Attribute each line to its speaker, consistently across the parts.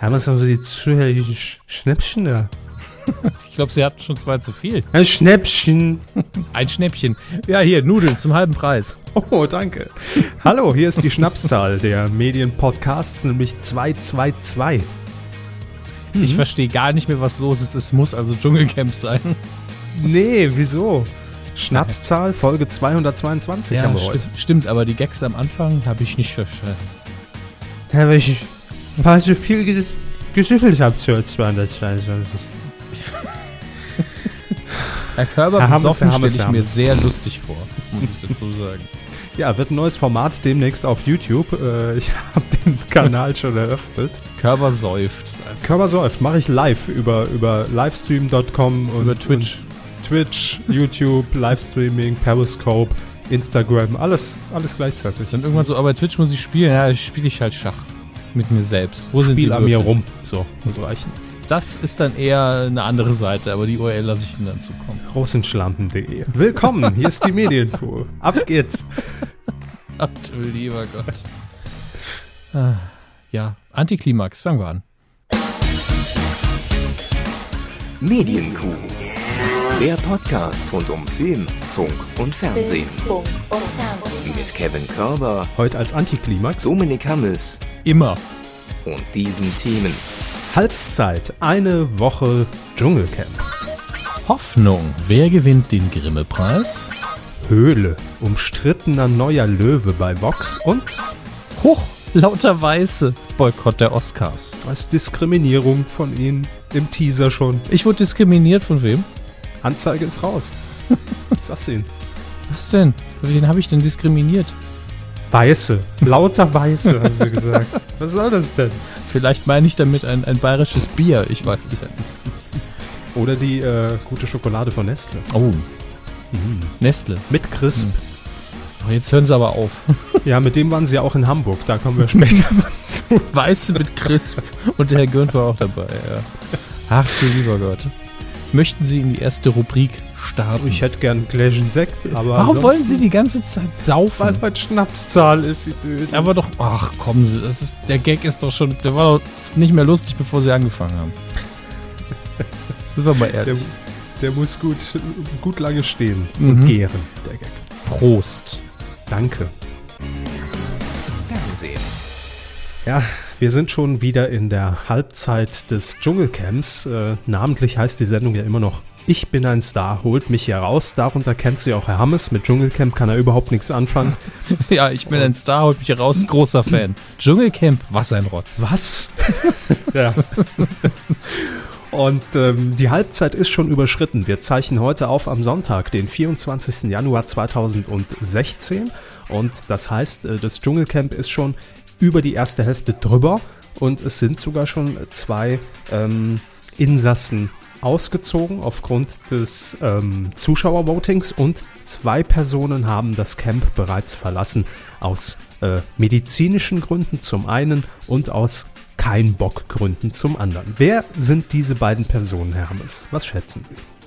Speaker 1: Ja, was haben Sie die zuhältigen Sch Schnäppchen da?
Speaker 2: Ich glaube, sie hatten schon zwei zu viel.
Speaker 1: Ein Schnäppchen.
Speaker 2: Ein Schnäppchen. Ja, hier, Nudeln zum halben Preis.
Speaker 1: Oh, danke. Hallo, hier ist die Schnapszahl der Medienpodcasts, nämlich 222.
Speaker 2: Ich verstehe gar nicht mehr, was los ist. Es muss also Dschungelcamp sein.
Speaker 1: Nee, wieso? Schnapszahl, Folge 222 haben wir heute.
Speaker 2: sti- stimmt, aber die Gags am Anfang habe ich nicht verstanden.
Speaker 1: Ja, weil ich, weil ich so viel ges geschüffelt habe zur 222.
Speaker 2: Herr Körber
Speaker 1: Herr
Speaker 2: besoffen stelle ich mir sehr lustig vor, muss ich dazu sagen.
Speaker 1: Ja, wird ein neues Format demnächst auf YouTube. Äh, ich habe den Kanal schon eröffnet.
Speaker 2: Körber säuft.
Speaker 1: Körper säuft, mache ich live über, über livestream.com und
Speaker 2: Über Twitch.
Speaker 1: Und Twitch, YouTube, Livestreaming, Periscope, Instagram, alles, alles gleichzeitig.
Speaker 2: Dann irgendwann so, aber Twitch muss ich spielen. Ja, spiele ich halt Schach. Mit mir selbst. Wo sind
Speaker 1: Spiel
Speaker 2: die
Speaker 1: an mir
Speaker 2: Würfel?
Speaker 1: rum. So, muss reichen.
Speaker 2: Das ist dann eher eine andere Seite, aber die URL lasse ich Ihnen dann zukommen.
Speaker 1: Rosenschlampen.de. Willkommen, hier ist die Medienkuh. Ab geht's.
Speaker 2: Ach du lieber Gott. Ah, ja, Antiklimax, fangen wir an.
Speaker 3: Medienkuh. Der Podcast rund um Film, Funk und Fernsehen. Mit Kevin Körber,
Speaker 1: Heute als Antiklimax.
Speaker 3: Dominik Hammes
Speaker 2: Immer.
Speaker 3: und diesen Themen.
Speaker 1: Halbzeit, eine Woche Dschungelcamp.
Speaker 2: Hoffnung. Wer gewinnt den Grimme-Preis?
Speaker 1: Höhle, umstrittener neuer Löwe bei Vox und
Speaker 2: Hoch, lauter Weiße. Boykott der Oscars.
Speaker 1: als Diskriminierung von ihnen im Teaser schon.
Speaker 2: Ich wurde diskriminiert von wem?
Speaker 1: Anzeige ist raus. Sag's ihnen.
Speaker 2: Was denn? Wen habe ich denn diskriminiert?
Speaker 1: Weiße, lauter Weiße, haben sie gesagt. Was soll das denn?
Speaker 2: Vielleicht meine ich damit ein, ein bayerisches Bier. Ich weiß es ja nicht.
Speaker 1: Oder die äh, gute Schokolade von Nestle.
Speaker 2: Oh. Nestle.
Speaker 1: Mit Crisp.
Speaker 2: Oh, jetzt hören Sie aber auf.
Speaker 1: Ja, mit dem waren sie ja auch in Hamburg. Da kommen wir später mal zu.
Speaker 2: Weiße mit Crisp. Und der Herr Gürnt war auch dabei, ja. Ach du lieber Gott. Möchten Sie in die erste Rubrik starten?
Speaker 1: Ich hätte gern einen Gläschen Sekt, aber.
Speaker 2: Warum wollen Sie die ganze Zeit
Speaker 1: Weil
Speaker 2: saufen?
Speaker 1: heute Schnapszahl ist, die Blöden.
Speaker 2: Aber doch, ach kommen Sie, das ist, der Gag ist doch schon, der war doch nicht mehr lustig, bevor Sie angefangen haben. Sind wir mal
Speaker 1: der,
Speaker 2: ehrlich.
Speaker 1: der muss gut, gut lange stehen
Speaker 2: Mhm.
Speaker 1: und gären, der Gag.
Speaker 2: Prost.
Speaker 1: Danke.
Speaker 3: Fernsehen.
Speaker 1: Ja, wir sind schon wieder in der Halbzeit des Dschungelcamps. Äh, namentlich heißt die Sendung ja immer noch Ich bin ein Star, holt mich hier raus. Darunter kennt sie auch Herr Hammes. Mit Dschungelcamp kann er überhaupt nichts anfangen.
Speaker 2: Ja, ich bin ein Star, holt mich hier raus, großer Fan. Dschungelcamp, was ein Rotz.
Speaker 1: Was? ja. Und ähm, die Halbzeit ist schon überschritten. Wir zeichnen heute auf am Sonntag, den 24. Januar 2016. Und das heißt, äh, das Dschungelcamp ist schon über die erste Hälfte drüber. Und es sind sogar schon zwei ähm, Insassen ausgezogen aufgrund des ähm, Zuschauervotings und zwei Personen haben das Camp bereits verlassen aus äh, medizinischen Gründen zum einen und aus kein Bock Gründen zum anderen. Wer sind diese beiden Personen, Herr Hammes? Was schätzen Sie?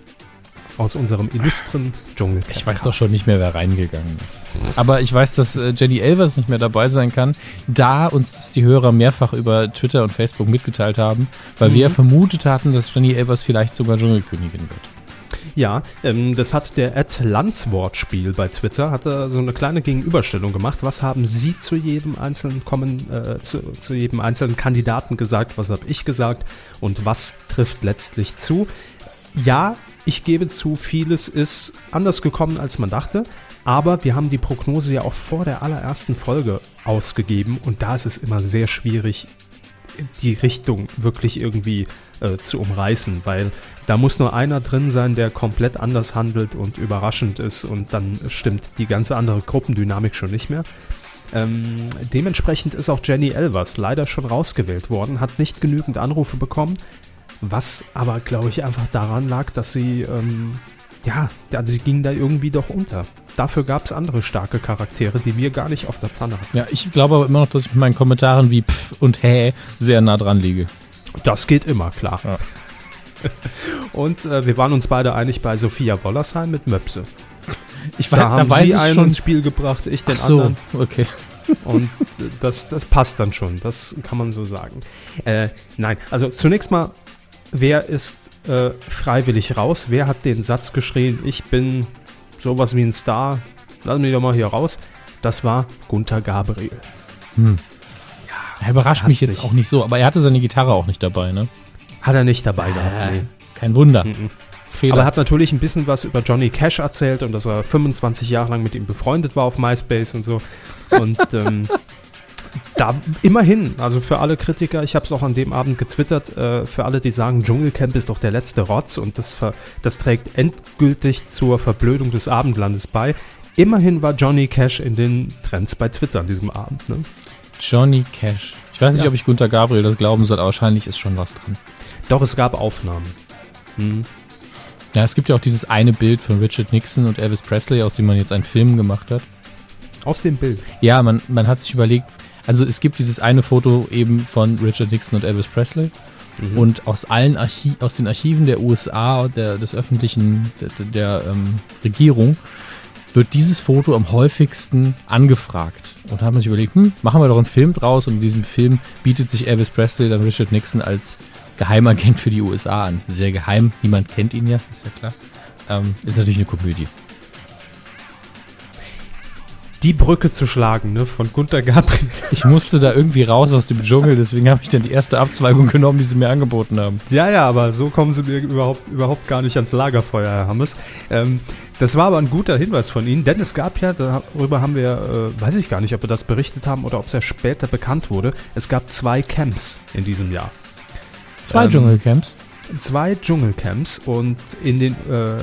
Speaker 1: Aus unserem illustren Dschungelcamp.
Speaker 2: Ich weiß doch schon nicht mehr, wer reingegangen ist. Aber ich weiß, dass äh, Jenny Elvers nicht mehr dabei sein kann, da uns das die Hörer mehrfach über Twitter und Facebook mitgeteilt haben, weil wir ja vermutet hatten, dass Jenny Elvers vielleicht sogar Dschungelkönigin wird.
Speaker 1: Ja, ähm, das hat der Ed Landswortspiel bei Twitter, hat er so eine kleine Gegenüberstellung gemacht. Was haben Sie zu jedem einzelnen kommen, äh, zu, zu jedem einzelnen Kandidaten gesagt? Was habe ich gesagt? Und was trifft letztlich zu? Ja, ich gebe zu, vieles ist anders gekommen, als man dachte. Aber wir haben die Prognose ja auch vor der allerersten Folge ausgegeben und da ist es immer sehr schwierig, die Richtung wirklich irgendwie äh, zu umreißen, weil da muss nur einer drin sein, der komplett anders handelt und überraschend ist und dann stimmt die ganze andere Gruppendynamik schon nicht mehr. Ähm, dementsprechend ist auch Jenny Elvers leider schon rausgewählt worden, hat nicht genügend Anrufe bekommen, was aber, glaube ich, einfach daran lag, dass sie, ähm, ja, also sie ging da irgendwie doch unter. Dafür gab es andere starke Charaktere, die wir gar nicht auf der Pfanne hatten.
Speaker 2: Ja, ich glaube aber immer noch, dass ich mit meinen Kommentaren wie Pf und Hä sehr nah dran liege.
Speaker 1: Das geht immer, klar.
Speaker 2: Ja.
Speaker 1: Und äh, wir waren uns beide einig bei Sophia Wollersheim mit Möpse.
Speaker 2: Ich
Speaker 1: Da
Speaker 2: weiß,
Speaker 1: haben
Speaker 2: da weiß
Speaker 1: Sie
Speaker 2: ich
Speaker 1: einen
Speaker 2: schon.
Speaker 1: ins Spiel gebracht, ich den
Speaker 2: Ach so,
Speaker 1: anderen.
Speaker 2: okay.
Speaker 1: Und äh, das, das passt dann schon, das kann man so sagen. Äh, nein, also zunächst mal, wer ist äh, freiwillig raus? Wer hat den Satz geschrien, ich bin sowas wie ein Star, lass mich doch mal hier raus? Das war Gunther Gabriel.
Speaker 2: Er überrascht
Speaker 1: Er
Speaker 2: mich
Speaker 1: hat's
Speaker 2: jetzt
Speaker 1: nicht.
Speaker 2: auch nicht so, aber er hatte seine Gitarre auch nicht dabei, ne?
Speaker 1: Hat er nicht dabei gehabt.
Speaker 2: Äh,
Speaker 1: Nee.
Speaker 2: Kein Wunder.
Speaker 1: Mhm.
Speaker 2: Fehler.
Speaker 1: Aber er hat natürlich ein bisschen was über Johnny Cash erzählt und dass er 25 Jahre lang mit ihm befreundet war auf MySpace und so. Und ähm, da immerhin, also für alle Kritiker, ich habe es auch an dem Abend getwittert, äh, für alle, die sagen, Dschungelcamp ist doch der letzte Rotz und das, das trägt endgültig zur Verblödung des Abendlandes bei. Immerhin war Johnny Cash in den Trends bei Twitter an diesem Abend. Ne?
Speaker 2: Johnny Cash. Ich weiß nicht,
Speaker 1: Ja.
Speaker 2: ob ich Gunter Gabriel das glauben soll, aber wahrscheinlich ist schon was dran.
Speaker 1: Doch, es gab Aufnahmen. Hm.
Speaker 2: Ja, es gibt ja auch dieses eine Bild von Richard Nixon und Elvis Presley, aus dem man jetzt einen Film gemacht hat.
Speaker 1: Aus dem Bild.
Speaker 2: Ja, man, man hat sich überlegt, also es gibt dieses eine Foto eben von Richard Nixon und Elvis Presley.
Speaker 1: Mhm.
Speaker 2: Und aus allen Archi aus den Archiven der USA, der, des öffentlichen, der, der ähm, Regierung, wird dieses Foto am häufigsten angefragt. Und da hat man sich überlegt, hm, machen wir doch einen Film draus. Und in diesem Film bietet sich Elvis Presley dann Richard Nixon als Geheimagent für die USA an. Sehr geheim, niemand kennt ihn ja, ist ja klar. Ähm, ist natürlich eine Komödie.
Speaker 1: Die Brücke zu schlagen, ne, von Gunther Gabriel.
Speaker 2: Ich musste da irgendwie raus aus dem Dschungel, deswegen habe ich dann die erste Abzweigung genommen, die sie mir angeboten haben.
Speaker 1: Ja, ja, aber so kommen sie mir überhaupt, überhaupt gar nicht ans Lagerfeuer, Herr Hammes. Ähm, das war aber ein guter Hinweis von Ihnen, denn es gab ja, darüber haben wir, äh, weiß ich gar nicht, ob wir das berichtet haben oder ob es ja später bekannt wurde, es gab zwei Camps in diesem Jahr.
Speaker 2: Zwei
Speaker 1: Ähm,
Speaker 2: Dschungelcamps.
Speaker 1: Zwei Dschungelcamps und in den, äh,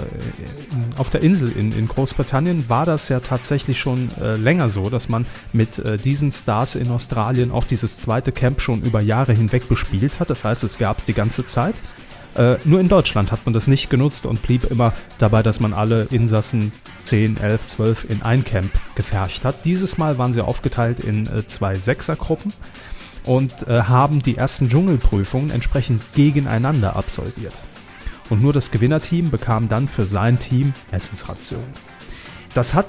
Speaker 1: auf der Insel in, in Großbritannien war das ja tatsächlich schon äh, länger so, dass man mit äh, diesen Stars in Australien auch dieses zweite Camp schon über Jahre hinweg bespielt hat. Das heißt, es gab es die ganze Zeit. Äh, nur in Deutschland hat man das nicht genutzt und blieb immer dabei, dass man alle Insassen 10, 11, 12 in ein Camp gefercht hat. Dieses Mal waren sie aufgeteilt in äh, zwei Sechsergruppen und äh, haben die ersten Dschungelprüfungen entsprechend gegeneinander absolviert. Und nur das Gewinnerteam bekam dann für sein Team Essensrationen. Das hat,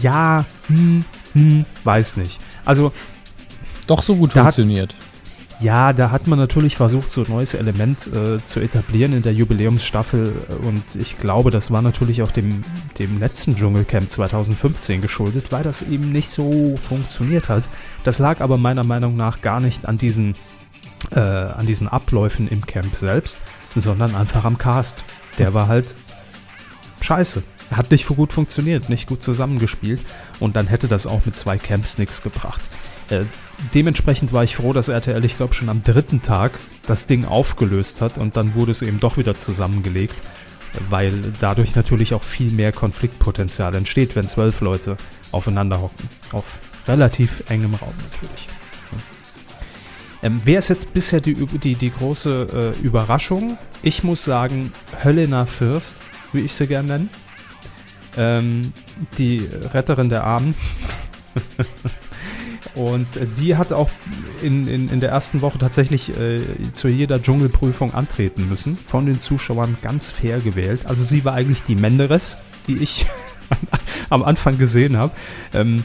Speaker 1: ja, hm, hm, weiß nicht. Also
Speaker 2: Doch so gut
Speaker 1: da hat-
Speaker 2: funktioniert.
Speaker 1: Ja, da hat man natürlich versucht, so ein neues Element äh, zu etablieren in der Jubiläumsstaffel. Und ich glaube, das war natürlich auch dem, dem letzten Dschungelcamp 2015 geschuldet, weil das eben nicht so funktioniert hat. Das lag aber meiner Meinung nach gar nicht an diesen, äh, an diesen Abläufen im Camp selbst, sondern einfach am Cast. Der war halt scheiße. Hat nicht gut funktioniert, nicht gut zusammengespielt. Und dann hätte das auch mit zwei Camps nichts gebracht. Dementsprechend war ich froh, dass RTL, ich glaube, schon am dritten Tag das Ding aufgelöst hat und dann wurde es eben doch wieder zusammengelegt, weil dadurch natürlich auch viel mehr Konfliktpotenzial entsteht, wenn zwölf Leute aufeinander hocken. Auf relativ engem Raum natürlich. Ähm, wer ist jetzt bisher die, die, die große äh, Überraschung? Ich muss sagen, Höllena Fürst, wie ich sie gern nenne. Ähm, die Retterin der Armen. Und äh, die hat auch in, in, in der ersten Woche tatsächlich äh, zu jeder Dschungelprüfung antreten müssen. Von den Zuschauern ganz fair gewählt. Also sie war eigentlich die Menderes, die ich am Anfang gesehen habe. Ähm,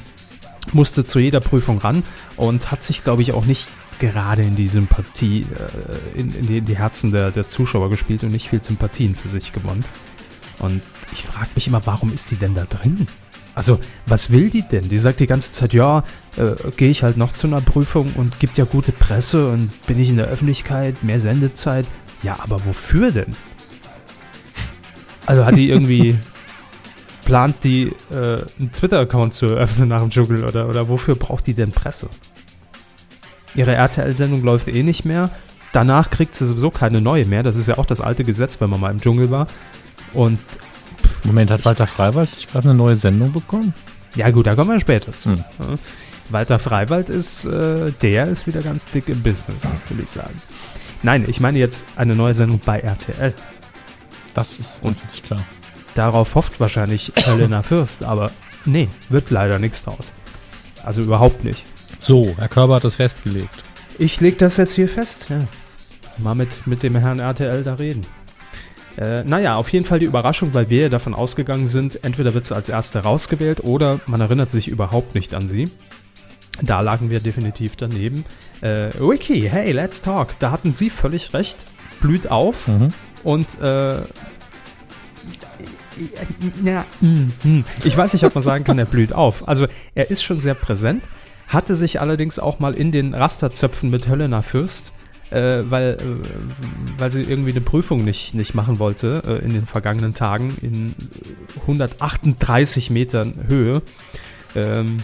Speaker 1: musste zu jeder Prüfung ran und hat sich, glaube ich, auch nicht gerade in die Sympathie, äh, in, in, die, in die Herzen der, der Zuschauer gespielt und nicht viel Sympathien für sich gewonnen. Und ich frage mich immer, warum ist die denn da drin? Also, was will die denn? Die sagt die ganze Zeit, ja, äh, gehe ich halt noch zu einer Prüfung und gibt ja gute Presse und bin ich in der Öffentlichkeit, mehr Sendezeit. Ja, aber wofür denn? Also hat die irgendwie plant die äh, einen Twitter-Account zu eröffnen nach dem Dschungel oder, oder wofür braucht die denn Presse? Ihre RTL-Sendung läuft eh nicht mehr. Danach kriegt sie sowieso keine neue mehr. Das ist ja auch das alte Gesetz, wenn man mal im Dschungel war. Und
Speaker 2: Moment, hat Walter Freiwald nicht gerade eine neue Sendung bekommen?
Speaker 1: ja gut, da kommen wir später zu.
Speaker 2: Hm.
Speaker 1: Walter Freiwald ist, äh, der ist wieder ganz dick im Business, will ich sagen. Nein, ich meine jetzt eine neue Sendung bei RTL.
Speaker 2: Das ist
Speaker 1: Und-
Speaker 2: natürlich klar.
Speaker 1: Darauf hofft wahrscheinlich Helena Fürst, aber nee, wird leider nichts draus. Also überhaupt nicht.
Speaker 2: So, Herr Körber hat das festgelegt.
Speaker 1: Ich leg das jetzt hier fest. Ja. Mal mit, mit dem Herrn RTL da reden. Äh, naja, auf jeden Fall die Überraschung, weil wir ja davon ausgegangen sind, entweder wird sie als erste rausgewählt oder man erinnert sich überhaupt nicht an sie. Da lagen wir definitiv daneben. Äh, Wiki, hey, let's talk. Da hatten Sie völlig recht. Blüht auf.
Speaker 2: Mhm.
Speaker 1: Und äh, ja, mm, mm. ich weiß nicht, ob man sagen kann, er blüht auf. Also er ist schon sehr präsent, hatte sich allerdings auch mal in den Rasterzöpfen mit Helena Fürst, äh, weil, äh, weil sie irgendwie eine Prüfung nicht, nicht machen wollte äh, in den vergangenen Tagen in 138 Metern Höhe. Ähm,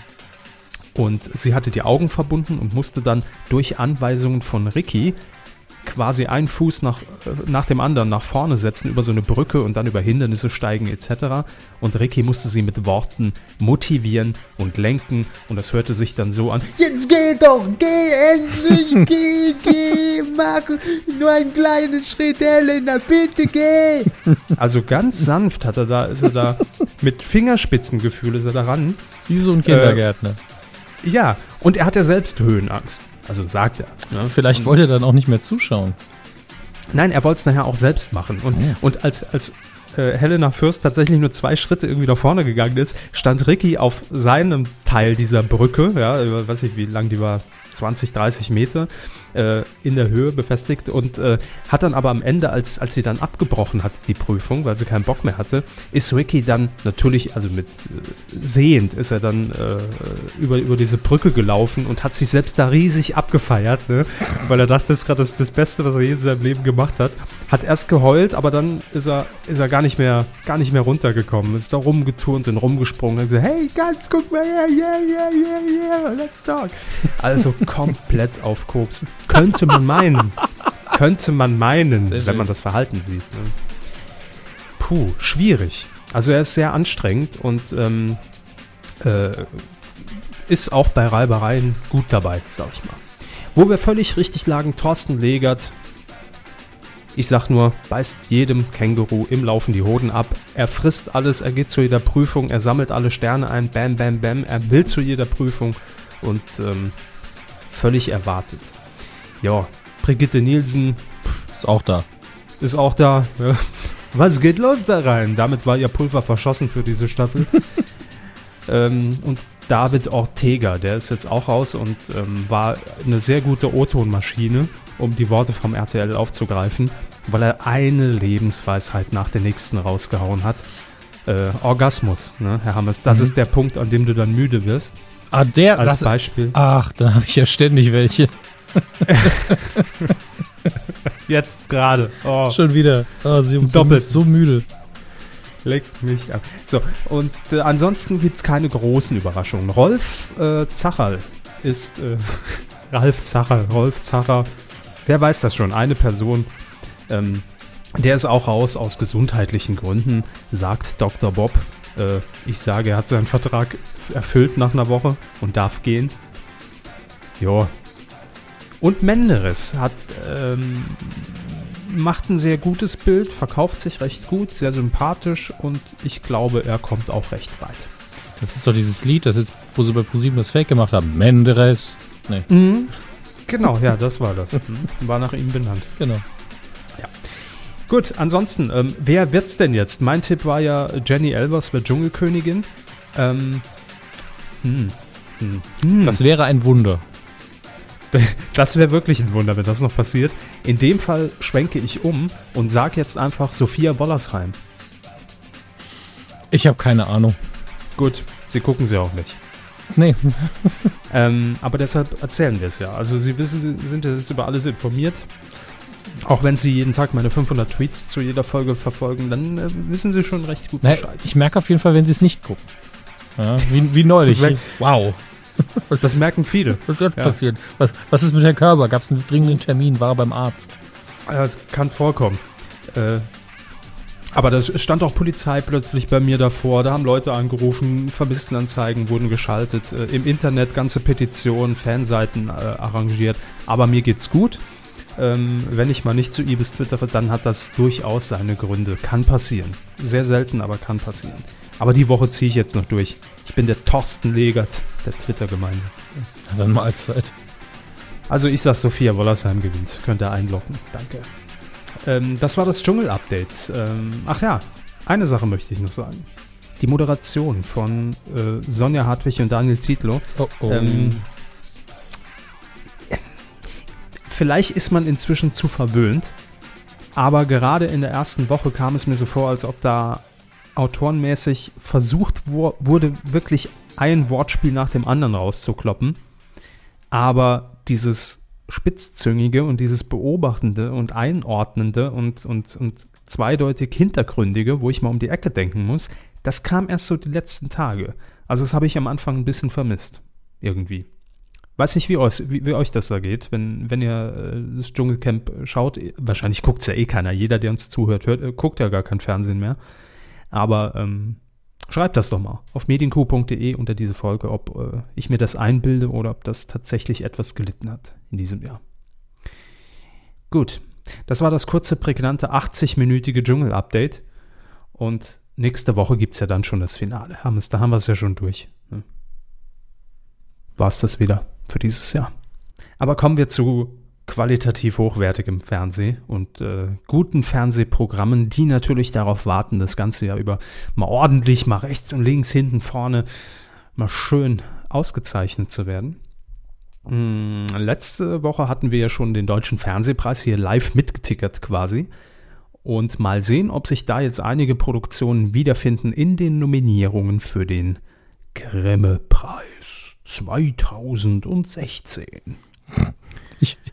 Speaker 1: und sie hatte die Augen verbunden und musste dann durch Anweisungen von Ricky quasi einen Fuß nach, äh, nach dem anderen nach vorne setzen über so eine Brücke und dann über Hindernisse steigen etc. Und Ricky musste sie mit Worten motivieren und lenken und das hörte sich dann so an.
Speaker 4: Jetzt geh doch, geh endlich, geh, geh, mach nur einen kleinen Schritt, Helena, bitte geh.
Speaker 1: Also ganz sanft hat er da, ist er da mit Fingerspitzengefühl ist er daran.
Speaker 2: Wie so ein Kindergärtner.
Speaker 1: Ja, und er hat ja selbst Höhenangst. Also sagt er.
Speaker 2: Ja, vielleicht wollte er dann auch nicht mehr zuschauen.
Speaker 1: Nein, er wollte es nachher auch selbst machen. Und,
Speaker 2: Ja.
Speaker 1: und als, als äh, Helena Fürst tatsächlich nur zwei Schritte irgendwie nach vorne gegangen ist, stand Ricky auf seinem Teil dieser Brücke, ja, ich weiß nicht, wie lang die war, 20, 30 Meter äh, in der Höhe befestigt und äh, hat dann aber am Ende, als, als sie dann abgebrochen hat, die Prüfung, weil sie keinen Bock mehr hatte, ist Ricky dann natürlich, also mit äh, sehend, ist er dann äh, über, über diese Brücke gelaufen und hat sich selbst da riesig abgefeiert, ne? weil er dachte, das ist gerade das, das Beste, was er je in seinem Leben gemacht hat. Hat erst geheult, aber dann ist er, ist er gar, nicht mehr, gar nicht mehr runtergekommen, ist da rumgeturnt und rumgesprungen und hat gesagt, hey, ganz, guck mal her, yeah, yeah, yeah, yeah, let's talk. Also komplett auf Koks. Könnte man meinen. Könnte man meinen, wenn man das Verhalten sieht. Ne? Puh, schwierig. Also er ist sehr anstrengend und ähm, äh, ist auch bei Reibereien gut dabei, sag ich mal. Wo wir völlig richtig lagen, Thorsten Legert. Ich sag nur, beißt jedem Känguru im Laufen die Hoden ab. Er frisst alles, er geht zu jeder Prüfung, er sammelt alle Sterne ein, bam, bam, bam. Er will zu jeder Prüfung und ähm, völlig erwartet. Ja, Brigitte Nielsen
Speaker 2: Ist auch da.
Speaker 1: ist auch da. Ja. Was geht los da rein? Damit war ihr Pulver verschossen für diese Staffel. ähm, und David Ortega, der ist jetzt auch raus und ähm, war eine sehr gute O-Ton-Maschine, um die Worte vom RTL aufzugreifen, weil er eine Lebensweisheit nach der nächsten rausgehauen hat. Äh, Orgasmus, ne, Herr Hammers. Das
Speaker 2: Mhm.
Speaker 1: ist der Punkt, an dem du dann müde wirst.
Speaker 2: Ah, der.
Speaker 1: Als
Speaker 2: Das,
Speaker 1: Beispiel.
Speaker 2: ach, dann habe ich ja ständig welche.
Speaker 1: Jetzt gerade. Oh.
Speaker 2: Schon wieder. Ah, so,
Speaker 1: Doppelt.
Speaker 2: So, so müde.
Speaker 1: Leck mich ab. So, und äh, ansonsten gibt es keine großen Überraschungen. Rolf äh, Zacherl ist, äh, Ralf Zacher, Rolf Zacher, wer weiß das schon, eine Person, ähm, der ist auch raus aus gesundheitlichen Gründen, sagt Dr. Bob. Äh, ich sage, er hat seinen Vertrag erfüllt nach einer Woche und darf gehen. Ja. Und Menderes hat ähm, macht ein sehr gutes Bild, verkauft sich recht gut, sehr sympathisch und ich glaube, er kommt auch recht weit.
Speaker 2: Das ist doch dieses Lied, das jetzt, wo sie bei ProSieben das Fake gemacht haben. Menderes. Nee,
Speaker 1: Genau, ja, das war das. Mhm. War nach ihm benannt.
Speaker 2: genau.
Speaker 1: Gut, ansonsten, ähm, wer wird's denn jetzt? Mein Tipp war ja, Jenny Elvers wird Dschungelkönigin. Ähm, hm, hm, hm.
Speaker 2: Das wäre ein Wunder.
Speaker 1: Das wäre wirklich ein Wunder, wenn das noch passiert. In dem Fall schwenke ich um und sage jetzt einfach Sophia Wollersheim.
Speaker 2: Ich habe keine Ahnung.
Speaker 1: Gut, sie gucken sie auch nicht.
Speaker 2: Nee,
Speaker 1: Ähm, aber deshalb erzählen wir es ja. Also Sie wissen, Sie sind jetzt über alles informiert. Auch wenn Sie jeden Tag meine 500 Tweets zu jeder Folge verfolgen, dann äh, wissen Sie schon recht gut Bescheid.
Speaker 2: ich merke auf jeden Fall, wenn sie es nicht gucken. Ja, wie, wie neulich. Wow. Was,
Speaker 1: Das merken viele.
Speaker 2: was ist jetzt
Speaker 1: ja.
Speaker 2: passiert? Was, was ist mit Herrn Körber? Gab es einen dringenden Termin? War er beim Arzt?
Speaker 1: Ja, es kann vorkommen. Äh, aber da stand auch Polizei plötzlich bei mir davor. Da haben Leute angerufen, Vermisstenanzeigen wurden geschaltet, äh, im Internet ganze Petitionen, Fanseiten äh, arrangiert. Aber mir geht's gut. Ähm, wenn ich mal nicht zu Ibis twittere, dann hat das durchaus seine Gründe. Kann passieren. Sehr selten, aber kann passieren. Aber die Woche ziehe ich jetzt noch durch. Ich bin der Thorsten Legert der Twitter-Gemeinde.
Speaker 2: Ja, dann Mahlzeit.
Speaker 1: Also ich sag Sophia Wollersheim gewinnt. Könnt ihr einloggen. Danke. Ähm, das war das Dschungel-Update. Ähm, ach ja, eine Sache möchte ich noch sagen. Die Moderation von äh, Sonja Hartwig und Daniel Zietlow.
Speaker 2: Oh, oh.
Speaker 1: Ähm, vielleicht ist man inzwischen zu verwöhnt, aber gerade in der ersten Woche kam es mir so vor, als ob da autorenmäßig versucht wo, wurde, wirklich ein Wortspiel nach dem anderen rauszukloppen. Aber dieses Spitzzüngige und dieses Beobachtende und Einordnende und, und, und zweideutig Hintergründige, wo ich mal um die Ecke denken muss, das kam erst so die letzten Tage. Also das habe ich am Anfang ein bisschen vermisst. Irgendwie. Weiß nicht, wie euch, wie, wie euch das da geht, wenn, wenn ihr äh, das Dschungelcamp schaut. Wahrscheinlich guckt es ja eh keiner. Jeder, der uns zuhört, hört, äh, guckt ja gar kein Fernsehen mehr. Aber ähm, schreibt das doch mal auf medienku.de unter diese Folge, ob äh, ich mir das einbilde oder ob das tatsächlich etwas gelitten hat in diesem Jahr. Gut, das war das kurze, prägnante 80-minütige Dschungel-Update. Und nächste Woche gibt es ja dann schon das Finale. Haben es, da haben wir es ja schon durch. Ne? War es das wieder für dieses Jahr. Aber kommen wir zu qualitativ hochwertigem Fernsehen und äh, guten Fernsehprogrammen, die natürlich darauf warten, das ganze Jahr über mal ordentlich, mal rechts und links, hinten, vorne, mal schön ausgezeichnet zu werden. Hm, letzte Woche hatten wir ja schon den Deutschen Fernsehpreis hier live mitgetickert quasi. Und mal sehen, ob sich da jetzt einige Produktionen wiederfinden in den Nominierungen für den Grimme-Preis 2016.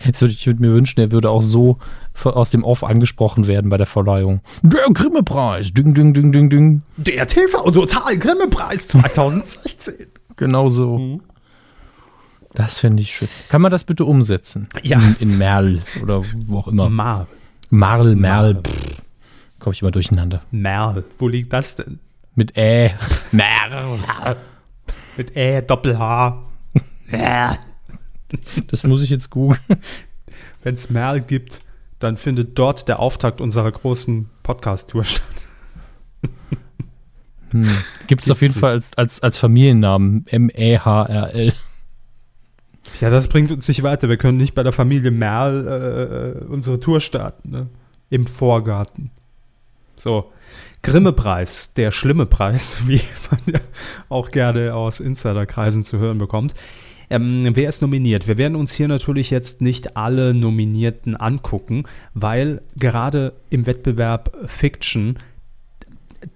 Speaker 2: Jetzt würd, ich würde mir wünschen, er würde auch so aus dem Off angesprochen werden bei der Verleihung. Der Grimme-Preis, ding, ding, ding, ding, ding.
Speaker 1: Der TV Total Grimme-Preis 2016.
Speaker 2: Genau so.
Speaker 1: Mhm.
Speaker 2: Das fände ich schön. Kann man das bitte umsetzen?
Speaker 1: Ja.
Speaker 2: In, in Merl oder wo auch immer.
Speaker 1: Mar.
Speaker 2: Marl, Merl.
Speaker 1: Marl.
Speaker 2: Komme ich immer durcheinander.
Speaker 1: Merl. Wo liegt das denn?
Speaker 2: Mit Ä. Merl.
Speaker 1: Mit Ä, Doppel-H.
Speaker 2: Das muss ich jetzt googeln.
Speaker 1: Wenn es Merl gibt, dann findet dort der Auftakt unserer großen Podcast-Tour statt.
Speaker 2: Hm. Gibt es auf jeden
Speaker 1: Gibt's
Speaker 2: Fall als, als, als Familiennamen. M-E-H-R-L.
Speaker 1: Ja, das bringt uns nicht weiter. Wir können nicht bei der Familie Merl äh, unsere Tour starten. Ne? Im Vorgarten. So. Grimme-Preis, der schlimme Preis, wie man ja auch gerne aus Insiderkreisen zu hören bekommt. Ähm, wer ist nominiert? Wir werden uns hier natürlich jetzt nicht alle Nominierten angucken, weil gerade im Wettbewerb Fiction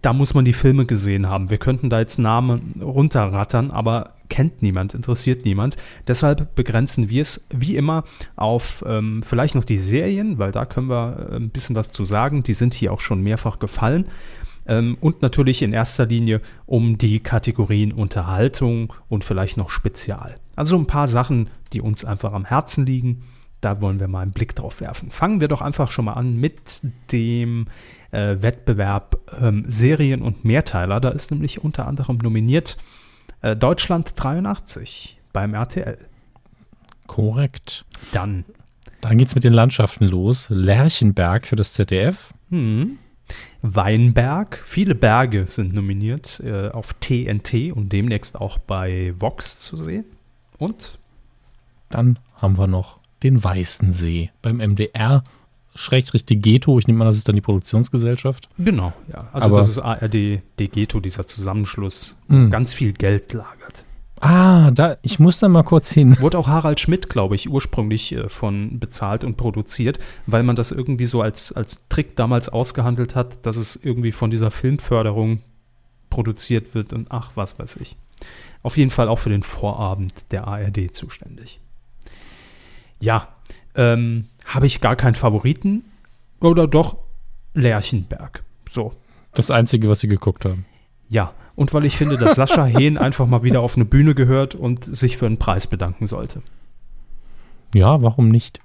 Speaker 1: da muss man die Filme gesehen haben. Wir könnten da jetzt Namen runterrattern, aber kennt niemand, interessiert niemand. Deshalb begrenzen wir es wie immer auf ähm, vielleicht noch die Serien, weil da können wir äh, ein bisschen was zu sagen. Die sind hier auch schon mehrfach gefallen. Ähm, und natürlich in erster Linie um die Kategorien Unterhaltung und vielleicht noch Spezial. Also ein paar Sachen, die uns einfach am Herzen liegen. Da wollen wir mal einen Blick drauf werfen. Fangen wir doch einfach schon mal an mit dem äh, Wettbewerb ähm, Serien und Mehrteiler. Da ist nämlich unter anderem nominiert äh, Deutschland 83 beim RTL.
Speaker 2: Korrekt.
Speaker 1: Dann
Speaker 2: Dann geht's mit den Landschaften los. Lerchenberg für das ZDF.
Speaker 1: hm, Weinberg. Viele Berge sind nominiert äh, auf TNT und demnächst auch bei Vox zu sehen. Und
Speaker 2: Dann haben wir noch den Weißen See beim MDR. Schrägstrich Degeto. Ich nehme an, das ist dann die Produktionsgesellschaft.
Speaker 1: genau, ja. Also
Speaker 2: Aber-
Speaker 1: das ist ARD Degeto, dieser Zusammenschluss,
Speaker 2: Mhm.
Speaker 1: ganz viel Geld lagert.
Speaker 2: Ah, da, ich muss da mal kurz hin.
Speaker 1: Wurde auch Harald Schmidt, glaube ich, ursprünglich äh, von bezahlt und produziert, weil man das irgendwie so als, als Trick damals ausgehandelt hat, dass es irgendwie von dieser Filmförderung produziert wird und ach, was weiß ich. Auf jeden Fall auch für den Vorabend der ARD zuständig. Ja, ähm, habe ich gar keinen Favoriten oder doch Lerchenberg. So,
Speaker 2: Das Einzige, was sie geguckt haben.
Speaker 1: ja. Und weil ich finde, dass Sascha Hehn einfach mal wieder auf eine Bühne gehört und sich für einen Preis bedanken sollte.
Speaker 2: Ja, warum nicht?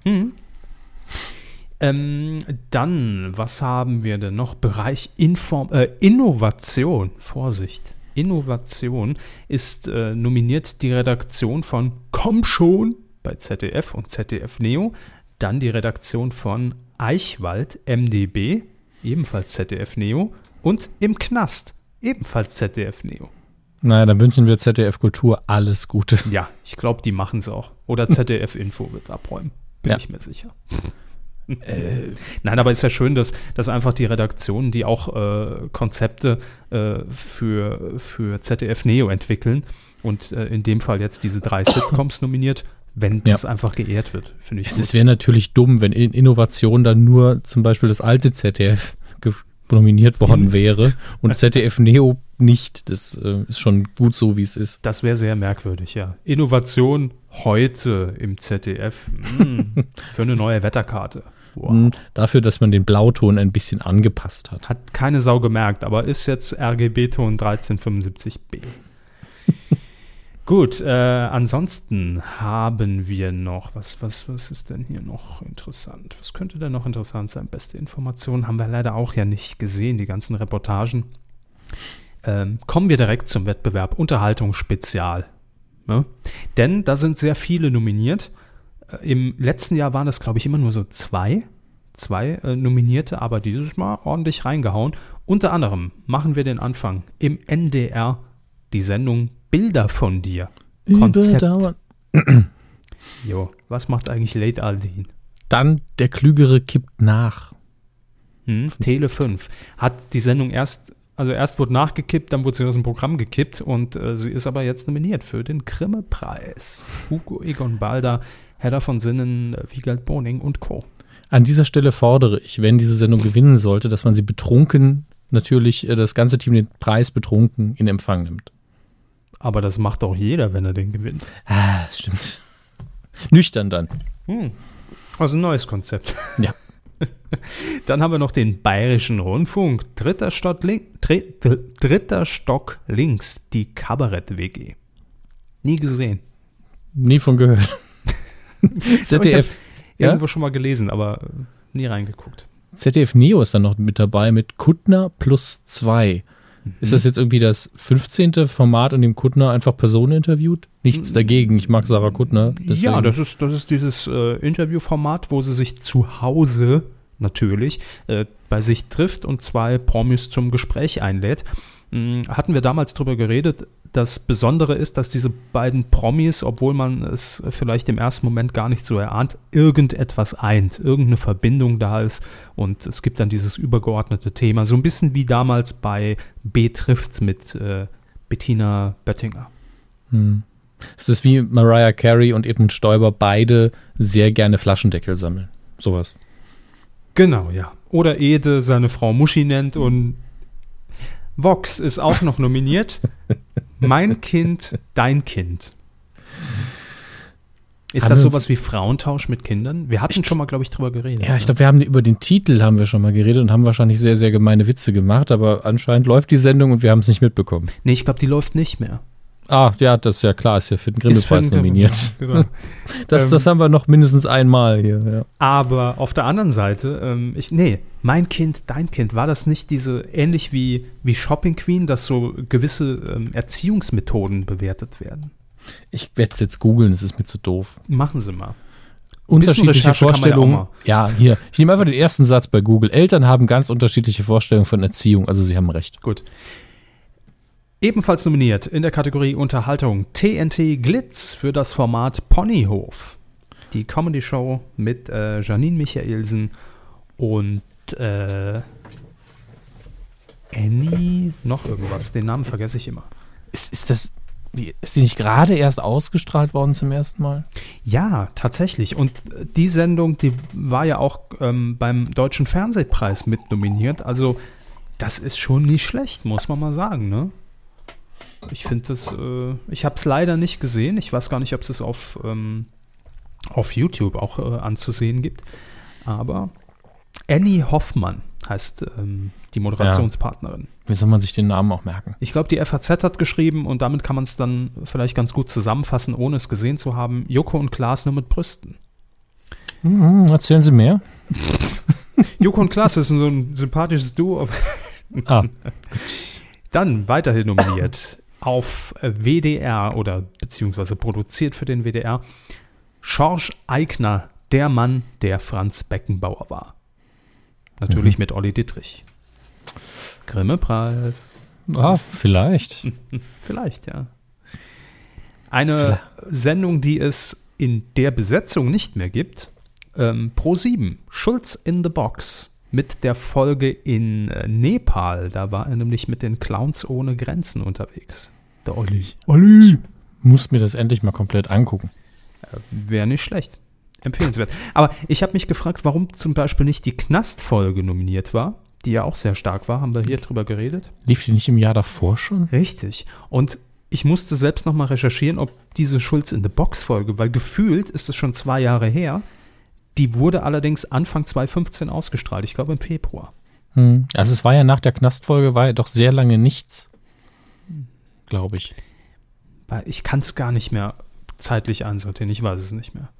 Speaker 1: Ähm, dann, was haben wir denn noch? Bereich Inform äh, Innovation. Vorsicht. Innovation ist äh, nominiert die Redaktion von Komm schon bei ZDF und ZDF Neo. Dann die Redaktion von Eichwald MDB, ebenfalls ZDF Neo. Und im Knast, ebenfalls ZDF Neo.
Speaker 2: Naja, dann wünschen wir ZDF Kultur alles Gute.
Speaker 1: Ja, ich glaube, die machen es auch. Oder ZDF Info wird abräumen. Bin
Speaker 2: Ja.
Speaker 1: ich mir sicher. Äh, Nein, aber ist ja schön, dass, dass einfach die Redaktionen, die auch äh, Konzepte äh, für, für ZDF Neo entwickeln und äh, in dem Fall jetzt diese drei Sitcoms nominiert, wenn
Speaker 2: Ja.
Speaker 1: das einfach geehrt wird, finde ich.
Speaker 2: Es wäre natürlich dumm, wenn in Innovation dann nur zum Beispiel das alte ZDF nominiert worden wäre und ZDF Neo nicht. Das äh, ist schon gut so, wie es ist.
Speaker 1: Das wäre sehr merkwürdig, ja. Innovation heute im ZDF mm, für eine neue Wetterkarte. Wow.
Speaker 2: Hm, Dafür, dass man den Blauton ein bisschen angepasst hat.
Speaker 1: Hat keine Sau gemerkt, aber ist jetzt RGB-Ton 1375b. Gut, äh, ansonsten haben wir noch, was, was, was ist denn hier noch interessant? Was könnte denn noch interessant sein? Beste Informationen haben wir leider auch ja nicht gesehen, die ganzen Reportagen. Ähm, kommen wir direkt zum Wettbewerb Unterhaltung Spezial. Ne? Denn da sind sehr viele nominiert. Im letzten Jahr waren es, glaube ich, immer nur so zwei. Zwei äh, Nominierte, aber dieses Mal ordentlich reingehauen. Unter anderem machen wir den Anfang im NDR die Sendung Bilder von dir. Konzept.
Speaker 2: Überdauern.
Speaker 1: Jo, was macht eigentlich Late Aldin?
Speaker 2: Dann der Klügere kippt nach.
Speaker 1: Hm? Tele 5 hat die Sendung erst, also erst wurde nachgekippt, dann wurde sie aus dem Programm gekippt und äh, sie ist aber jetzt nominiert für den Grimme-Preis. Hugo Egon Balder, Hedda von Sinnen, Wiegald Boning und Co.
Speaker 2: An dieser Stelle fordere ich, wenn diese Sendung gewinnen sollte, dass man sie betrunken, natürlich äh, das ganze Team den Preis betrunken in Empfang nimmt.
Speaker 1: Aber das macht auch jeder, wenn er den gewinnt.
Speaker 2: Ah, stimmt. Nüchtern dann.
Speaker 1: Hm. Also ein neues Konzept.
Speaker 2: Ja.
Speaker 1: Dann haben wir noch den Bayerischen Rundfunk. Dritter dr dr- dritter Stock links, die Kabarett-WG. Nie gesehen.
Speaker 2: Nie von gehört. ZDF, ja?
Speaker 1: Irgendwo schon mal gelesen, aber äh, nie reingeguckt.
Speaker 2: ZDF Neo ist dann noch mit dabei mit Kuttner plus zwei. Ist das jetzt irgendwie das 15. Format, in dem Kuttner einfach Personen interviewt? Nichts dagegen, ich mag Sarah Kuttner. deswegen-
Speaker 1: Ja, das ist, das ist dieses äh, Interviewformat, wo sie sich zu Hause natürlich äh, bei sich trifft und zwei Promis zum Gespräch einlädt. Hm, hatten wir damals drüber geredet. Das Besondere ist, dass diese beiden Promis, obwohl man es vielleicht im ersten Moment gar nicht so erahnt, irgendetwas eint, irgendeine Verbindung da ist und es gibt dann dieses übergeordnete Thema. So ein bisschen wie damals bei B trifft mit äh, Bettina Böttinger.
Speaker 2: Hm. Es ist wie Mariah Carey und Edmund Stoiber beide sehr gerne Flaschendeckel sammeln. Sowas.
Speaker 1: Genau, ja. Oder Ede seine Frau Muschi nennt und Vox ist auch noch nominiert. mein Kind, dein Kind. Ist
Speaker 2: Haben
Speaker 1: das sowas wie Frauentausch mit Kindern? Wir hatten schon mal, glaube ich, drüber geredet.
Speaker 2: Ja, ich
Speaker 1: ne?
Speaker 2: glaube, wir haben über den Titel haben wir schon mal geredet und haben wahrscheinlich sehr, sehr gemeine Witze gemacht, aber anscheinend läuft die Sendung und wir haben es nicht mitbekommen.
Speaker 1: Nee, ich glaube, die läuft nicht mehr.
Speaker 2: Ah, ja, das ist ja klar, ist ja für den Grimme-Preis nominiert.
Speaker 1: Genau.
Speaker 2: Das,
Speaker 1: Ähm,
Speaker 2: das haben wir noch mindestens einmal hier. Ja.
Speaker 1: Aber auf der anderen Seite, ähm, ich, nee, mein Kind, dein Kind, war das nicht diese, ähnlich wie, wie Shopping Queen, dass so gewisse ähm, Erziehungsmethoden bewertet werden?
Speaker 2: Ich werde es jetzt googeln, es ist mir zu doof.
Speaker 1: Machen Sie mal.
Speaker 2: Unterschiedliche
Speaker 1: man ja
Speaker 2: Vorstellungen. Ja, hier. Ich nehme einfach den ersten Satz bei Google. Eltern haben ganz unterschiedliche Vorstellungen von Erziehung, also sie haben recht.
Speaker 1: Gut. Ebenfalls nominiert in der Kategorie Unterhaltung TNT Glitz für das Format Ponyhof. Die Comedy-Show mit äh, Janine Michaelsen und äh, Annie, noch irgendwas. Den Namen vergesse ich immer.
Speaker 2: Ist, ist das, wie, ist die nicht gerade erst ausgestrahlt worden zum ersten Mal?
Speaker 1: Ja, tatsächlich. Und die Sendung, die war ja auch ähm, beim Deutschen Fernsehpreis mit nominiert. Also, das ist schon nicht schlecht, muss man mal sagen, ne? Ich finde das, äh, ich habe es leider nicht gesehen. Ich weiß gar nicht, ob es es auf, ähm, auf YouTube auch äh, anzusehen gibt. Aber Annie Hoffmann heißt ähm, die Moderationspartnerin.
Speaker 2: Wie soll man sich den Namen auch merken?
Speaker 1: Ich glaube, die FAZ hat geschrieben und damit kann man es dann vielleicht ganz gut zusammenfassen, ohne es gesehen zu haben. Joko und Klaas nur mit Brüsten.
Speaker 2: Mhm, erzählen Sie mehr.
Speaker 1: Joko und Klaas ist so ein sympathisches Duo.
Speaker 2: Ah,
Speaker 1: Dann weiterhin nominiert auf WDR oder beziehungsweise produziert für den WDR Schorsch Eigner, der Mann, der Franz Beckenbauer war. Natürlich mit Olli Dittrich. Grimme-Preis.
Speaker 2: ah vielleicht.
Speaker 1: Vielleicht, ja. Eine Sendung, die es in der Besetzung nicht mehr gibt. Ähm, Pro 7, Schulz in the Box. Mit der Folge in äh, Nepal. Da war er nämlich mit den Clowns ohne Grenzen unterwegs. Der Olli. Olli!
Speaker 2: Muss mir das endlich mal komplett angucken.
Speaker 1: Äh, Wäre nicht schlecht. Empfehlenswert. Aber ich habe mich gefragt, warum zum Beispiel nicht die Knastfolge nominiert war, die ja auch sehr stark war. Haben wir hier drüber geredet?
Speaker 2: Lief die nicht im Jahr davor schon?
Speaker 1: Richtig. Und ich musste selbst nochmal recherchieren, ob diese Schulz in the Box Folge, weil gefühlt ist es schon zwei Jahre her. Die wurde allerdings Anfang 2015 ausgestrahlt. Ich glaube im Februar.
Speaker 2: Hm. Also es war ja nach der Knastfolge, war ja doch sehr lange nichts. Glaube ich.
Speaker 1: Ich kann es gar nicht mehr zeitlich einsortieren. Ich weiß es nicht mehr.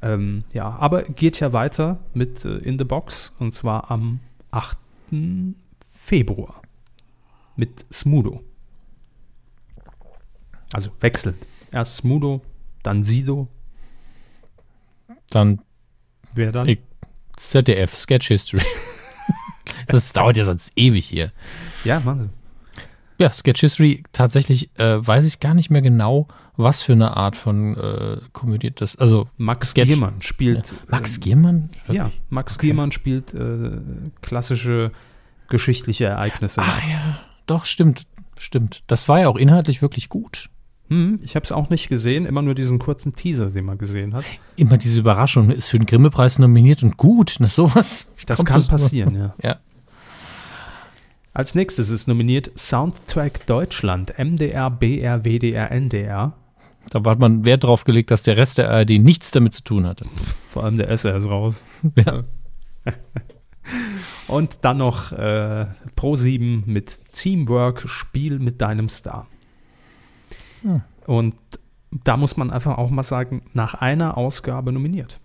Speaker 1: Ähm, ja, aber geht ja weiter mit äh, In the Box und zwar am 8. Februar mit Smudo. Also wechselnd. Erst Smudo, dann Sido.
Speaker 2: Dann
Speaker 1: Wer dann?
Speaker 2: ZDF, Sketch History. das dauert ja sonst ewig hier.
Speaker 1: Ja, machen
Speaker 2: Ja, Sketch History, tatsächlich äh, weiß ich gar nicht mehr genau, was für eine Art von äh, Komödie das. Also
Speaker 1: Sie. Max
Speaker 2: Sketch.
Speaker 1: Giermann spielt.
Speaker 2: Max
Speaker 1: ähm,
Speaker 2: Giermann?
Speaker 1: Ja, Max Giermann spielt äh, klassische geschichtliche Ereignisse.
Speaker 2: Ach ja, doch, stimmt. Stimmt. Das war ja auch inhaltlich wirklich gut.
Speaker 1: Hm, ich habe es auch nicht gesehen, immer nur diesen kurzen Teaser, den man gesehen hat.
Speaker 2: Immer diese Überraschung, ist für den Grimme-Preis nominiert und gut. Na, sowas.
Speaker 1: Das kann
Speaker 2: nur?
Speaker 1: passieren, ja.
Speaker 2: Ja.
Speaker 1: Als nächstes ist nominiert Soundtrack Deutschland, MDR, BR, WDR, NDR.
Speaker 2: Da hat man Wert drauf gelegt, dass der Rest der ARD nichts damit zu tun hatte.
Speaker 1: Vor allem der SR ist raus.
Speaker 2: Ja.
Speaker 1: Und dann noch äh, Pro7 mit Teamwork, Spiel mit deinem Star.
Speaker 2: Hm.
Speaker 1: Und da muss man einfach auch mal sagen, nach einer Ausgabe nominiert.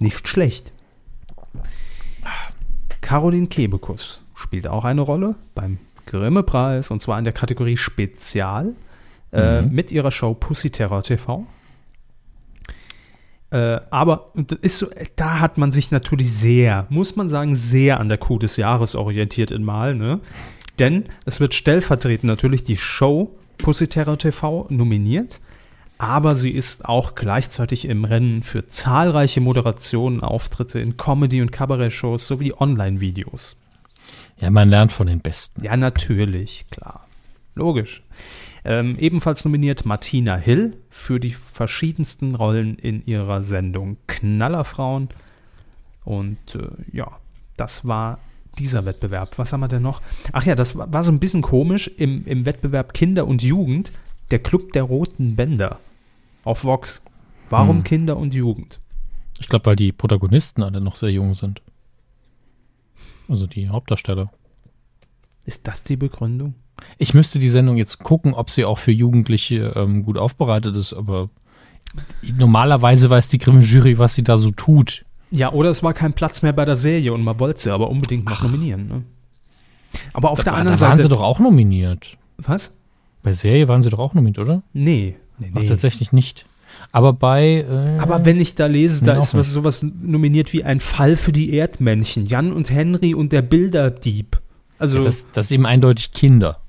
Speaker 1: Nicht schlecht. Caroline Kebekus spielt auch eine Rolle beim Grimme-Preis und zwar in der Kategorie Spezial äh,
Speaker 2: Mhm.
Speaker 1: mit ihrer Show Pussy Terror TV. Äh, aber so, da hat man sich natürlich sehr, muss man sagen, sehr an der Kuh des Jahres orientiert in Mal, ne? Denn es wird stellvertretend natürlich die Show Pussy Terror TV nominiert, aber sie ist auch gleichzeitig im Rennen für zahlreiche Moderationen, Auftritte in Comedy- und Kabarett-Shows sowie Online-Videos.
Speaker 2: Ja, man lernt von den Besten.
Speaker 1: Ja, natürlich, klar. Logisch. Ähm, ebenfalls nominiert Martina Hill für die verschiedensten Rollen in ihrer Sendung Knallerfrauen. Und äh, ja, das war dieser Wettbewerb. Was haben wir denn noch? Ach ja, das war, so ein bisschen komisch im, im Wettbewerb Kinder und Jugend. Der Club der Roten Bänder auf Vox. Warum
Speaker 2: Hm.
Speaker 1: Kinder und Jugend?
Speaker 2: Ich glaube, weil die Protagonisten alle noch sehr jung sind. Also die Hauptdarsteller.
Speaker 1: Ist das die Begründung?
Speaker 2: Ich müsste die Sendung jetzt gucken, ob sie auch für Jugendliche ähm, gut aufbereitet ist, aber normalerweise weiß die Grimme-Jury, was sie da so tut.
Speaker 1: Ja, oder es war kein Platz mehr bei der Serie und man wollte sie aber unbedingt noch nominieren. Ne? Aber auf der
Speaker 2: da,
Speaker 1: anderen
Speaker 2: da waren
Speaker 1: Seite.
Speaker 2: sie doch auch nominiert.
Speaker 1: Was?
Speaker 2: Bei Serie waren sie doch auch nominiert, oder?
Speaker 1: Nee. nee,
Speaker 2: Ach,
Speaker 1: nee.
Speaker 2: tatsächlich nicht. Aber bei. Äh,
Speaker 1: Aber wenn ich da lese, da ist was, sowas nominiert wie ein Fall für die Erdmännchen. Jan und Henry und der Bilderdieb. Also,
Speaker 2: ja, das, das ist eben eindeutig Kinder.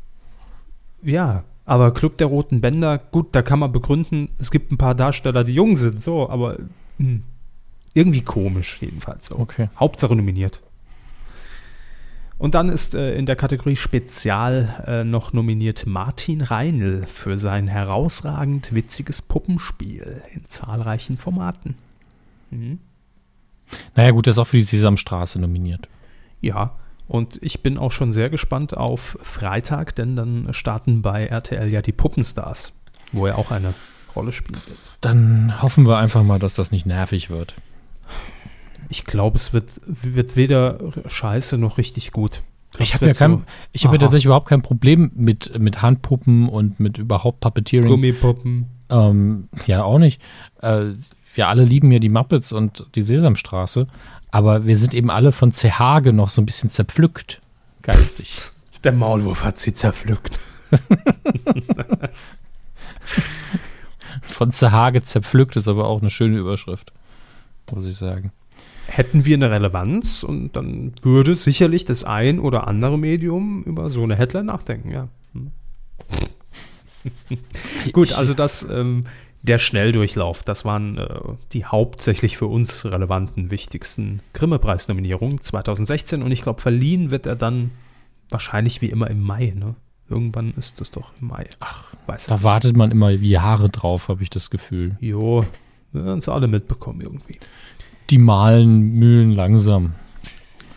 Speaker 1: ja. Aber Club der Roten Bänder, gut, da kann man begründen, es gibt ein paar Darsteller, die jung sind, so, aber hm, irgendwie komisch, jedenfalls. So.
Speaker 2: Okay.
Speaker 1: Hauptsache nominiert. Und dann ist äh, in der Kategorie Spezial äh, noch nominiert Martin Reinl für sein herausragend witziges Puppenspiel in zahlreichen Formaten. Mhm.
Speaker 2: Naja, gut, der ist auch für die Sesamstraße nominiert.
Speaker 1: Ja, und ich bin auch schon sehr gespannt auf Freitag, denn dann starten bei RTL ja die Puppenstars, wo er auch eine Rolle spielen wird.
Speaker 2: Dann hoffen wir einfach mal, dass das nicht nervig wird.
Speaker 1: Ich glaube, es wird, wird weder scheiße noch richtig gut.
Speaker 2: Ich habe ja, kein,
Speaker 1: so
Speaker 2: ich ja tatsächlich überhaupt kein Problem mit, mit Handpuppen und mit überhaupt Puppeteering.
Speaker 1: Gummipuppen.
Speaker 2: Ähm, ja, auch nicht. Äh, wir alle lieben ja die Muppets und die Sesamstraße, aber wir sind eben alle von Zerhage noch so ein bisschen zerpflückt, geistig.
Speaker 1: Der Maulwurf hat sie zerpflückt.
Speaker 2: Von Zerhage zerpflückt ist aber auch eine schöne Überschrift, muss ich sagen.
Speaker 1: Hätten wir eine Relevanz und dann würde sicherlich das ein oder andere Medium über so eine Headline nachdenken, ja. Hm. Gut, also das, ähm, der Schnelldurchlauf, das waren äh, die hauptsächlich für uns relevanten, wichtigsten Grimme-Preis-Nominierungen 2016 und ich glaube, verliehen wird er dann wahrscheinlich wie immer im Mai, ne? Irgendwann ist das doch im Mai. Ach, weiß es
Speaker 2: Da wartet man immer wie Jahre drauf, habe ich das Gefühl.
Speaker 1: Jo, wir werden es alle mitbekommen irgendwie.
Speaker 2: Die malen Mühlen langsam.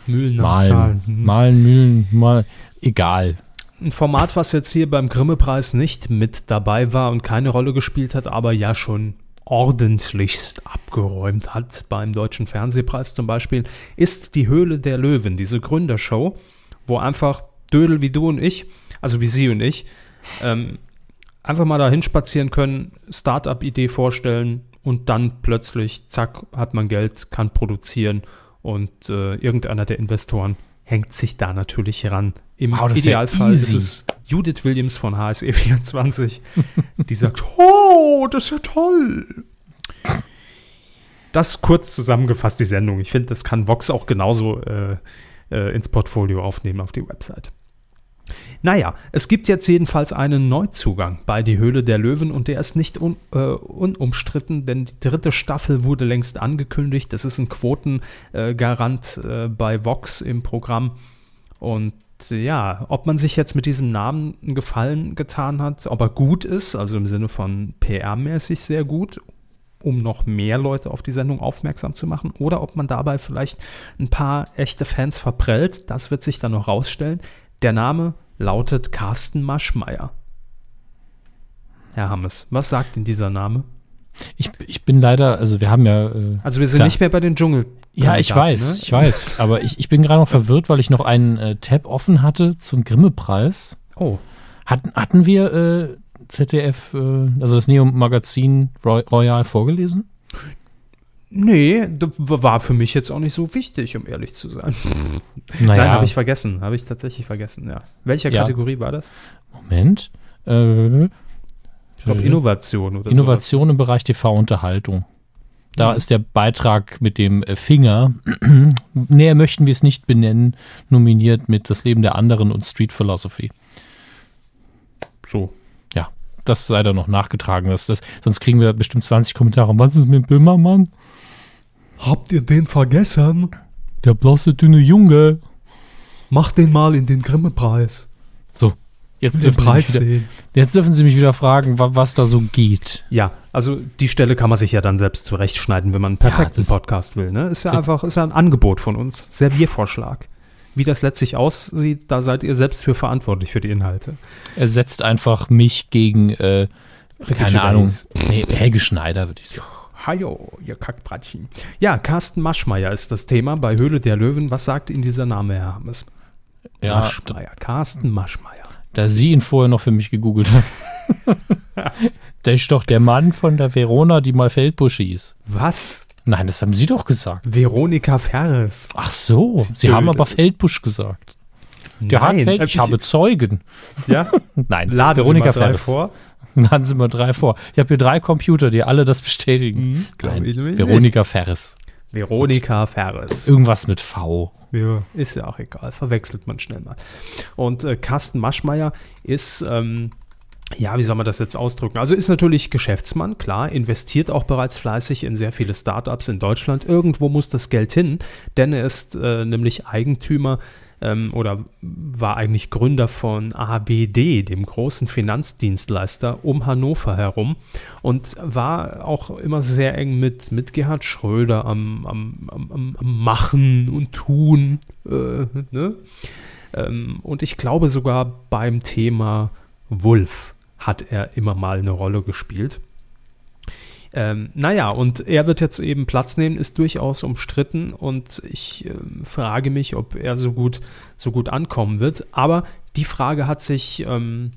Speaker 1: Mühlen
Speaker 2: Malen,
Speaker 1: Zahlen. Hm.
Speaker 2: malen Mühlen, mal egal.
Speaker 1: Ein Format, was jetzt hier beim Grimme-Preis nicht mit dabei war und keine Rolle gespielt hat, aber ja schon ordentlichst abgeräumt hat, beim Deutschen Fernsehpreis zum Beispiel, ist die Höhle der Löwen, diese Gründershow, wo einfach Dödel wie du und ich, also wie sie und ich, ähm, einfach mal dahin spazieren können, Start-up-Idee vorstellen und dann plötzlich, zack, hat man Geld, kann produzieren und äh, irgendeiner der Investoren hängt sich da natürlich ran. Im
Speaker 2: Wow, das ist ja
Speaker 1: Idealfall ist es Judith Williams von HSE24, die sagt, oh, das ist ja toll. Das kurz zusammengefasst, die Sendung. Ich finde, das kann Vox auch genauso äh, äh, ins Portfolio aufnehmen auf die Website. Naja, es gibt jetzt jedenfalls einen Neuzugang bei Die Höhle der Löwen und der ist nicht un, äh, unumstritten, denn die dritte Staffel wurde längst angekündigt. Das ist ein Quotengarant äh, bei Vox im Programm. Und ja, ob man sich jetzt mit diesem Namen einen Gefallen getan hat, ob er gut ist, also im Sinne von PR-mäßig sehr gut, um noch mehr Leute auf die Sendung aufmerksam zu machen, oder ob man dabei vielleicht ein paar echte Fans verprellt, das wird sich dann noch rausstellen. Der Name lautet Carsten Maschmeyer. Herr Hammes, was sagt Ihnen dieser Name?
Speaker 2: Ich, ich bin leider, also wir haben ja. Äh,
Speaker 1: Also wir sind nicht mehr bei den Dschungel.
Speaker 2: ja, ich weiß,
Speaker 1: ne?
Speaker 2: ich weiß. Aber ich, ich bin gerade noch verwirrt, weil ich noch einen äh, Tab offen hatte zum Grimme-Preis.
Speaker 1: Oh,
Speaker 2: Hatten, hatten wir äh, ZDF, äh, also das Neo-Magazin Roy Royal vorgelesen?
Speaker 1: Nee, das war für mich jetzt auch nicht so wichtig, um ehrlich zu sein.
Speaker 2: Naja,
Speaker 1: Nein, habe ich vergessen. Habe ich tatsächlich vergessen, ja. Welcher
Speaker 2: Ja.
Speaker 1: Kategorie war das?
Speaker 2: Moment. Äh,
Speaker 1: Ich glaube,
Speaker 2: äh,
Speaker 1: Innovation oder
Speaker 2: Innovation im Bereich TV-Unterhaltung. Da
Speaker 1: Mhm.
Speaker 2: ist der Beitrag mit dem äh, Finger, näher möchten wir es nicht benennen, nominiert mit Das Leben der anderen und Street Philosophy.
Speaker 1: sowas. So.
Speaker 2: Ja, das sei da noch nachgetragen. Das, das, sonst kriegen wir bestimmt 20 Kommentare. Was ist mit Böhmermann?
Speaker 1: Habt ihr den vergessen?
Speaker 2: Der bloße dünne Junge.
Speaker 1: Macht den mal in den Grimme-Preis.
Speaker 2: So, jetzt dürfen, Sie mich
Speaker 1: Preis
Speaker 2: wieder,
Speaker 1: sehen.
Speaker 2: jetzt dürfen Sie mich wieder fragen, wa, was da so geht.
Speaker 1: Ja, also die Stelle kann man sich ja dann selbst zurechtschneiden, wenn man einen perfekten
Speaker 2: das-
Speaker 1: Podcast will. Ne? Ist ja einfach, ist ja ein Angebot von uns. Serviervorschlag. Wie das letztlich aussieht, da seid ihr selbst für verantwortlich für die Inhalte.
Speaker 2: Er setzt einfach mich gegen, äh, keine. Ahnung, nee, Helge Schneider, würde ich sagen.
Speaker 1: Hallo, ihr Kackbratchen. Ja, Carsten Maschmeyer ist das Thema bei Höhle der Löwen. Was sagt Ihnen dieser Name, Herr Hammes?
Speaker 2: Ja,
Speaker 1: Maschmeyer, Carsten Maschmeyer.
Speaker 2: da Sie ihn vorher noch für mich gegoogelt haben. der ist doch der Mann von der Verona, die mal Feldbusch hieß.
Speaker 1: Was?
Speaker 2: Nein, das haben Sie doch gesagt.
Speaker 1: Veronika Ferres.
Speaker 2: Ach so, Sie
Speaker 1: Blöde.
Speaker 2: haben aber Feldbusch gesagt. Der hat
Speaker 1: Nein,
Speaker 2: Feld,
Speaker 1: äh,
Speaker 2: ich habe Zeugen.
Speaker 1: Ja,
Speaker 2: Nein,
Speaker 1: laden
Speaker 2: Veronika
Speaker 1: Sie mal
Speaker 2: Ferres.
Speaker 1: vor.
Speaker 2: Laden Sie mal drei vor. Ich habe hier drei Computer, die alle das bestätigen.
Speaker 1: Mhm,
Speaker 2: Nein, Veronika Ferres.
Speaker 1: Veronika Ferres.
Speaker 2: Irgendwas mit V.
Speaker 1: Ja, ist ja auch egal, verwechselt man schnell mal. Und äh, Carsten Maschmeyer ist, ähm, ja, wie soll man das jetzt ausdrücken? Also ist natürlich Geschäftsmann, klar, investiert auch bereits fleißig in sehr viele Startups in Deutschland. Irgendwo muss das Geld hin, denn er ist äh, nämlich Eigentümer ähm, oder war eigentlich Gründer von ABD, dem großen Finanzdienstleister um Hannover herum und war auch immer sehr eng mit, mit Gerhard Schröder am, am, am, am, Machen und Tun. Äh, ne? ähm, und ich glaube sogar beim Thema Wolf hat er immer mal eine Rolle gespielt. Ähm, naja, und er wird jetzt eben Platz nehmen, ist durchaus umstritten und ich ähm, frage mich, ob er so gut, so gut ankommen wird. Aber die Frage hat sich, ähm,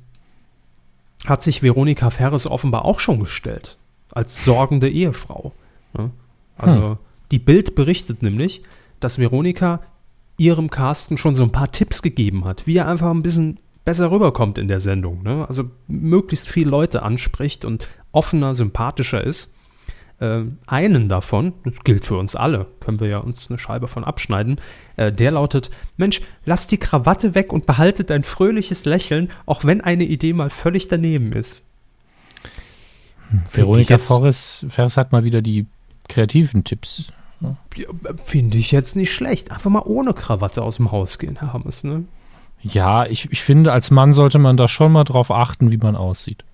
Speaker 1: hat sich Veronika Ferres offenbar auch schon gestellt, als sorgende Ehefrau. Ja? Also die Bild berichtet nämlich, dass Veronika ihrem Carsten schon so ein paar Tipps gegeben hat, wie er einfach ein bisschen besser rüberkommt in der Sendung. Ne? Also möglichst viele Leute anspricht und offener, sympathischer ist. Ähm, einen davon, das gilt für uns alle, können wir ja uns eine Scheibe von abschneiden, äh, der lautet, Mensch, lass die Krawatte weg und behaltet ein fröhliches Lächeln, auch wenn eine Idee mal völlig daneben ist. ich
Speaker 2: Veronika Ferres hat mal wieder die kreativen Tipps.
Speaker 1: Ja, Finde ich jetzt nicht schlecht. Einfach mal ohne Krawatte aus dem Haus gehen, Herr Hammes, ne?
Speaker 2: Ja, ich, ich finde, als Mann sollte man da schon mal drauf achten, wie man aussieht.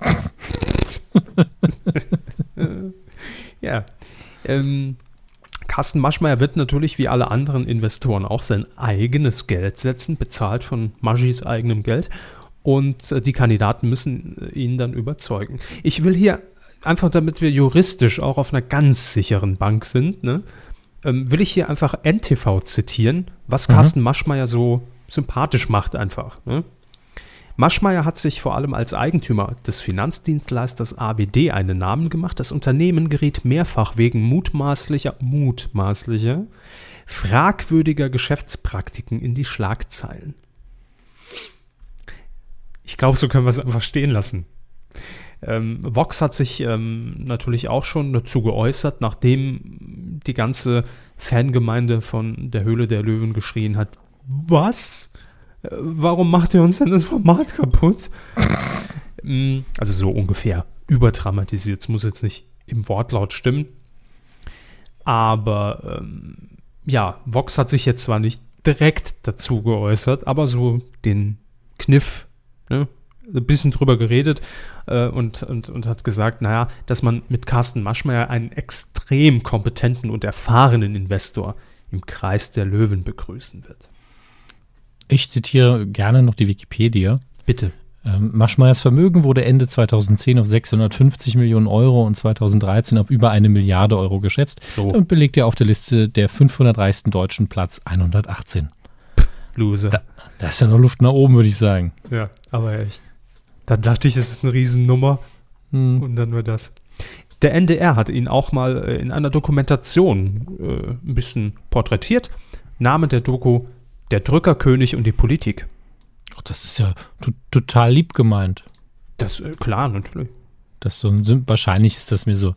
Speaker 1: Ja. Ähm, Carsten Maschmeyer wird natürlich wie alle anderen Investoren auch sein eigenes Geld setzen, bezahlt von Maschis eigenem Geld. Und äh, die Kandidaten müssen äh, ihn dann überzeugen. Ich will hier einfach, damit wir juristisch auch auf einer ganz sicheren Bank sind, ne, ähm, will ich hier einfach NTV zitieren, was
Speaker 2: Mhm.
Speaker 1: Carsten Maschmeyer so sympathisch macht einfach. Ne? Maschmeyer hat sich vor allem als Eigentümer des Finanzdienstleisters AWD einen Namen gemacht. Das Unternehmen geriet mehrfach wegen mutmaßlicher, mutmaßlicher, fragwürdiger Geschäftspraktiken in die Schlagzeilen. Ich glaube, so können wir es einfach stehen lassen. Ähm, Vox hat sich ähm, natürlich auch schon dazu geäußert, nachdem die ganze Fangemeinde von der Höhle der Löwen geschrien hat, was? Warum macht ihr uns denn das Format kaputt? Mm, also so ungefähr überdramatisiert. Es muss jetzt nicht im Wortlaut stimmen. Aber ähm, ja, Vox hat sich jetzt zwar nicht direkt dazu geäußert, aber so den Kniff, ne, ein bisschen drüber geredet äh, und, und, und hat gesagt, naja, dass man mit Carsten Maschmeyer einen extrem kompetenten und erfahrenen Investor im Kreis der Löwen begrüßen wird.
Speaker 2: Ich zitiere gerne noch die Wikipedia.
Speaker 1: Bitte.
Speaker 2: Ähm, Maschmeyers Vermögen wurde Ende 2010 auf 650 Millionen Euro und 2013 auf über eine Milliarde Euro geschätzt
Speaker 1: So.
Speaker 2: und belegt er auf der Liste der 500 reichsten Deutschen Platz 118.
Speaker 1: Loser.
Speaker 2: Da, da ist ja noch Luft nach oben, würde ich sagen.
Speaker 1: Ja, aber echt. Da dachte ich, es ist eine Riesennummer.
Speaker 2: Hm.
Speaker 1: Und dann nur das. Der NDR hat ihn auch mal äh, in einer Dokumentation äh, ein bisschen porträtiert. Name der Doku: Der Drückerkönig und die Politik.
Speaker 2: Ach, das ist ja to total lieb gemeint.
Speaker 1: Das, äh, klar, natürlich.
Speaker 2: Das so ein, wahrscheinlich ist das mir so,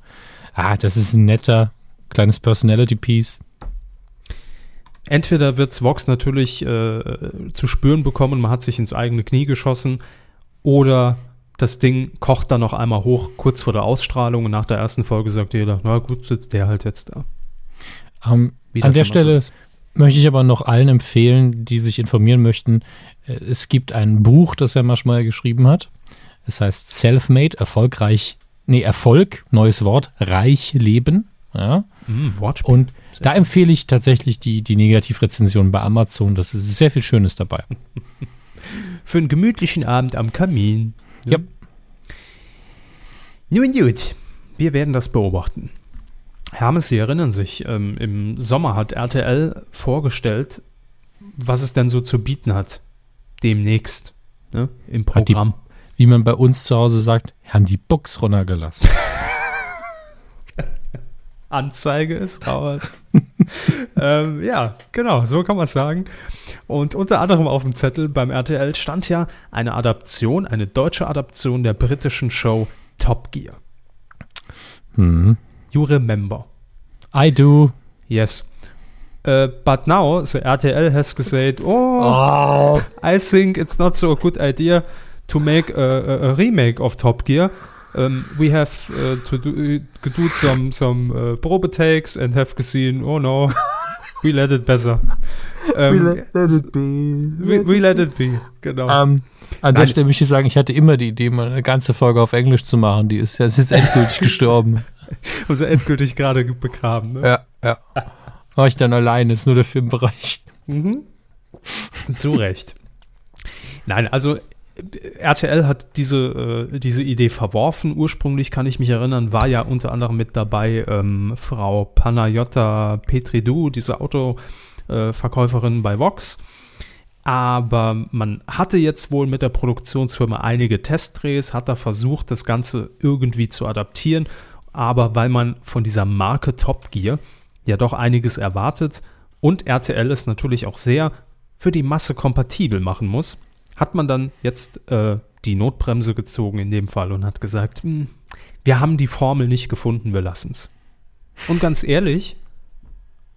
Speaker 2: ah, das ist ein netter kleines Personality-Piece.
Speaker 1: Entweder wird's Vox natürlich äh, zu spüren bekommen, man hat sich ins eigene Knie geschossen, oder das Ding kocht dann noch einmal hoch, kurz vor der Ausstrahlung, und nach der ersten Folge sagt jeder, na gut, sitzt der halt jetzt da.
Speaker 2: Ähm,
Speaker 1: Wie
Speaker 2: an der Stelle
Speaker 1: ist.
Speaker 2: Möchte ich aber noch allen empfehlen, die sich informieren möchten. äh, Es gibt ein Buch, das Herr Maschmeyer geschrieben hat. Es heißt Selfmade, erfolgreich, nee, Erfolg, neues Wort, reich leben. Ja.
Speaker 1: Hm, Wortspiel.
Speaker 2: Und da empfehle ich tatsächlich die, die Negativrezension bei Amazon. Das ist sehr viel Schönes dabei.
Speaker 1: Für einen gemütlichen Abend am Kamin.
Speaker 2: Ja.
Speaker 1: Nun gut, wir werden das beobachten. Hermes, Sie erinnern sich, ähm, im Sommer hat RTL vorgestellt, was es denn so zu bieten hat. Demnächst. Ne, Im
Speaker 2: Hat die-
Speaker 1: Programm.
Speaker 2: Wie man bei uns zu Hause sagt, haben die Box runtergelassen.
Speaker 1: Anzeige ist raus. ähm, ja, genau, so kann man es sagen. Und unter anderem auf dem Zettel beim RTL stand ja eine Adaption, eine deutsche Adaption der britischen Show Top Gear.
Speaker 2: Hm.
Speaker 1: You remember.
Speaker 2: I do.
Speaker 1: Yes. Uh, but now the RTL has said, oh, I think it's not so a good idea to make a, a, a remake of Top Gear. Um, we have uh, to do, do some some uh, probe takes and have gesehen, oh no, we let it better. Um,
Speaker 4: let it be.
Speaker 1: we, we let it be, genau.
Speaker 2: Ähm, an der. Stelle möchte ich sagen, ich hatte immer die Idee, mal eine ganze Folge auf Englisch zu machen. Die ist ja, es ist endgültig gestorben.
Speaker 1: Haben sie endgültig gerade begraben, ne?
Speaker 2: Ja, ja. War ich dann alleine, ist nur der Filmbereich.
Speaker 1: Mhm. Zu Recht. Nein, also äh, RTL hat diese, äh, diese Idee verworfen. Ursprünglich kann ich mich erinnern, war ja unter anderem mit dabei ähm, Frau Panayota Petridou, diese Autoverkäuferin bei Vox. Aber man hatte jetzt wohl mit der Produktionsfirma einige Testdrehs, hat da versucht, das Ganze irgendwie zu adaptieren. Aber weil man von dieser Marke Top Gear ja doch einiges erwartet und RTL es natürlich auch sehr für die Masse kompatibel machen muss, hat man dann jetzt äh, die Notbremse gezogen in dem Fall und hat gesagt, "Hm, wir haben die Formel nicht gefunden, wir lassen's. Und ganz ehrlich,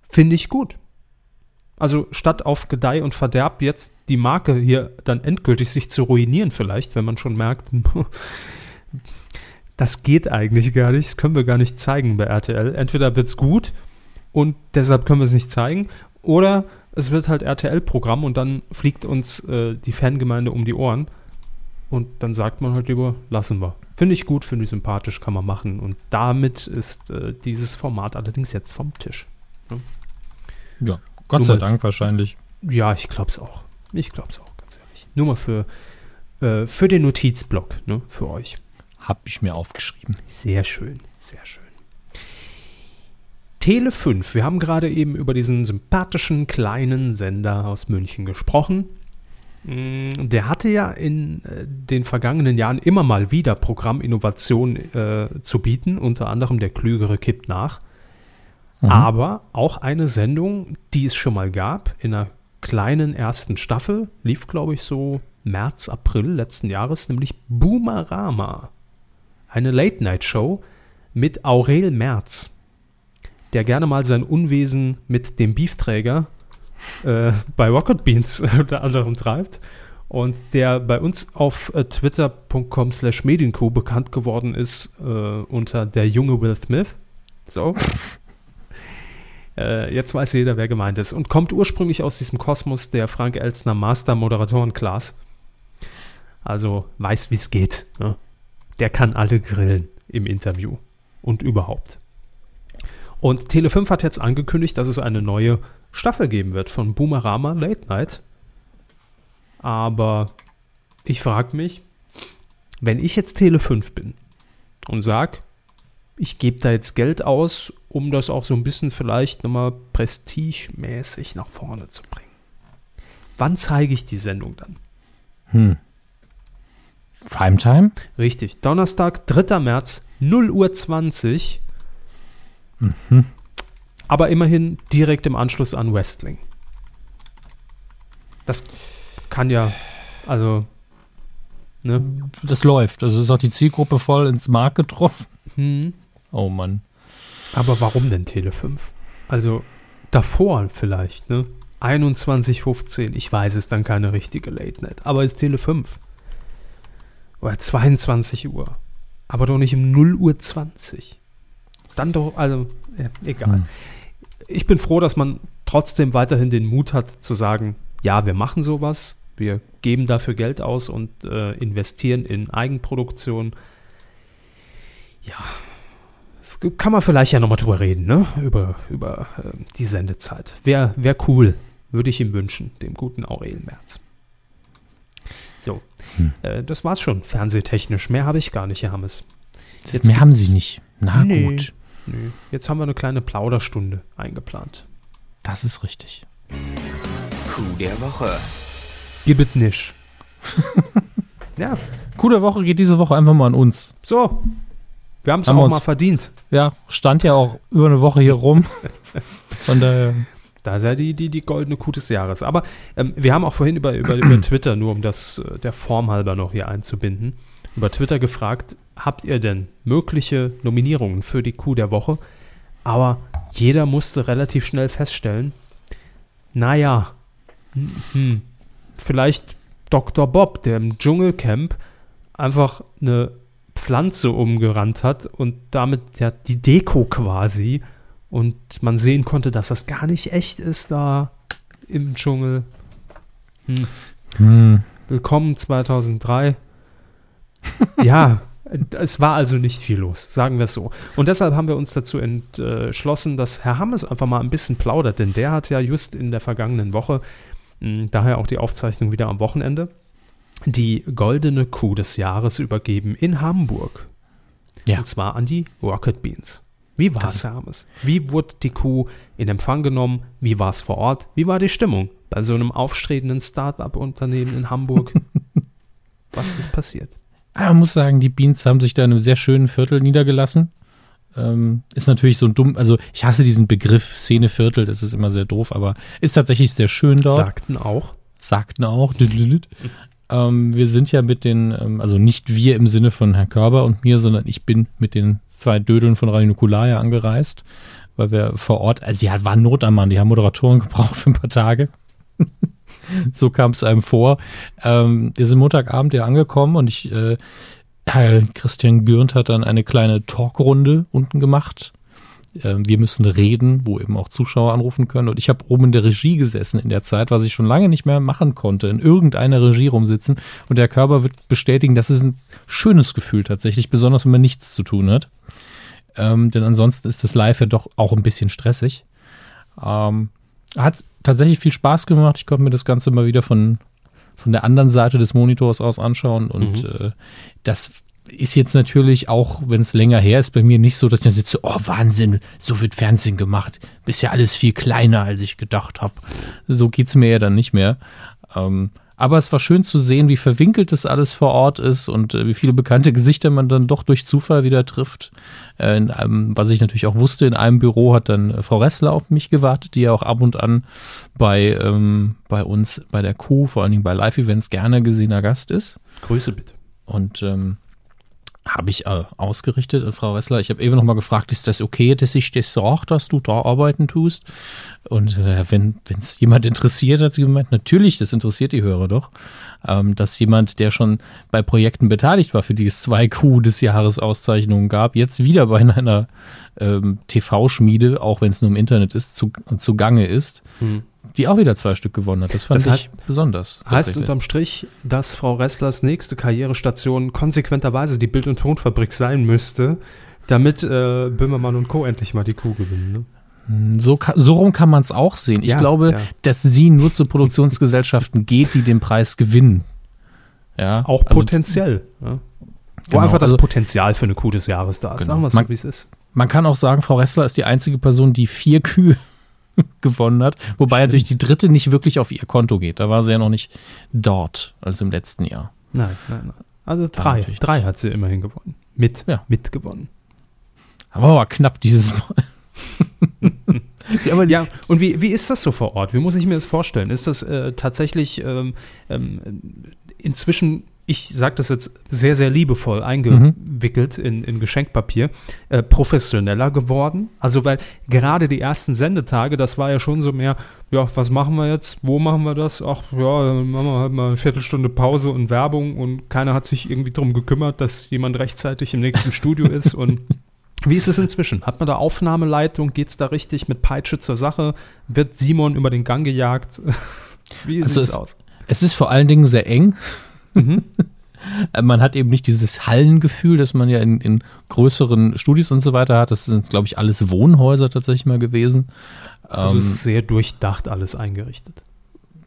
Speaker 1: finde ich gut. Also statt auf Gedeih und Verderb jetzt die Marke hier dann endgültig sich zu ruinieren vielleicht, wenn man schon merkt, das geht eigentlich gar nicht, das können wir gar nicht zeigen bei RTL. Entweder wird's gut und deshalb können wir es nicht zeigen, oder es wird halt RTL-Programm und dann fliegt uns äh, die Fangemeinde um die Ohren. Und dann sagt man halt lieber, lassen wir. Finde ich gut, finde ich sympathisch, kann man machen. Und damit ist äh, dieses Format allerdings jetzt vom Tisch.
Speaker 2: Ja, Gott sei Dank wahrscheinlich.
Speaker 1: Ja, ich glaube es auch. Ich glaube es auch, ganz ehrlich. Nur mal für, äh, für den Notizblock, ne, für euch.
Speaker 2: Hab ich mir aufgeschrieben.
Speaker 1: Sehr schön, sehr schön. Tele 5, wir haben gerade eben über diesen sympathischen kleinen Sender aus München gesprochen. Mm, Der hatte ja in äh, den vergangenen Jahren immer mal wieder Programminnovation äh, zu bieten, unter anderem der Klügere kippt nach. Aber auch eine Sendung, die es schon mal gab, in einer kleinen ersten Staffel, lief, glaube ich, so März, April letzten Jahres, nämlich Boomerama. Eine Late-Night-Show mit Aurel Merz, der gerne mal sein Unwesen mit dem Beefträger äh, bei Rocket Beans unter anderem treibt und der bei uns auf äh, twitter.com slash medienkuh bekannt geworden ist äh, unter der junge Will Smith. So. Äh, jetzt weiß jeder, wer gemeint ist. Und kommt ursprünglich aus diesem Kosmos der Frank Elstner Master Moderatoren Class. Also weiß, wie es geht. Ne? Der kann alle grillen im Interview und überhaupt. Und Tele5 hat jetzt angekündigt, dass es eine neue Staffel geben wird von Boomerama Late Night. Aber ich frage mich, wenn ich jetzt Tele5 bin und sage, ich gebe da jetzt Geld aus, um das auch so ein bisschen vielleicht nochmal prestigemäßig nach vorne zu bringen. Wann zeige ich die Sendung dann?
Speaker 2: Hm. Primetime?
Speaker 1: Richtig, Donnerstag, 3. März, 0 Uhr 20. Aber immerhin direkt im Anschluss an Wrestling. Das kann ja, also, ne?
Speaker 2: Das läuft. Also ist auch die Zielgruppe voll ins Mark getroffen.
Speaker 1: Hm.
Speaker 2: Oh Mann.
Speaker 1: Aber warum denn Tele 5? Also davor vielleicht, ne? 21.15, ich weiß, es ist dann keine richtige Late Night, aber ist Tele 5. Oder 22 Uhr. Aber doch nicht um 0 Uhr 20. Dann doch, also, ja, egal.
Speaker 2: Hm.
Speaker 1: Ich bin froh, dass man trotzdem weiterhin den Mut hat zu sagen, ja, wir machen sowas, wir geben dafür Geld aus und äh, investieren in Eigenproduktion. Ja, kann man vielleicht ja nochmal drüber reden, ne? Über, über äh, die Sendezeit. Wäre wär cool, würde ich ihm wünschen, dem guten Aurel Merz. So,
Speaker 2: Hm.
Speaker 1: äh, das war's schon, fernsehtechnisch. Mehr habe ich gar nicht, Herr Hammes.
Speaker 2: Jetzt mehr haben sie nicht. Na
Speaker 1: Nee.
Speaker 2: gut.
Speaker 1: Nö, jetzt haben wir eine kleine Plauderstunde eingeplant.
Speaker 2: Das ist richtig.
Speaker 3: Coup der Woche.
Speaker 1: Gib it nicht. ja,
Speaker 2: Coup der Woche geht diese Woche einfach mal an uns.
Speaker 1: so. Wir haben es auch
Speaker 2: uns-
Speaker 1: mal verdient.
Speaker 2: Ja, stand ja auch über eine Woche hier rum. Von daher.
Speaker 1: Da ist ja die, die, die goldene Kuh des Jahres. Aber ähm, wir haben auch vorhin über, über, über Twitter, nur um das äh, der Form halber noch hier einzubinden, über Twitter gefragt, habt ihr denn mögliche Nominierungen für die Kuh der Woche? Aber jeder musste relativ schnell feststellen, naja, hm, hm, vielleicht Dr. Bob, der im Dschungelcamp einfach eine Pflanze umgerannt hat und damit ja die Deko quasi und man sehen konnte, dass das gar nicht echt ist da im Dschungel. Hm.
Speaker 2: Hm.
Speaker 1: Willkommen 2003. ja, es war also nicht viel los, sagen wir es so. Und deshalb haben wir uns dazu entschlossen, dass Herr Hammes einfach mal ein bisschen plaudert, denn der hat ja just in der vergangenen Woche, mh, daher auch die Aufzeichnung wieder am Wochenende, die goldene Kuh des Jahres übergeben in Hamburg.
Speaker 2: Ja.
Speaker 1: Und zwar an die Rocket Beans. Wie war
Speaker 2: Das-
Speaker 1: es? Wie wurde die Kuh in Empfang genommen? Wie war es vor Ort? Wie war die Stimmung bei so einem aufstrebenden Start-up-Unternehmen in Hamburg? Was ist passiert?
Speaker 2: Aber man muss sagen, die Beans haben sich da in einem sehr schönen Viertel niedergelassen. Ähm, ist natürlich so dumm, also ich hasse diesen Begriff Szeneviertel, das ist immer sehr doof, aber ist tatsächlich sehr schön dort.
Speaker 1: Sagten auch.
Speaker 2: sagten auch. Ähm, wir sind ja mit den, ähm, also nicht wir im Sinne von Herrn Körber und mir, sondern ich bin mit den zwei Dödeln von Radio Nukular angereist, weil wir vor Ort, also die waren Not am Mann, die haben Moderatoren gebraucht für ein paar Tage. so kam es einem vor. Ähm, wir sind Montagabend hier angekommen und ich, äh, Christian Gürnt hat dann eine kleine Talkrunde unten gemacht. Äh, wir müssen reden, wo eben auch Zuschauer anrufen können. Und ich habe oben in der Regie gesessen in der Zeit, was ich schon lange nicht mehr machen konnte, in irgendeiner Regie rumsitzen. Und der Körper wird bestätigen, das ist ein schönes Gefühl tatsächlich, besonders wenn man nichts zu tun hat. Ähm, denn ansonsten ist das Live ja doch auch ein bisschen stressig. Ähm, hat tatsächlich viel Spaß gemacht. Ich konnte mir das Ganze mal wieder von, von der anderen Seite des Monitors aus anschauen. Und äh, das ist jetzt natürlich auch, wenn es länger her ist, bei mir nicht so, dass ich dann sitze, oh Wahnsinn, so wird Fernsehen gemacht. Bist ja alles viel kleiner, als ich gedacht habe. So geht's mir ja dann nicht mehr. Ähm, aber es war schön zu sehen, wie verwinkelt das alles vor Ort ist und äh, wie viele bekannte Gesichter man dann doch durch Zufall wieder trifft. Äh, in einem, was ich natürlich auch wusste, in einem Büro hat dann äh, Frau Ressler auf mich gewartet, die ja auch ab und an bei, ähm, bei uns, bei der Kuh, vor allen Dingen bei Live-Events gerne gesehener Gast ist.
Speaker 1: Grüße bitte.
Speaker 2: Und ähm, habe ich äh, ausgerichtet, und Frau Ressler. Ich habe eben noch mal gefragt, ist das okay, dass ich das sage, dass du da arbeiten tust? Und äh, wenn es jemand interessiert, hat sie gemeint, natürlich, das interessiert die Hörer doch, ähm, dass jemand, der schon bei Projekten beteiligt war, für die es zwei Q des Jahres Auszeichnungen gab, jetzt wieder bei einer ähm, TV-Schmiede, auch wenn es nur im Internet ist, zu, zugange ist, die auch wieder zwei Stück gewonnen hat. Das fand
Speaker 1: Das heißt-
Speaker 2: ich besonders.
Speaker 1: Heißt unterm Strich, dass Frau Resslers nächste Karrierestation konsequenterweise die Bild- und Tonfabrik sein müsste, damit äh, Böhmermann und Co. endlich mal die Kuh gewinnen. Ne?
Speaker 2: So, so rum kann man es auch sehen. Ich
Speaker 1: Ja,
Speaker 2: glaube,
Speaker 1: ja.
Speaker 2: dass sie nur zu Produktionsgesellschaften geht, die den Preis gewinnen. Ja,
Speaker 1: Auch
Speaker 2: also
Speaker 1: potenziell. Ja? Wo
Speaker 2: Genau,
Speaker 1: einfach das
Speaker 2: also-
Speaker 1: Potenzial für eine Kuh des Jahres da ist.
Speaker 2: Genau.
Speaker 1: Sagen wir es
Speaker 2: Man-
Speaker 1: so, wie es ist.
Speaker 2: Man kann auch sagen, Frau Ressler ist die einzige Person, die vier Kühe gewonnen hat, wobei
Speaker 1: Stimmt.
Speaker 2: natürlich die dritte nicht wirklich auf ihr Konto geht. Da war sie ja noch nicht dort, also im letzten Jahr.
Speaker 1: Nein, nein, nein. Also drei. Drei hat sie immerhin gewonnen. Mit,
Speaker 2: Ja.
Speaker 1: mitgewonnen.
Speaker 2: Aber war knapp dieses Mal.
Speaker 1: Aber ja, und wie, wie ist das so vor Ort? Wie muss ich mir das vorstellen? Ist das äh, tatsächlich ähm, ähm, inzwischen, ich sage das jetzt sehr, sehr liebevoll eingewickelt in, in Geschenkpapier, äh, professioneller geworden? Also, weil gerade die ersten Sendetage, das war ja schon so mehr, ja, was machen wir jetzt? Wo machen wir das? Ach, ja, dann machen wir halt mal eine Viertelstunde Pause und Werbung und keiner hat sich irgendwie darum gekümmert, dass jemand rechtzeitig im nächsten Studio ist und wie ist es inzwischen? Hat man da Aufnahmeleitung? Geht es da richtig mit Peitsche zur Sache? Wird Simon über den Gang gejagt? Wie
Speaker 2: Also
Speaker 1: sieht's
Speaker 2: es-
Speaker 1: aus?
Speaker 2: Es ist vor allen Dingen sehr eng.
Speaker 1: Mhm.
Speaker 2: Äh, Man hat eben nicht dieses Hallengefühl, das man ja in, in größeren Studios und so weiter hat. Das sind, glaube ich, alles Wohnhäuser tatsächlich mal gewesen.
Speaker 1: Also
Speaker 2: Ähm,
Speaker 1: es ist sehr durchdacht alles eingerichtet.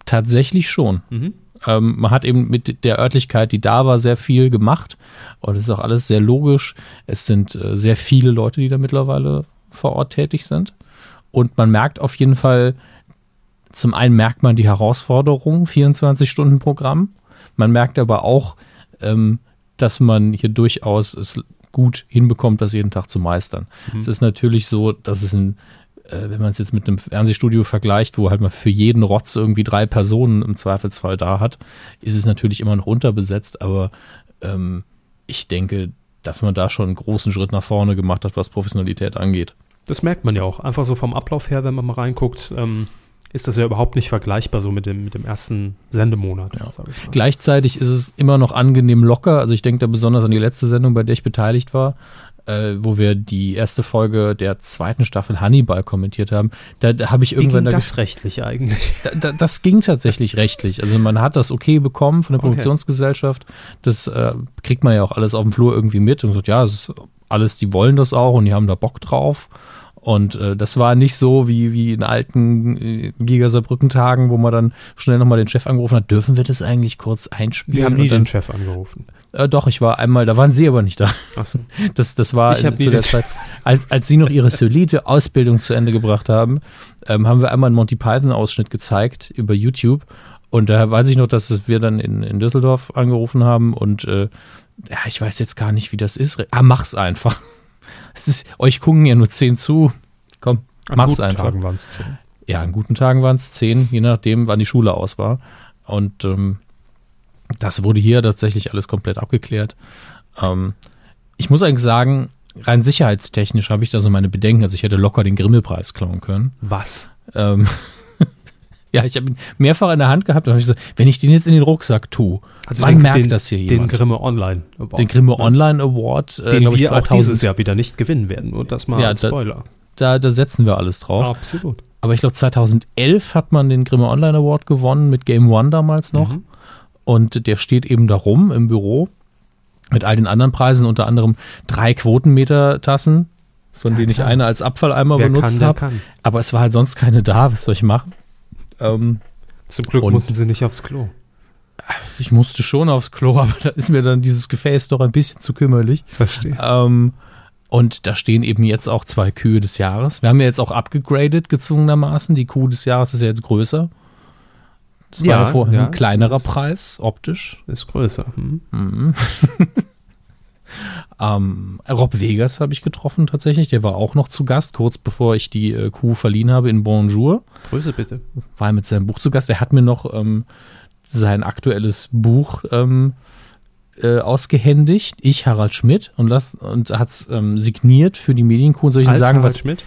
Speaker 2: tatsächlich schon.
Speaker 1: Mhm.
Speaker 2: Ähm, man hat eben mit der Örtlichkeit, die da war, sehr viel gemacht. Und es ist auch alles sehr logisch. Es sind äh, sehr viele Leute, die da mittlerweile vor Ort tätig sind. Und man merkt auf jeden Fall, zum einen merkt man die Herausforderung, 24 Stunden Programm. Man merkt aber auch, ähm, dass man hier durchaus es gut hinbekommt, das jeden Tag zu meistern. Es ist natürlich so, dass es ein äh, wenn man es jetzt mit einem Fernsehstudio vergleicht, wo halt man für jeden Rotz irgendwie drei Personen im Zweifelsfall da hat, ist es natürlich immer noch unterbesetzt, aber ähm, ich denke, dass man da schon einen großen Schritt nach vorne gemacht hat, was Professionalität angeht.
Speaker 1: Das merkt man ja auch. Einfach so vom Ablauf her, wenn man mal reinguckt, ähm, ist das ja überhaupt nicht vergleichbar so mit dem, mit dem ersten Sendemonat.
Speaker 2: Ja. Gleichzeitig ist es immer noch angenehm locker. Also ich denke da besonders an die letzte Sendung, bei der ich beteiligt war, äh, wo wir die erste Folge der zweiten Staffel Hannibal kommentiert haben. Da, da habe ich
Speaker 1: Wie
Speaker 2: irgendwann
Speaker 1: ging
Speaker 2: da
Speaker 1: das rechtlich eigentlich?
Speaker 2: Da, da, das ging tatsächlich rechtlich. Also man hat das okay bekommen von der
Speaker 1: Okay.
Speaker 2: Produktionsgesellschaft. Das äh, kriegt man ja auch alles auf dem Flur irgendwie mit und sagt, ja, es ist alles, die wollen das auch und die haben da Bock drauf. Und äh, das war nicht so wie, wie in alten äh, Giga-Saarbrücken-Tagen, wo man dann schnell nochmal den Chef angerufen hat, dürfen wir das eigentlich kurz einspielen?
Speaker 1: Wir haben nie
Speaker 2: dann,
Speaker 1: den Chef angerufen.
Speaker 2: Äh, doch, ich war einmal, da waren sie aber nicht da.
Speaker 1: Achso.
Speaker 2: Das, das war in- zu der Zeit, als, als sie noch ihre solide Ausbildung zu Ende gebracht haben, ähm, haben wir einmal einen Monty Python-Ausschnitt gezeigt über YouTube. Und da weiß ich noch, dass wir dann in, in Düsseldorf angerufen haben und äh, ja, ich weiß jetzt gar nicht, wie das ist. Ah, mach's einfach. Es ist, euch gucken ja nur zehn zu. Komm,
Speaker 1: An
Speaker 2: mach's
Speaker 1: guten
Speaker 2: einfach.
Speaker 1: Tagen waren es zehn.
Speaker 2: Ja, an guten Tagen waren es zehn, je nachdem, wann die Schule aus war. Und ähm, das wurde hier tatsächlich alles komplett abgeklärt. Ähm, ich muss eigentlich sagen, rein sicherheitstechnisch habe ich da so meine Bedenken. Also ich hätte locker den Grimme-Preis klauen können.
Speaker 1: Was?
Speaker 2: Ähm, ja, ich habe ihn mehrfach in der Hand gehabt und habe ich gesagt, wenn ich den jetzt in den Rucksack tue,
Speaker 1: Also
Speaker 2: wann
Speaker 1: den-
Speaker 2: merkt
Speaker 1: den-
Speaker 2: das hier
Speaker 1: Den
Speaker 2: jemand?
Speaker 1: Grimme Online Award.
Speaker 2: den Grimme Online Award, äh,
Speaker 1: den wir auch
Speaker 2: 2000.
Speaker 1: dieses Jahr wieder nicht gewinnen werden. Und das mal
Speaker 2: Ja, da-
Speaker 1: Spoiler.
Speaker 2: da, da setzen wir alles drauf.
Speaker 1: Absolut.
Speaker 2: Aber ich glaube, 2011 hat man den Grimme Online Award gewonnen mit Game One damals noch.
Speaker 1: Mhm.
Speaker 2: Und der steht eben da rum im Büro mit all den anderen Preisen, unter anderem drei Quotenmeter-Tassen, von
Speaker 1: Ja,
Speaker 2: denen ich
Speaker 1: klar.
Speaker 2: eine als Abfalleimer
Speaker 1: Wer
Speaker 2: benutzt habe. Aber es war halt sonst keine da. Was soll ich machen? Ähm,
Speaker 1: Zum Glück mussten sie nicht aufs Klo.
Speaker 2: ich musste schon aufs Klo, aber da ist mir dann dieses Gefäß doch ein bisschen zu kümmerlich.
Speaker 1: Verstehe.
Speaker 2: Ähm, und da stehen eben jetzt auch zwei Kühe des Jahres. Wir haben ja jetzt auch abgegradet, gezwungenermaßen. Die Kuh des Jahres ist ja jetzt größer. Das war
Speaker 1: Ja,
Speaker 2: vorher
Speaker 1: ja.
Speaker 2: ein kleinerer Preis, optisch.
Speaker 1: Ist größer. Hm.
Speaker 2: Mhm. ähm, Rob Vegas habe ich getroffen tatsächlich. Der war auch noch zu Gast, kurz bevor ich die äh, Kuh verliehen habe in Bonjour.
Speaker 1: Größe bitte.
Speaker 2: War er mit seinem Buch zu Gast. Er hat mir noch ähm, sein aktuelles Buch ähm, äh, ausgehändigt. Ich, Harald Schmidt, und, las- und hat es ähm, signiert für die Medienkuh. Soll ich Ihnen sagen,
Speaker 1: Harald
Speaker 2: was.
Speaker 1: Schmidt?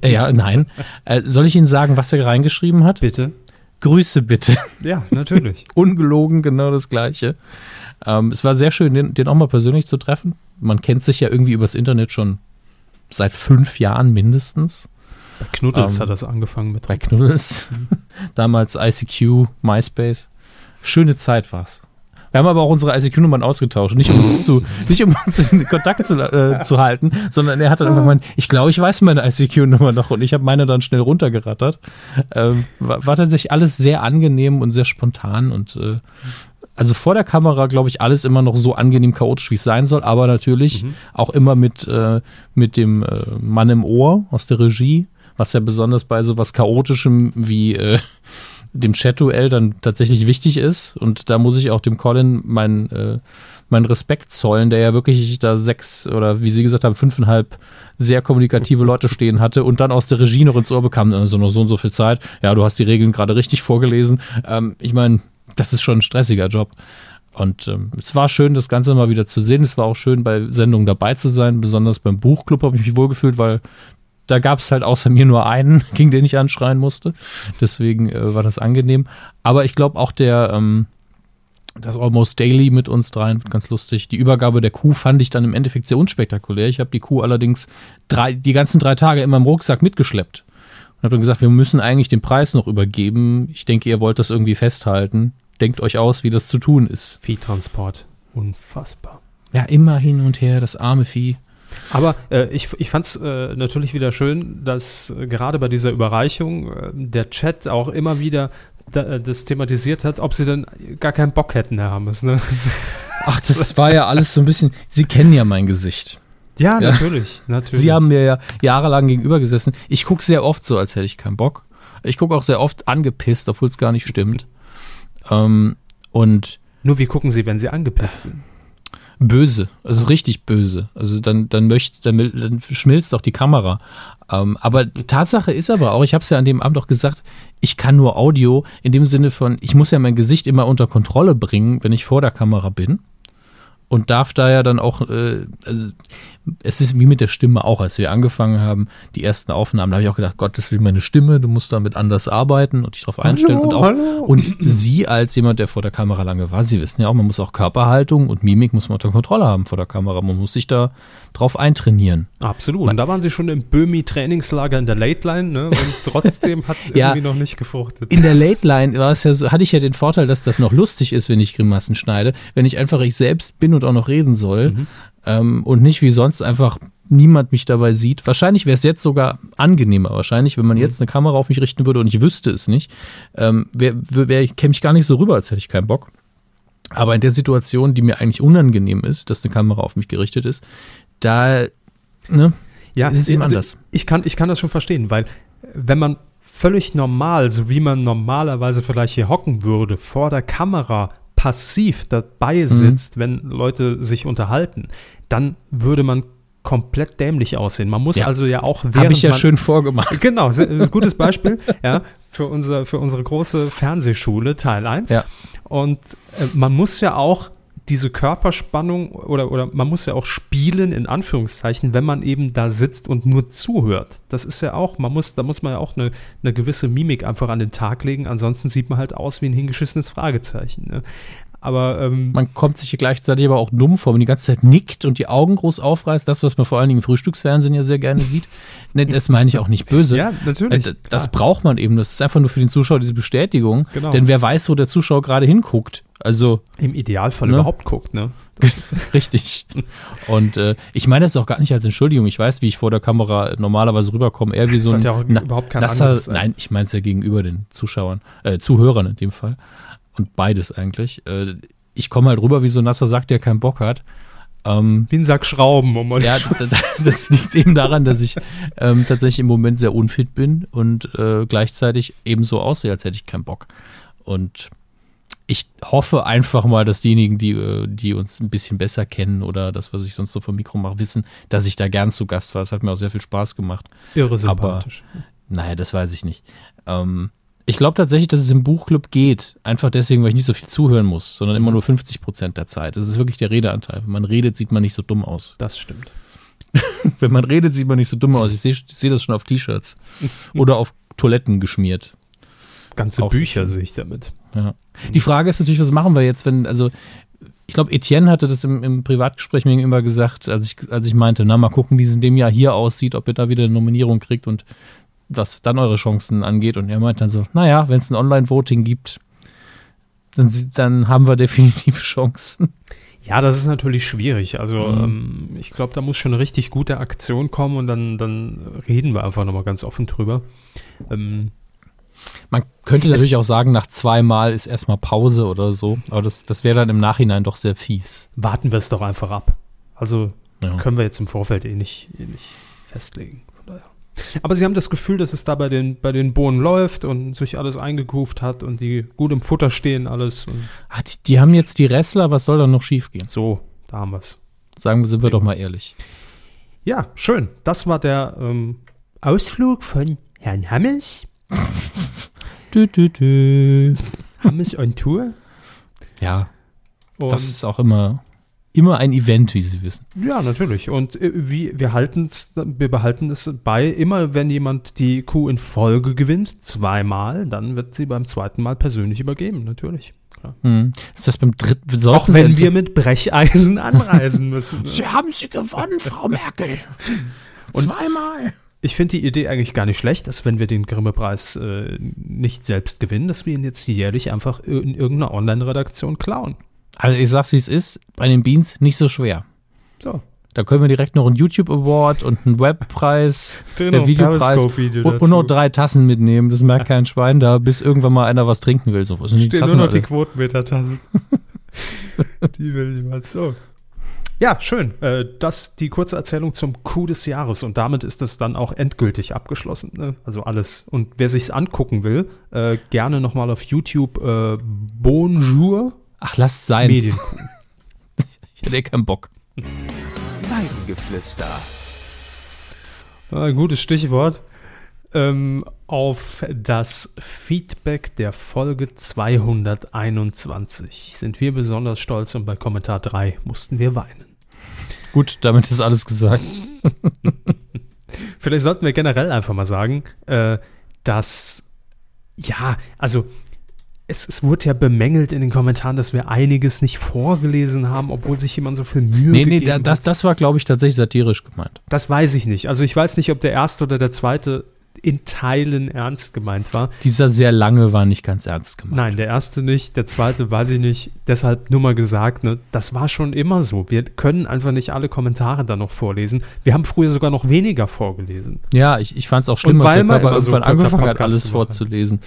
Speaker 2: Äh, ja, nein. Äh, soll ich Ihnen sagen, was er reingeschrieben hat?
Speaker 1: Bitte.
Speaker 2: Grüße bitte.
Speaker 1: Ja, natürlich.
Speaker 2: Ungelogen, genau das Gleiche. Ähm, es war sehr schön, den, den auch mal persönlich zu treffen. Man kennt sich ja irgendwie übers Internet schon seit fünf Jahren mindestens.
Speaker 1: Bei Knuddels
Speaker 2: Ähm,
Speaker 1: hat das angefangen mit.
Speaker 2: Bei Knuddels. Damals ICQ, MySpace. Schöne Zeit war's. Wir haben aber auch unsere ICQ-Nummern ausgetauscht. Nicht um uns, zu, nicht um uns in Kontakt zu, äh, zu halten, sondern er hat dann einfach gemeint, ich glaube, ich weiß meine ICQ-Nummer noch und ich habe meine dann schnell runtergerattert. Ähm, war, war tatsächlich alles sehr angenehm und sehr spontan und äh, also vor der Kamera, glaube ich, alles immer noch so angenehm chaotisch, wie es sein soll, aber natürlich auch immer mit, äh, mit dem äh, Mann im Ohr aus der Regie, was ja besonders bei so was Chaotischem wie äh, dem Chat-Duell dann tatsächlich wichtig ist. Und da muss ich auch dem Colin meinen äh, meinen Respekt zollen, der ja wirklich da sechs oder wie Sie gesagt haben, fünfeinhalb sehr kommunikative Leute stehen hatte und dann aus der Regie noch ins Ohr bekam, also noch so und so viel Zeit. Ja, du hast die Regeln gerade richtig vorgelesen. Ähm, ich meine, das ist schon ein stressiger Job. Und ähm, es war schön, das Ganze mal wieder zu sehen. Es war auch schön, bei Sendungen dabei zu sein. Besonders beim Buchclub habe ich mich wohlgefühlt, weil da gab es halt außer mir nur einen, gegen den ich anschreien musste. Deswegen äh, war das angenehm. Aber ich glaube auch der, ähm, das Almost Daily mit uns dreien, ganz lustig. Die Übergabe der Kuh fand ich dann im Endeffekt sehr unspektakulär. Ich habe die Kuh allerdings drei, die ganzen drei Tage in meinem Rucksack mitgeschleppt. Und habe dann gesagt, wir müssen eigentlich den Preis noch übergeben. Ich denke, ihr wollt das irgendwie festhalten. Denkt euch aus, wie das zu tun ist.
Speaker 1: Viehtransport. Unfassbar.
Speaker 2: Ja, immer hin und her, das arme Vieh.
Speaker 1: Aber äh, ich, ich fand es äh, natürlich wieder schön, dass äh, gerade bei dieser Überreichung äh, der Chat auch immer wieder da, äh, das thematisiert hat, ob sie denn gar keinen Bock hätten, Herr Hammes. Ne?
Speaker 2: Ach, das war ja alles so ein bisschen. Sie kennen ja mein Gesicht.
Speaker 1: ja,
Speaker 2: Ja.
Speaker 1: natürlich, natürlich.
Speaker 2: Sie haben mir ja jahrelang gegenüber gesessen. Ich gucke sehr oft so, als hätte ich keinen Bock. Ich gucke auch sehr oft angepisst, obwohl es gar nicht stimmt. Ähm, und
Speaker 1: Nur wie gucken Sie, wenn Sie angepisst sind?
Speaker 2: Böse, also richtig böse. Also dann, dann möchte, dann, dann schmilzt auch die Kamera. Ähm, aber die Tatsache ist aber auch, ich habe es ja an dem Abend auch gesagt, ich kann nur Audio in dem Sinne von, ich muss ja mein Gesicht immer unter Kontrolle bringen, wenn ich vor der Kamera bin. Und darf da ja dann auch, äh, also es ist wie mit der Stimme auch, als wir angefangen haben, die ersten Aufnahmen, da habe ich auch gedacht, Gottes will meine Stimme, du musst damit anders arbeiten und dich darauf einstellen. und auch
Speaker 1: hallo.
Speaker 2: und Sie als jemand, der vor der Kamera lange war, Sie wissen ja auch, man muss auch Körperhaltung und Mimik muss man unter Kontrolle haben vor der Kamera. Man muss sich da drauf eintrainieren.
Speaker 1: Absolut. Und da waren Sie schon im Böhmi-Trainingslager in der Late Line, ne? Und trotzdem hat es
Speaker 2: Ja.
Speaker 1: irgendwie noch nicht gefruchtet.
Speaker 2: In der Late Line war es ja so, hatte ich ja den Vorteil, dass das noch lustig ist, wenn ich Grimassen schneide, wenn ich einfach ich selbst bin und auch noch reden soll ähm, und nicht wie sonst einfach niemand mich dabei sieht. Wahrscheinlich wäre es jetzt sogar angenehmer. Wahrscheinlich, wenn man jetzt eine Kamera auf mich richten würde und ich wüsste es nicht, ähm, wär, wär, käme ich gar nicht so rüber, als hätte ich keinen Bock. Aber in der Situation, die mir eigentlich unangenehm ist, dass eine Kamera auf mich gerichtet ist, da, ne,
Speaker 1: Ja,
Speaker 2: Es ist eben
Speaker 1: also
Speaker 2: anders.
Speaker 1: Ich kann, ich kann das schon verstehen, weil äh, wenn man völlig normal, so wie man normalerweise vielleicht hier hocken würde, vor der Kamera passiv
Speaker 2: Mhm.
Speaker 1: dabei sitzt, wenn Leute sich unterhalten, dann würde man komplett dämlich aussehen. Man muss
Speaker 2: Ja.
Speaker 1: also ja auch während
Speaker 2: habe ich ja
Speaker 1: man,
Speaker 2: schön vorgemacht.
Speaker 1: Genau, äh, gutes Beispiel, ja, für, unser, für unsere große Fernsehschule, Teil 1.
Speaker 2: Ja.
Speaker 1: Und äh, man muss ja auch diese Körperspannung oder, oder man muss ja auch spielen, in Anführungszeichen, wenn man eben da sitzt und nur zuhört. Das ist ja auch, man muss, da muss man ja auch eine, eine gewisse Mimik einfach an den Tag legen, ansonsten sieht man halt aus wie ein hingeschissenes Fragezeichen. Ne? Aber ähm,
Speaker 2: Man kommt sich hier gleichzeitig aber auch dumm vor, wenn die ganze Zeit nickt und die Augen groß aufreißt. Das, was man vor allen Dingen im Frühstücksfernsehen ja sehr gerne sieht. Ne, das meine ich auch nicht böse.
Speaker 1: ja, natürlich.
Speaker 2: Äh, Das
Speaker 1: klar.
Speaker 2: braucht man eben. Das ist einfach nur für den Zuschauer diese Bestätigung.
Speaker 1: Genau.
Speaker 2: Denn wer weiß, wo der Zuschauer gerade hinguckt. Also
Speaker 1: im Idealfall
Speaker 2: Ne?
Speaker 1: überhaupt guckt, ne?
Speaker 2: richtig. Und äh, ich meine das auch gar nicht als Entschuldigung. Ich weiß, wie ich vor der Kamera normalerweise rüberkomme. Eher wie so ein
Speaker 1: ja auch
Speaker 2: na-
Speaker 1: überhaupt kein
Speaker 2: nasser. Nein, ich meine es ja gegenüber den Zuschauern, äh, Zuhörern in dem Fall. Und beides eigentlich. Äh, ich komme halt rüber wie so ein nasser Sack, der keinen Bock hat. Ähm,
Speaker 1: Wie ein Sack Schrauben, um
Speaker 2: ja, das, das liegt eben daran, dass ich ähm, tatsächlich im Moment sehr unfit bin und äh, gleichzeitig ebenso aussehe, als hätte ich keinen Bock. Und ich hoffe einfach mal, dass diejenigen, die, äh, die uns ein bisschen besser kennen oder das, was ich sonst so vom Mikro mache, wissen, dass ich da gern zu Gast war. Es hat mir auch sehr viel Spaß gemacht.
Speaker 1: irre sympathisch.
Speaker 2: Naja, das weiß ich nicht. Ähm, ich glaube tatsächlich, dass es im Buchclub geht. Einfach deswegen, weil ich nicht so viel zuhören muss, sondern immer nur 50 Prozent der Zeit. Das ist wirklich der Redeanteil. Wenn man redet, sieht man nicht so dumm aus.
Speaker 1: das stimmt.
Speaker 2: Wenn man redet, sieht man nicht so dumm aus. Ich sehe seh das schon auf T-Shirts. Oder auf Toiletten geschmiert.
Speaker 1: Ganze
Speaker 2: Auch
Speaker 1: Bücher sehe ich damit.
Speaker 2: Ja. Die Frage ist natürlich, was machen wir jetzt, wenn, also, ich glaube, Etienne hatte das im, im Privatgespräch mir gegenüber gesagt, als ich, als ich meinte, na, mal gucken, wie es in dem Jahr hier aussieht, ob ihr da wieder eine Nominierung kriegt und was dann eure Chancen angeht. Und er meinte dann so, naja, wenn es ein Online-Voting gibt, dann, dann haben wir definitiv Chancen.
Speaker 1: Ja, das ist natürlich schwierig. Also
Speaker 2: Mhm.
Speaker 1: ähm, ich glaube, da muss schon eine richtig gute Aktion kommen und dann, dann reden wir einfach nochmal ganz offen drüber. Ähm,
Speaker 2: Man könnte natürlich auch sagen, nach zweimal ist erstmal Pause oder so, aber das, das wäre dann im Nachhinein doch sehr fies.
Speaker 1: warten wir es doch einfach ab. Also
Speaker 2: Ja.
Speaker 1: können wir jetzt im Vorfeld eh nicht, eh nicht festlegen. Aber Sie haben das Gefühl, dass es da bei den, bei den Bohnen läuft und sich alles eingekuft hat und die gut im Futter stehen, alles.
Speaker 2: Ah, die, die haben jetzt die Wrestler, was soll da noch schiefgehen?
Speaker 1: so, da haben wir es.
Speaker 2: Sagen sind wir doch mal ehrlich.
Speaker 1: Ja, schön. Das war der ähm, Ausflug von Herrn Hammes.
Speaker 2: Dü, dü, dü.
Speaker 1: Hammes on Tour.
Speaker 2: Ja,
Speaker 1: Und
Speaker 2: das ist auch immer, immer ein Event, wie Sie wissen.
Speaker 1: Ja, natürlich. Und äh, wie, wir wir behalten es bei, immer wenn jemand die Kuh in Folge gewinnt, zweimal, dann wird sie beim zweiten Mal persönlich übergeben, natürlich. Klar.
Speaker 2: Hm. Ist das beim dritten?
Speaker 1: Auch wenn wir mit Brecheisen anreisen müssen. ne?
Speaker 2: Sie haben sie gewonnen, Frau Merkel.
Speaker 1: Und-
Speaker 2: Zweimal.
Speaker 1: Ich finde die Idee eigentlich gar nicht schlecht, dass wenn wir den Grimme-Preis äh, nicht selbst gewinnen, dass wir ihn jetzt jährlich einfach in irgendeiner Online-Redaktion klauen.
Speaker 2: Also ich sag's, wie es ist, bei den Beans nicht so schwer.
Speaker 1: So.
Speaker 2: Da können wir direkt noch einen YouTube Award und einen Webpreis,
Speaker 1: Genau,
Speaker 2: der Videopreis
Speaker 1: Periscope-Video
Speaker 2: und, und noch drei Tassen mitnehmen. Das merkt kein Schwein da, bis irgendwann mal einer was trinken will. So, was sind die Tassen
Speaker 1: nur noch die? Quotenmeter-Tassen. die will jemand so. Ja, schön. Äh, das die kurze Erzählung zum Coup des Jahres und damit ist es dann auch endgültig abgeschlossen. Ne? Also alles. Und wer sich's angucken will, äh, gerne nochmal auf YouTube äh, Bonjour
Speaker 2: Ach, lasst sein.
Speaker 1: Medienkuh.
Speaker 2: Ich hätte eh keinen Bock.
Speaker 3: Weidengeflüster.
Speaker 1: Ein gutes Stichwort. Ähm, auf das Feedback der Folge 221 sind wir besonders stolz und bei Kommentar 3 mussten wir weinen.
Speaker 2: Gut, damit ist alles gesagt.
Speaker 1: Vielleicht sollten wir generell einfach mal sagen, äh, dass, ja, also es, es wurde ja bemängelt in den Kommentaren, dass wir einiges nicht vorgelesen haben, obwohl sich jemand so viel Mühe
Speaker 2: Nee, nee,
Speaker 1: gegeben
Speaker 2: da, das,
Speaker 1: hat.
Speaker 2: das war, glaube ich, tatsächlich satirisch gemeint.
Speaker 1: Das weiß ich nicht. Also ich weiß nicht, ob der erste oder der zweite in Teilen ernst gemeint war.
Speaker 2: Dieser sehr lange war nicht ganz ernst gemeint.
Speaker 1: Nein, der erste nicht, der zweite weiß ich nicht. Deshalb nur mal gesagt, ne, das war schon immer so. Wir können einfach nicht alle Kommentare da noch vorlesen. Wir haben früher sogar noch weniger vorgelesen.
Speaker 2: Ja, ich, ich fand es auch schlimm,
Speaker 1: Und
Speaker 2: als der
Speaker 1: weil man
Speaker 2: Körper
Speaker 1: so
Speaker 2: irgendwann
Speaker 1: kurzer
Speaker 2: angefangen hat, alles vorzulesen.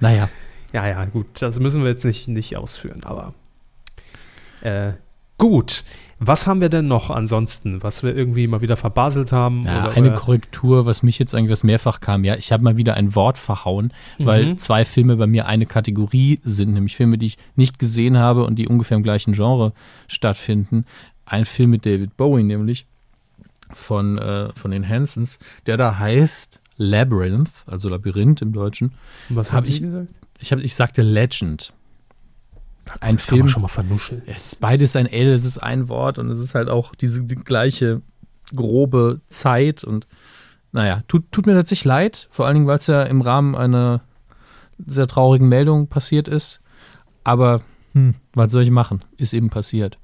Speaker 2: Naja,
Speaker 1: Ja, ja, gut, das müssen wir jetzt nicht, nicht ausführen, aber äh, gut. Was haben wir denn noch ansonsten, was wir irgendwie mal wieder verbaselt haben?
Speaker 2: ja,
Speaker 1: oder,
Speaker 2: eine Korrektur, was mich jetzt eigentlich was mehrfach kam. Ja, ich habe mal wieder ein Wort verhauen, weil
Speaker 1: Mhm.
Speaker 2: zwei Filme bei mir eine Kategorie sind, nämlich Filme, die ich nicht gesehen habe und die ungefähr im gleichen Genre stattfinden. Ein Film mit David Bowie, nämlich von, äh, von den Hansons, der da heißt Labyrinth, also Labyrinth im Deutschen.
Speaker 1: was
Speaker 2: hab
Speaker 1: habe
Speaker 2: ich
Speaker 1: gesagt?
Speaker 2: Ich, hab, ich sagte Legend. Ein
Speaker 1: Das kann
Speaker 2: Film,
Speaker 1: man schon mal vernuscheln.
Speaker 2: Es ist beides ein L, es ist ein Wort und es ist halt auch diese die gleiche grobe Zeit und naja, tut, tut mir tatsächlich leid, vor allen Dingen, weil es ja im Rahmen einer sehr traurigen Meldung passiert ist. Aber hm, was soll ich machen? Ist eben passiert.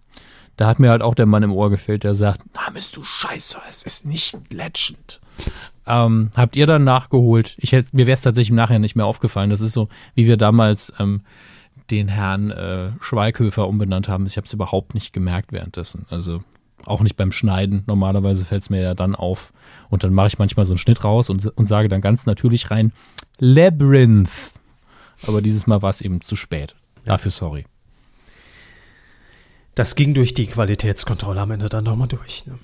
Speaker 2: Da hat mir halt auch der Mann im Ohr gefällt, der sagt, na, bist du scheiße, es ist nicht Legend. Ähm, habt ihr dann nachgeholt? Ich hätte, mir wäre es tatsächlich im Nachhinein nicht mehr aufgefallen. Das ist so, wie wir damals ähm, den Herrn äh, Schweighöfer umbenannt haben. Ich habe es überhaupt nicht gemerkt währenddessen. Also auch nicht beim Schneiden. Normalerweise fällt es mir ja dann auf. Und dann mache ich manchmal so einen Schnitt raus und, und sage dann ganz natürlich rein, Labyrinth. Aber dieses Mal war es eben zu spät. Dafür sorry.
Speaker 1: Das ging durch die Qualitätskontrolle am Ende dann nochmal durch. Ne?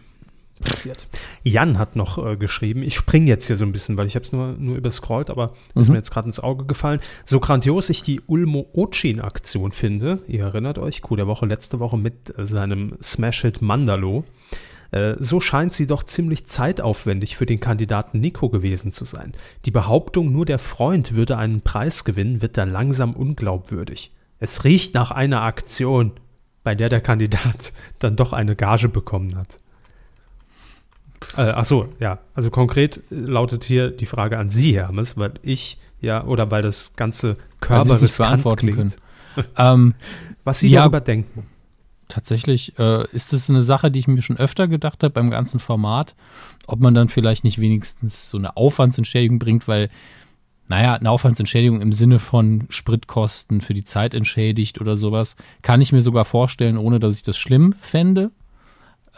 Speaker 1: Passiert. Jan hat noch äh, geschrieben, ich springe jetzt hier so ein bisschen, weil ich habe es nur, nur überscrollt, aber ist
Speaker 2: Mhm.
Speaker 1: mir jetzt gerade ins Auge gefallen. So grandios ich die Ulmo Ochin-Aktion finde, ihr erinnert euch, Coup der Woche letzte Woche mit äh, seinem Smash-Hit Mandalo, äh, so scheint sie doch ziemlich zeitaufwendig für den Kandidaten Nico gewesen zu sein. Die Behauptung, nur der Freund würde einen Preis gewinnen, wird dann langsam unglaubwürdig. Es riecht nach einer Aktion, bei der der Kandidat dann doch eine Gage bekommen hat. Äh, ach so, ja. Also konkret lautet hier die Frage an Sie, Hermes, weil ich ja, oder weil das ganze
Speaker 2: Weil
Speaker 1: Körper
Speaker 2: nicht beantworten
Speaker 1: klingt.
Speaker 2: Ähm,
Speaker 1: Was Sie
Speaker 2: Ja.
Speaker 1: darüber denken.
Speaker 2: tatsächlich äh, ist es eine Sache, die ich mir schon öfter gedacht habe beim ganzen Format, ob man dann vielleicht nicht wenigstens so eine Aufwandsentschädigung bringt, weil, naja, eine Aufwandsentschädigung im Sinne von Spritkosten für die Zeit entschädigt oder sowas, kann ich mir sogar vorstellen, ohne dass ich das schlimm fände.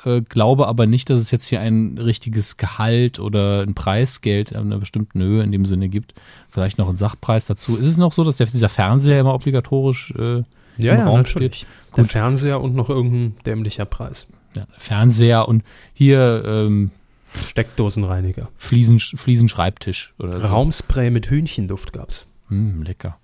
Speaker 2: Äh, glaube aber nicht, dass es jetzt hier ein richtiges Gehalt oder ein Preisgeld an einer bestimmten Höhe in dem Sinne gibt. Vielleicht noch ein Sachpreis dazu. Ist es noch so, dass der, dieser Fernseher immer obligatorisch äh,
Speaker 1: Ja,
Speaker 2: im
Speaker 1: ja,
Speaker 2: Raum
Speaker 1: natürlich.
Speaker 2: steht?
Speaker 1: Der
Speaker 2: Gut.
Speaker 1: Fernseher und noch irgendein dämlicher Preis.
Speaker 2: ja, Fernseher und hier ähm,
Speaker 1: Steckdosenreiniger.
Speaker 2: Fliesen, Fliesenschreibtisch oder so.
Speaker 1: Raumspray mit Hühnchenduft gab's.
Speaker 2: Hm, lecker.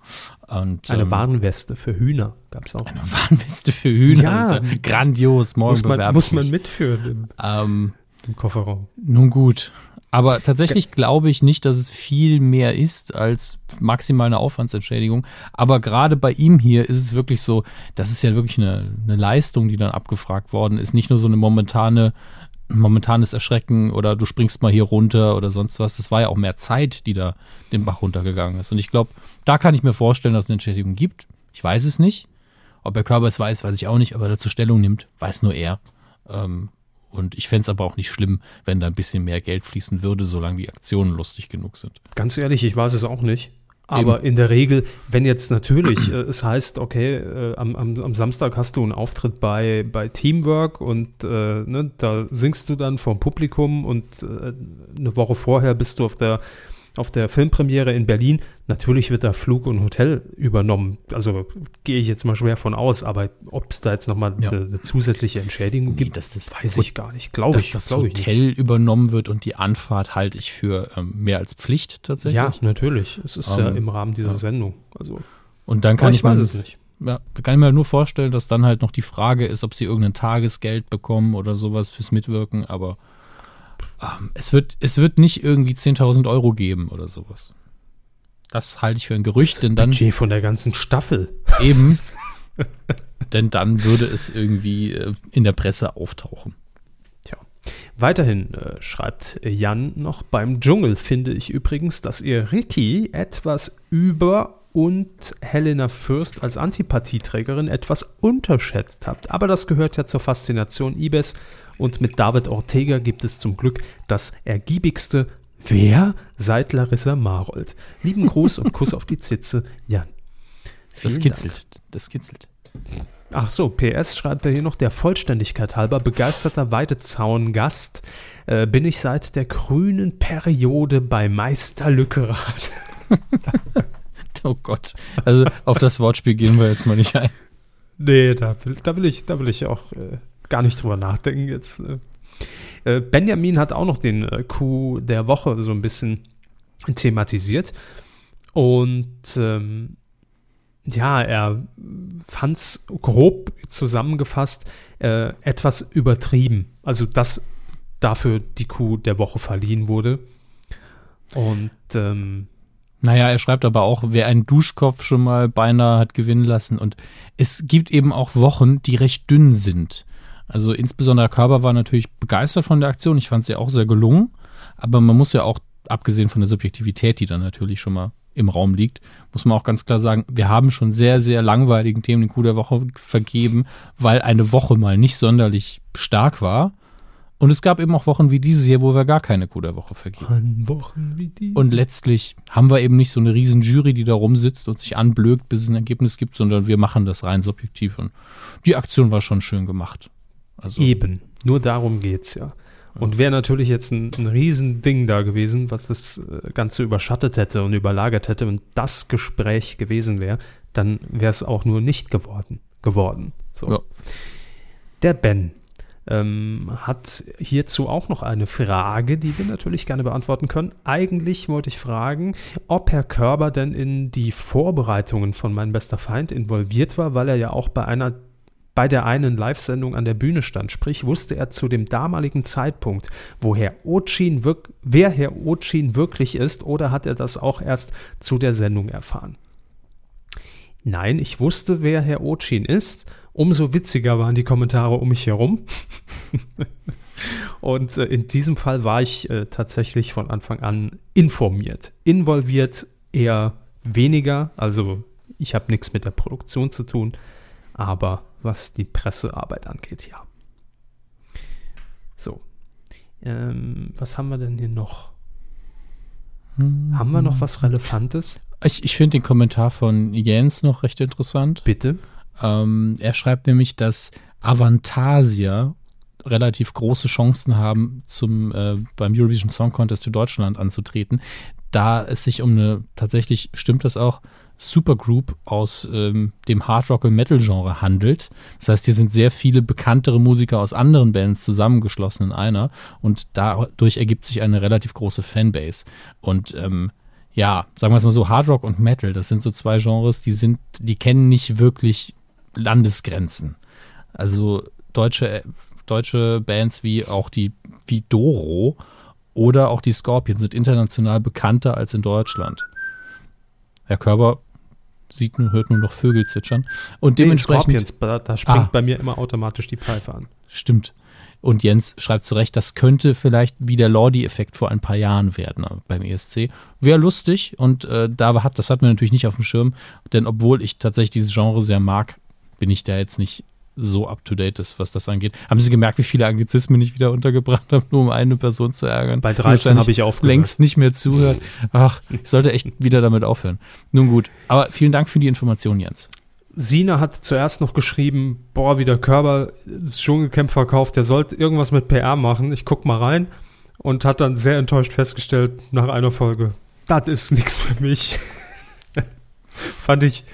Speaker 2: Und,
Speaker 1: Eine
Speaker 2: ähm,
Speaker 1: Warnweste für Hühner gab's auch.
Speaker 2: Eine Warnweste für Hühner.
Speaker 1: Ja.
Speaker 2: Ja grandios. Morgen
Speaker 1: muss, man, muss man mitführen im,
Speaker 2: Ähm,
Speaker 1: im Kofferraum.
Speaker 2: nun gut. Aber tatsächlich glaube ich nicht, dass es viel mehr ist als maximal eine Aufwandsentschädigung. Aber gerade bei ihm hier ist es wirklich so, das ist ja wirklich eine, eine Leistung, die dann abgefragt worden ist. Nicht nur so eine momentane, momentanes Erschrecken oder du springst mal hier runter oder sonst was. Das war ja auch mehr Zeit, die da den Bach runtergegangen ist. Und ich glaube, da kann ich mir vorstellen, dass es eine Entschädigung gibt. Ich weiß es nicht. Ob Herr Körber es weiß, weiß ich auch nicht, aber dazu Stellung nimmt, weiß nur er. Ähm, und ich fände es aber auch nicht schlimm, wenn da ein bisschen mehr Geld fließen würde, solange die Aktionen lustig genug sind.
Speaker 1: Ganz ehrlich, ich weiß es auch nicht. Aber in der Regel, wenn jetzt natürlich äh, es heißt, okay, äh, am, am, am Samstag hast du einen Auftritt bei, bei Teamwork und äh, ne, da singst du dann vor dem Publikum und äh, eine Woche vorher bist du auf der, auf der Filmpremiere in Berlin. Natürlich wird da Flug und Hotel übernommen. Also gehe ich jetzt mal schwer von aus, aber ob es da jetzt nochmal
Speaker 2: Ja.
Speaker 1: eine, eine zusätzliche Entschädigung gibt,
Speaker 2: dass das,
Speaker 1: weiß ich gar nicht. Glaube
Speaker 2: dass
Speaker 1: ich,
Speaker 2: das
Speaker 1: ich nicht.
Speaker 2: Hotel übernommen wird und die Anfahrt halte ich für ähm, mehr als Pflicht tatsächlich.
Speaker 1: Ja, natürlich. Es ist ja
Speaker 2: Ähm,
Speaker 1: im Rahmen dieser Sendung. Also,
Speaker 2: Und dann kann ich,
Speaker 1: weiß
Speaker 2: mir,
Speaker 1: es nicht.
Speaker 2: ja, kann ich mir nur vorstellen, dass dann halt noch die Frage ist, ob sie irgendein Tagesgeld bekommen oder sowas fürs Mitwirken, aber ähm, es, wird, es wird nicht irgendwie 10.000 Euro geben oder sowas. Das halte ich für ein Gerücht, denn dann
Speaker 1: Budget von der ganzen Staffel.
Speaker 2: eben, denn dann würde es irgendwie äh, in der Presse auftauchen.
Speaker 1: Tja. Weiterhin äh, schreibt Jan noch, beim Dschungel finde ich übrigens, dass ihr Ricky etwas über und Helena Fürst als Antipathieträgerin etwas unterschätzt habt. Aber das gehört ja zur Faszination Ibis und mit David Ortega gibt es zum Glück das ergiebigste Wer seit Larissa Marold. Lieben Gruß und Kuss auf die Zitze, Jan.
Speaker 2: Das
Speaker 1: Vielen
Speaker 2: kitzelt. Das kitzelt.
Speaker 1: Ach so, PS schreibt er hier noch, der Vollständigkeit halber, begeisterter Weidezaun-Gast, äh, bin ich seit der grünen Periode bei Meister Lückerath.
Speaker 2: Oh Gott. Also auf das Wortspiel gehen wir jetzt mal nicht ein.
Speaker 1: Nee, da will, da will ich, da will ich auch äh, gar nicht drüber nachdenken jetzt. Äh. Äh, Benjamin hat auch noch den äh, Coup der Woche so ein bisschen thematisiert. Und ähm, ja, er fand es grob zusammengefasst äh, etwas übertrieben. Also, dass dafür die Coup der Woche verliehen wurde. Und ähm,
Speaker 2: Naja, er schreibt aber auch, wer einen Duschkopf schon mal beinahe hat gewinnen lassen. Und es gibt eben auch Wochen, die recht dünn sind. Also insbesondere Körber war natürlich begeistert von der Aktion. Ich fand sie auch sehr gelungen. Aber man muss ja auch, abgesehen von der Subjektivität, die dann natürlich schon mal im Raum liegt, muss man auch ganz klar sagen, wir haben schon sehr, sehr langweiligen Themen den Coup der Woche vergeben, weil eine Woche mal nicht sonderlich stark war. Und es gab eben auch Wochen wie diese hier, wo wir gar keine Coup der Woche vergeben.
Speaker 1: An Wochen wie die.
Speaker 2: Und letztlich haben wir eben nicht so eine riesen Jury, die da rumsitzt und sich anblökt, bis es ein Ergebnis gibt, sondern wir machen das rein subjektiv. Und die Aktion war schon schön gemacht. Also,
Speaker 1: Eben. Nur darum geht's ja. Und wäre natürlich jetzt ein, ein Riesending da gewesen, was das äh, Ganze überschattet hätte und überlagert hätte und das Gespräch gewesen wäre, dann wäre es auch nur nicht geworden. geworden. So.
Speaker 2: Ja.
Speaker 1: Der Ben ähm, hat hierzu auch noch eine Frage, die wir natürlich gerne beantworten können. Eigentlich wollte ich fragen, ob Herr Körber denn in die Vorbereitungen von Mein bester Feind involviert war, weil er ja auch bei einer bei der einen Live-Sendung an der Bühne stand. Sprich, wusste er zu dem damaligen Zeitpunkt, wo Herr Ochin wer Herr Ochin wirklich ist, oder hat er das auch erst zu der Sendung erfahren? Nein, ich wusste, wer Herr Ochin ist. Umso witziger waren die Kommentare um mich herum. Und äh, in diesem Fall war ich äh, tatsächlich von Anfang an informiert. Involviert eher weniger, also ich habe nichts mit der Produktion zu tun, aber was die Pressearbeit angeht, ja. So. Ähm, was haben wir denn hier noch? Haben wir noch was Relevantes?
Speaker 2: ich ich finde den Kommentar von Jens noch recht interessant.
Speaker 1: Bitte.
Speaker 2: Ähm, er schreibt nämlich, dass Avantasia relativ große Chancen haben, zum, äh, beim Eurovision Song Contest für Deutschland anzutreten, da es sich um eine, tatsächlich stimmt das auch, Supergroup aus ähm, dem Hard Rock und Metal Genre handelt. Das heißt, hier sind sehr viele bekanntere Musiker aus anderen Bands zusammengeschlossen in einer und dadurch ergibt sich eine relativ große Fanbase. Und ähm, ja, sagen wir es mal so, Hard Rock und Metal, das sind so zwei Genres, die sind, die kennen nicht wirklich Landesgrenzen. Also deutsche, deutsche Bands wie auch die, wie Doro oder auch die Scorpions sind international bekannter als in Deutschland. Herr Körber sieht nur, hört nur noch Vögel zwitschern. Und
Speaker 1: Nee,
Speaker 2: dementsprechend.
Speaker 1: Scorpions, da, da springt
Speaker 2: Ah.
Speaker 1: bei mir immer automatisch die Pfeife an.
Speaker 2: Stimmt. Und Jens schreibt zu Recht, das könnte vielleicht wie der Lordi-Effekt vor ein paar Jahren werden äh, beim ESC. Wäre lustig und äh, da hat, das hatten wir natürlich nicht auf dem Schirm, denn obwohl ich tatsächlich dieses Genre sehr mag, bin ich da jetzt nicht so up to date, ist, was das angeht. Haben Sie gemerkt, wie viele Anglizismen ich wieder untergebracht habe, nur um eine Person zu ärgern?
Speaker 1: Bei
Speaker 2: Die
Speaker 1: 13
Speaker 2: wahrscheinlich
Speaker 1: habe ich aufgehört.
Speaker 2: längst nicht mehr zuhört. Ach, ich sollte echt wieder damit aufhören. Nun gut, aber vielen Dank für die Information, Jens.
Speaker 1: Sina hat zuerst noch geschrieben, boah, wie der Körper das Dschungelcamp verkauft, der sollte irgendwas mit PR machen. Ich guck mal rein und hat dann sehr enttäuscht festgestellt nach einer Folge, das ist nichts für mich. Fand ich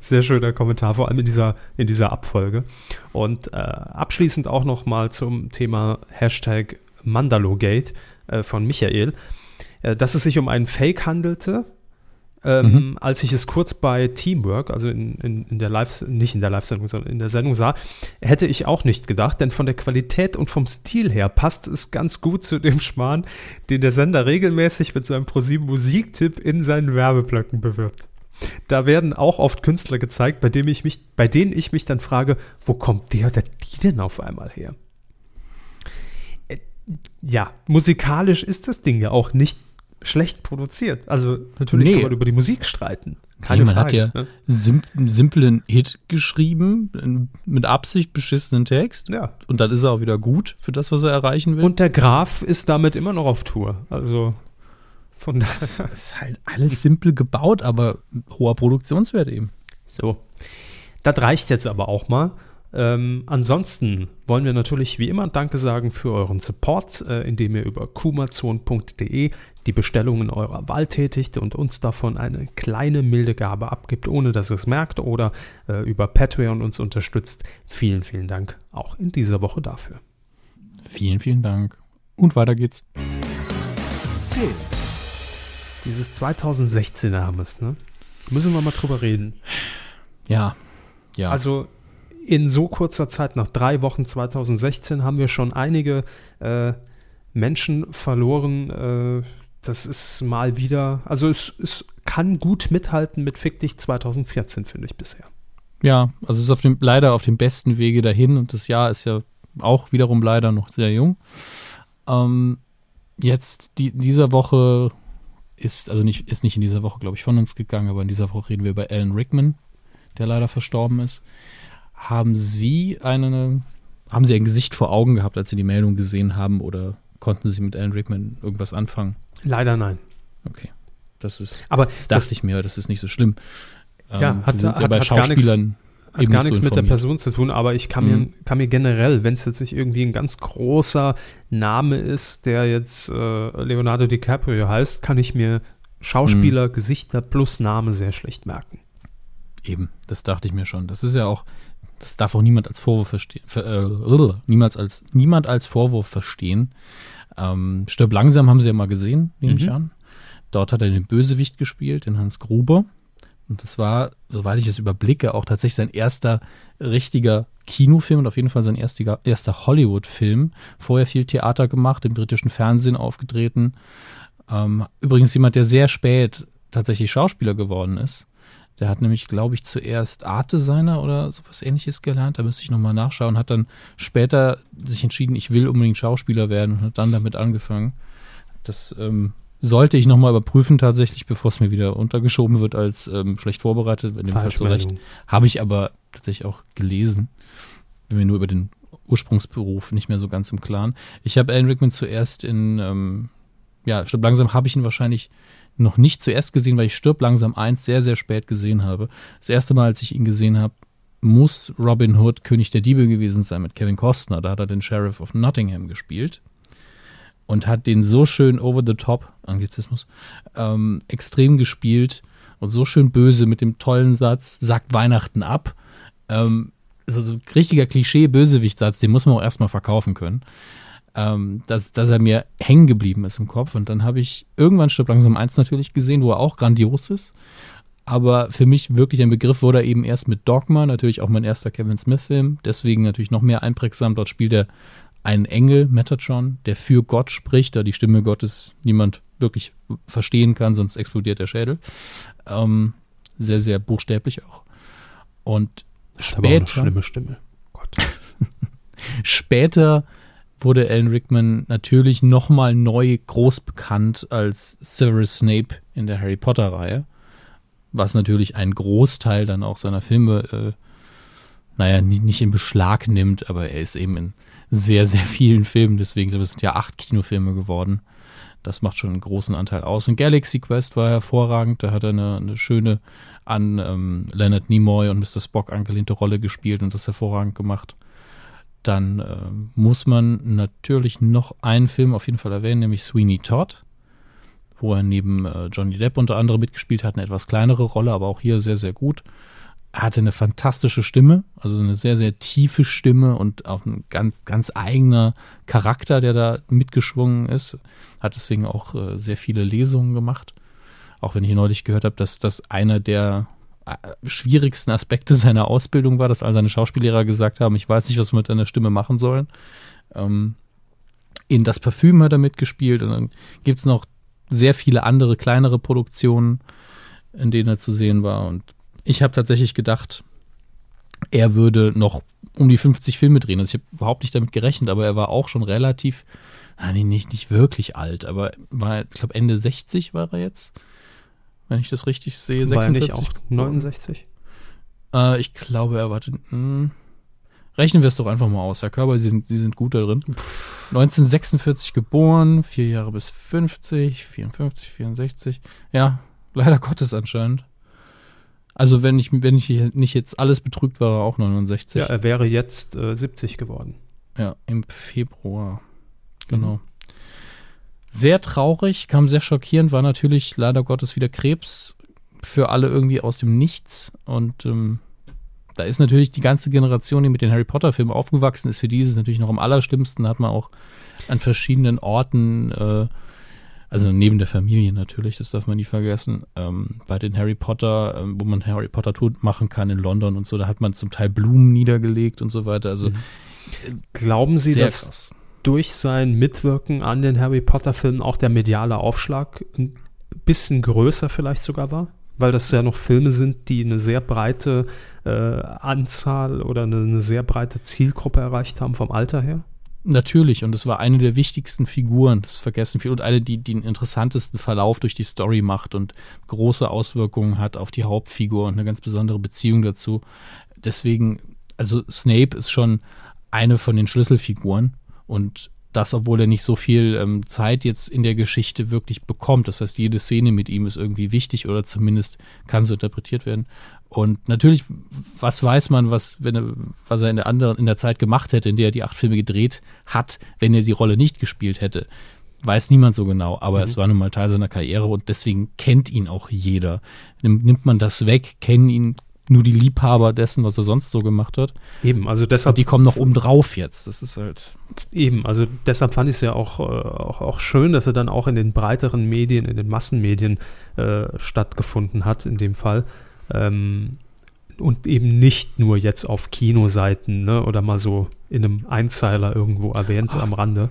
Speaker 1: sehr schöner Kommentar, vor allem in dieser, in dieser Abfolge. Und äh, abschließend auch noch mal zum Thema Hashtag Mandalogate äh, von Michael, äh, dass es sich um einen Fake handelte, ähm, als ich es kurz bei Teamwork, also in, in, in der Live, nicht in der Live-Sendung, sondern in der Sendung sah, hätte ich auch nicht gedacht, denn von der Qualität und vom Stil her passt es ganz gut zu dem Schmarrn, den der Sender regelmäßig mit seinem ProSieben Musiktipp in seinen Werbeblöcken bewirbt. Da werden auch oft Künstler gezeigt, bei, dem ich mich, bei denen ich mich dann frage, wo kommt der oder die denn auf einmal her? Äh, Ja, musikalisch ist das Ding ja auch nicht schlecht produziert. Also natürlich
Speaker 2: Nee.
Speaker 1: kann man über die Musik streiten. Keine
Speaker 2: Nee, man
Speaker 1: Frage.
Speaker 2: hat ja
Speaker 1: ne?
Speaker 2: sim einen simplen Hit geschrieben, mit Absicht beschissenen Text.
Speaker 1: ja.
Speaker 2: Und dann ist er auch wieder gut für das, was er erreichen will.
Speaker 1: Und der Graf ist damit immer noch auf Tour. Also von
Speaker 2: das ist halt alles simpel gebaut, aber hoher Produktionswert eben.
Speaker 1: So. Das reicht jetzt aber auch mal. Ähm, ansonsten wollen wir natürlich wie immer Danke sagen für euren Support, äh, indem ihr über kumazon.de die Bestellungen eurer Wahl tätigt und uns davon eine kleine milde Gabe abgibt, ohne dass ihr es merkt, oder äh, über Patreon uns unterstützt. Vielen, vielen Dank auch in dieser Woche dafür.
Speaker 2: Vielen, vielen Dank. Und weiter geht's.
Speaker 1: Dieses 2016er haben es, ne? Müssen wir mal drüber reden.
Speaker 2: Ja. Ja.
Speaker 1: Also in so kurzer Zeit, nach drei Wochen 2016, haben wir schon einige äh, Menschen verloren. Äh, das ist mal wieder, also es, es kann gut mithalten mit Fick dich 2014, finde ich bisher.
Speaker 2: ja, also es ist auf dem, leider auf dem besten Wege dahin und das Jahr ist ja auch wiederum leider noch sehr jung. Ähm, jetzt die, dieser Woche ist, also nicht, ist nicht in dieser Woche, glaube ich, von uns gegangen, aber in dieser Woche reden wir über Alan Rickman, der leider verstorben ist. Haben Sie eine, haben Sie ein Gesicht vor Augen gehabt, als Sie die Meldung gesehen haben oder konnten Sie mit Alan Rickman irgendwas anfangen?
Speaker 1: Leider nein.
Speaker 2: Okay. Das ist,
Speaker 1: Aber
Speaker 2: das dachte ich mir, das ist nicht so schlimm.
Speaker 1: Ja,
Speaker 2: Ähm,
Speaker 1: hat- hat-
Speaker 2: bei
Speaker 1: hat gar
Speaker 2: Schauspielern
Speaker 1: Hat
Speaker 2: eben
Speaker 1: gar
Speaker 2: nicht
Speaker 1: nichts
Speaker 2: so
Speaker 1: mit der. Person zu tun, aber ich kann, mir,
Speaker 2: Mhm.
Speaker 1: kann mir generell, wenn es jetzt nicht irgendwie ein ganz großer Name ist, der jetzt äh, Leonardo DiCaprio heißt, kann ich mir Schauspieler, Gesichter plus Name sehr schlecht merken.
Speaker 2: Eben, das dachte ich mir schon. Das ist ja auch, das darf auch niemand als Vorwurf verstehen. Ver, äh, niemals als, niemand als Vorwurf verstehen. Ähm, Stirb langsam haben sie ja mal gesehen, nehme ich
Speaker 1: Mhm.
Speaker 2: an. Dort hat er den Bösewicht gespielt, den Hans Gruber. Und das war, soweit ich es überblicke, auch tatsächlich sein erster richtiger Kinofilm und auf jeden Fall sein erstiger, erster Hollywood-Film. Vorher viel Theater gemacht, im britischen Fernsehen aufgetreten. Ähm, übrigens jemand, der sehr spät tatsächlich Schauspieler geworden ist. Der hat nämlich, glaube ich, zuerst Art-Designer oder sowas ähnliches gelernt. Da müsste ich nochmal nachschauen. Hat dann später sich entschieden, ich will unbedingt Schauspieler werden und hat dann damit angefangen. Das ähm, sollte ich nochmal überprüfen tatsächlich, bevor es mir wieder untergeschoben wird als ähm, schlecht vorbereitet. In dem Fall zu Recht. Habe ich aber tatsächlich auch gelesen. Bin mir nur über den Ursprungsberuf nicht mehr so ganz im Klaren. Ich habe Alan Rickman zuerst in, ähm, ja, Stirb langsam habe ich ihn wahrscheinlich noch nicht zuerst gesehen, weil ich Stirb langsam eins sehr, sehr spät gesehen habe. Das erste Mal, als ich ihn gesehen habe, muss Robin Hood König der Diebe gewesen sein mit Kevin Costner. Da hat er den Sheriff of Nottingham gespielt und hat den so schön over the top, Anglizismus, ähm, extrem gespielt und so schön böse mit dem tollen Satz, sagt Weihnachten ab. Ähm, so ein richtiger Klischee-Bösewicht-Satz, den muss man auch erstmal verkaufen können. Ähm, dass, dass er mir hängen geblieben ist im Kopf. Und dann habe ich irgendwann Stirb langsam eins natürlich gesehen, wo er auch grandios ist. Aber für mich wirklich ein Begriff wurde er eben erst mit Dogma, natürlich auch mein erster Kevin Smith-Film. Deswegen natürlich noch mehr einprägsam. Dort spielt er einen Engel, Metatron, der für Gott spricht, da die Stimme Gottes niemand wirklich verstehen kann, sonst explodiert der Schädel. Ähm, sehr, sehr buchstäblich auch. Und
Speaker 1: Hat aber auch eine
Speaker 2: später,
Speaker 1: schlimme Stimme. Gott.
Speaker 2: später wurde Alan Rickman natürlich nochmal neu groß bekannt als Severus Snape in der Harry Potter-Reihe, was natürlich einen Großteil dann auch seiner Filme, äh, naja, nicht, nicht in Beschlag nimmt, aber er ist eben in sehr, sehr vielen Filmen, deswegen glaube sind ja acht Kinofilme geworden. Das macht schon einen großen Anteil aus. Und Galaxy Quest war hervorragend, da hat er eine, eine schöne an ähm, Leonard Nimoy und Mr. Spock angelehnte Rolle gespielt und das hervorragend gemacht. Dann äh, muss man natürlich noch einen Film auf jeden Fall erwähnen, nämlich Sweeney Todd, wo er neben äh, Johnny Depp unter anderem mitgespielt hat, eine etwas kleinere Rolle, aber auch hier sehr, sehr gut. Hatte eine fantastische Stimme, also eine sehr, sehr tiefe Stimme und auch ein ganz, ganz eigener Charakter, der da mitgeschwungen ist. Hat deswegen auch äh, sehr viele Lesungen gemacht. Auch wenn ich neulich gehört habe, dass das einer der äh, schwierigsten Aspekte seiner Ausbildung war, dass all seine Schauspiellehrer gesagt haben, ich weiß nicht, was wir mit deiner Stimme machen sollen. Ähm, in Das Parfüm hat er mitgespielt und dann gibt es noch sehr viele andere kleinere Produktionen, in denen er zu sehen war. Und ich habe tatsächlich gedacht, er würde noch um die 50 Filme drehen. Also ich habe überhaupt nicht damit gerechnet, aber er war auch schon relativ, nein, nicht, nicht wirklich alt, aber war, ich glaube, Ende 60 war er jetzt, wenn ich das richtig sehe.
Speaker 1: War er
Speaker 2: 46
Speaker 1: nicht auch 69?
Speaker 2: äh, ich glaube, er wartet. Mh. Rechnen wir es doch einfach mal aus, Herr Körber, Sie sind, Sie sind gut da drin. 1946 geboren, vier Jahre bis 50, 54, 64. Ja, leider Gottes anscheinend. Also wenn ich, wenn ich nicht jetzt alles betrügt, war er auch 69.
Speaker 1: Ja, er wäre jetzt äh, 70 geworden.
Speaker 2: Ja, im Februar. Genau. Sehr traurig, kam sehr schockierend, war natürlich leider Gottes wieder Krebs für alle irgendwie aus dem Nichts. Und ähm, da ist natürlich die ganze Generation, die mit den Harry Potter-Filmen aufgewachsen ist, für die ist es natürlich noch am allerschlimmsten. Da hat man auch an verschiedenen Orten, äh, also neben der Familie natürlich, das darf man nie vergessen, ähm, bei den Harry Potter, ähm, wo man Harry Potter Tour machen kann in London und so, da hat man zum Teil Blumen niedergelegt und so weiter. Also
Speaker 1: Glauben Sie, dass
Speaker 2: krass.
Speaker 1: durch sein Mitwirken an den Harry Potter-Filmen auch der mediale Aufschlag ein bisschen größer vielleicht sogar war? Weil das ja noch Filme sind, die eine sehr breite äh, Anzahl oder eine, eine sehr breite Zielgruppe erreicht haben vom Alter her.
Speaker 2: Natürlich, und es war eine der wichtigsten Figuren, das vergessen viele, und eine, die den interessantesten Verlauf durch die Story macht und große Auswirkungen hat auf die Hauptfigur und eine ganz besondere Beziehung dazu. Deswegen, also Snape ist schon eine von den Schlüsselfiguren und das, obwohl er nicht so viel ähm, Zeit jetzt in der Geschichte wirklich bekommt. Das heißt, jede Szene mit ihm ist irgendwie wichtig oder zumindest kann so interpretiert werden. Und natürlich, was weiß man, was, wenn er, was er in der anderen, in der Zeit gemacht hätte, in der er die acht Filme gedreht hat, wenn er die Rolle nicht gespielt hätte. Weiß niemand so genau, aber mhm. es war nun mal Teil seiner Karriere und deswegen kennt ihn auch jeder. Nimmt man das weg, kennen ihn nur die Liebhaber dessen, was er sonst so gemacht hat.
Speaker 1: Eben, also deshalb.
Speaker 2: Und die kommen noch oben drauf jetzt. Das ist halt.
Speaker 1: Eben, also deshalb fand ich es ja auch, äh, auch, auch schön, dass er dann auch in den breiteren Medien, in den Massenmedien äh, stattgefunden hat, in dem Fall. Ähm, und eben nicht nur jetzt auf Kinoseiten ne, oder mal so in einem Einzeiler irgendwo erwähnt Ach. am Rande.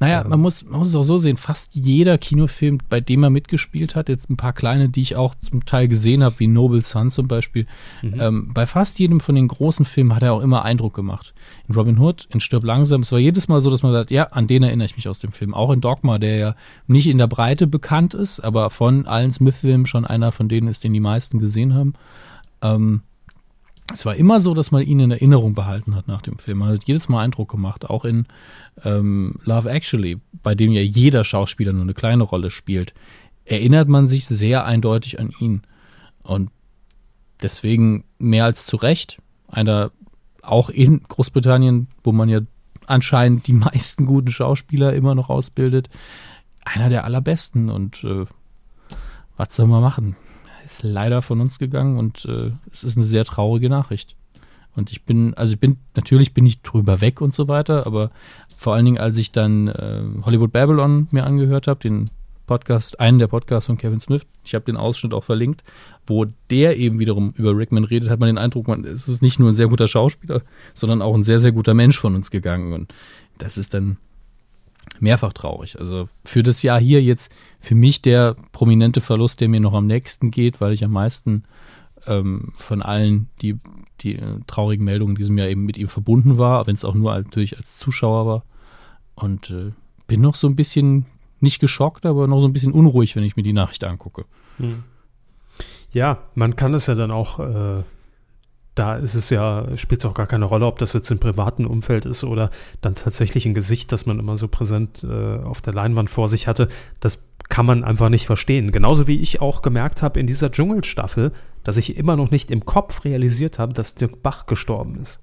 Speaker 2: Naja, man muss, man muss es auch so sehen, fast jeder Kinofilm, bei dem er mitgespielt hat, jetzt ein paar kleine, die ich auch zum Teil gesehen habe, wie Noble Sun zum Beispiel, mhm. ähm, bei fast jedem von den großen Filmen hat er auch immer Eindruck gemacht. In Robin Hood, in Stirb langsam, es war jedes Mal so, dass man sagt, ja, an den erinnere ich mich aus dem Film. Auch in Dogma, der ja nicht in der Breite bekannt ist, aber von allen Smith-Filmen schon einer von denen ist, den die meisten gesehen haben. Ähm, es war immer so, dass man ihn in Erinnerung behalten hat nach dem Film. Man hat jedes Mal Eindruck gemacht, auch in ähm, Love Actually, bei dem ja jeder Schauspieler nur eine kleine Rolle spielt, erinnert man sich sehr eindeutig an ihn. Und deswegen mehr als zu Recht, einer auch in Großbritannien, wo man ja anscheinend die meisten guten Schauspieler immer noch ausbildet, einer der allerbesten. Und äh, was soll man machen? Ist leider von uns gegangen und äh, es ist eine sehr traurige Nachricht. Und ich bin, also ich bin, natürlich bin ich drüber weg und so weiter, aber vor allen Dingen, als ich dann äh, Hollywood Babylon mir angehört habe, den Podcast, einen der Podcasts von Kevin Smith, ich habe den Ausschnitt auch verlinkt, wo der eben wiederum über Rickman redet, hat man den Eindruck, man, es ist nicht nur ein sehr guter Schauspieler, sondern auch ein sehr, sehr guter Mensch von uns gegangen. Und das ist dann mehrfach traurig. Also für das Jahr hier jetzt für mich der prominente Verlust, der mir noch am nächsten geht, weil ich am meisten ähm, von allen die, die äh, traurigen Meldungen in diesem Jahr eben mit ihm verbunden war, wenn es auch nur natürlich als Zuschauer war. Und äh, bin noch so ein bisschen nicht geschockt, aber noch so ein bisschen unruhig, wenn ich mir die Nachricht angucke. Hm.
Speaker 1: Ja, man kann es ja dann auch äh, da ist es ja, spielt es auch gar keine Rolle, ob das jetzt im privaten Umfeld ist oder dann tatsächlich ein Gesicht, das man immer so präsent äh, auf der Leinwand vor sich hatte. Das kann man einfach nicht verstehen. Genauso wie ich auch gemerkt habe in dieser Dschungelstaffel, dass ich immer noch nicht im Kopf realisiert habe, dass Dirk Bach gestorben ist.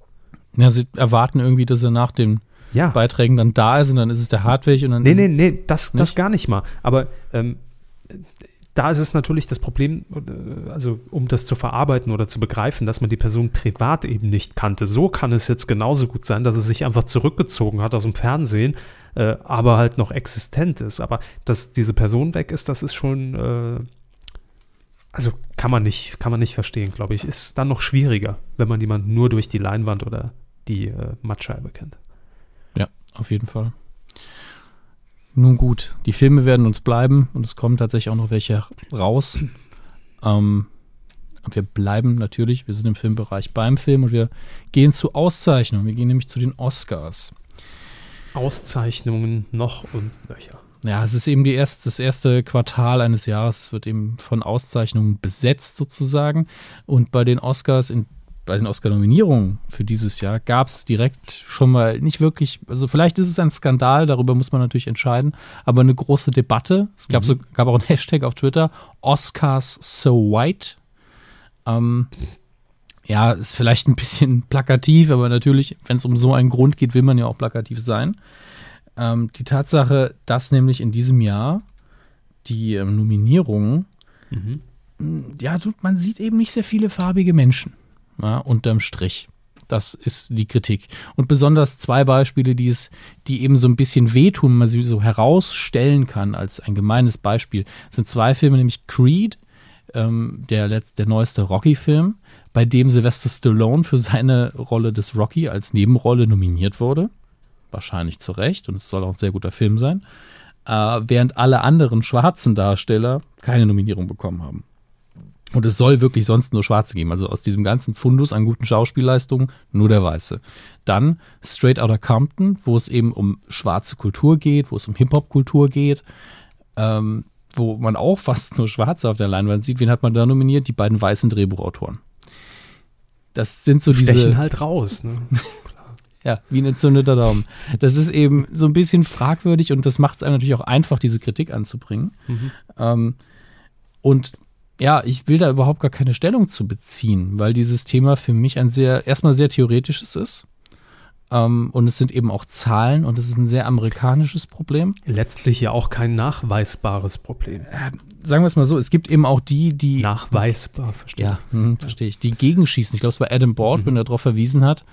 Speaker 2: Ja, sie erwarten irgendwie, dass er nach den ja. Beiträgen dann da ist und dann ist es der Hartwig und dann.
Speaker 1: Nee, nee, nee, das, das gar nicht mal. Aber ähm, da ist es natürlich das Problem, äh, also um das zu verarbeiten oder zu begreifen, dass man die Person privat eben nicht kannte. So kann es jetzt genauso gut sein, dass es sich einfach zurückgezogen hat aus dem Fernsehen, äh, aber halt noch existent ist. Aber dass diese Person weg ist, das ist schon, äh, also kann man nicht, kann man nicht verstehen, glaube ich. Ist dann noch schwieriger, wenn man jemanden nur durch die Leinwand oder die äh, Mattscheibe kennt.
Speaker 2: Ja, auf jeden Fall. Nun gut, die Filme werden uns bleiben und es kommen tatsächlich auch noch welche raus. Ähm, und wir bleiben natürlich, wir sind im Filmbereich beim Film und wir gehen zu Auszeichnungen. Wir gehen nämlich zu den Oscars.
Speaker 1: Auszeichnungen noch und nöcher.
Speaker 2: Ja, es ist eben die erste, das erste Quartal eines Jahres, wird eben von Auszeichnungen besetzt sozusagen. Und bei den Oscars in bei den Oscar-Nominierungen für dieses Jahr gab es direkt schon mal nicht wirklich, also vielleicht ist es ein Skandal, darüber muss man natürlich entscheiden, aber eine große Debatte. Es gab, mhm. so, gab auch einen Hashtag auf Twitter, Oscars so white. Ähm, ja, ist vielleicht ein bisschen plakativ, aber natürlich, wenn es um so einen Grund geht, will man ja auch plakativ sein. Ähm, die Tatsache, dass nämlich in diesem Jahr die ähm, Nominierungen, mhm. ja, man sieht eben nicht sehr viele farbige Menschen ja, unterm Strich. Das ist die Kritik. Und besonders zwei Beispiele, die es, die eben so ein bisschen wehtun, man sie so herausstellen kann als ein gemeines Beispiel, sind zwei Filme, nämlich Creed, ähm, der, letzt, der neueste Rocky-Film, bei dem Sylvester Stallone für seine Rolle des Rocky als Nebenrolle nominiert wurde. Wahrscheinlich zu Recht und es soll auch ein sehr guter Film sein. Äh, während alle anderen schwarzen Darsteller keine Nominierung bekommen haben. Und es soll wirklich sonst nur Schwarze geben. Also aus diesem ganzen Fundus an guten Schauspielleistungen nur der Weiße. Dann Straight Outta Compton, wo es eben um schwarze Kultur geht, wo es um Hip-Hop-Kultur geht, ähm, wo man auch fast nur Schwarze auf der Leinwand sieht. Wen hat man da nominiert? Die beiden weißen Drehbuchautoren. Das sind so diese.
Speaker 1: Stechen halt raus. Ne?
Speaker 2: Ja, wie ein entzündeter Daumen. Das ist eben so ein bisschen fragwürdig und das macht es einem natürlich auch einfach, diese Kritik anzubringen. Ähm, und ja, ich will da überhaupt gar keine Stellung zu beziehen, weil dieses Thema für mich ein sehr, erstmal sehr theoretisches ist. Ähm, und es sind eben auch Zahlen und es ist ein sehr amerikanisches Problem.
Speaker 1: Letztlich ja auch kein nachweisbares Problem.
Speaker 2: Sagen wir es mal so, es gibt eben auch die, die
Speaker 1: Nachweisbar, verstehe.
Speaker 2: Ja, hm, verstehe ich. Die gegenschießen. Ich glaube, es war Adam Baldwin, der darauf verwiesen hat,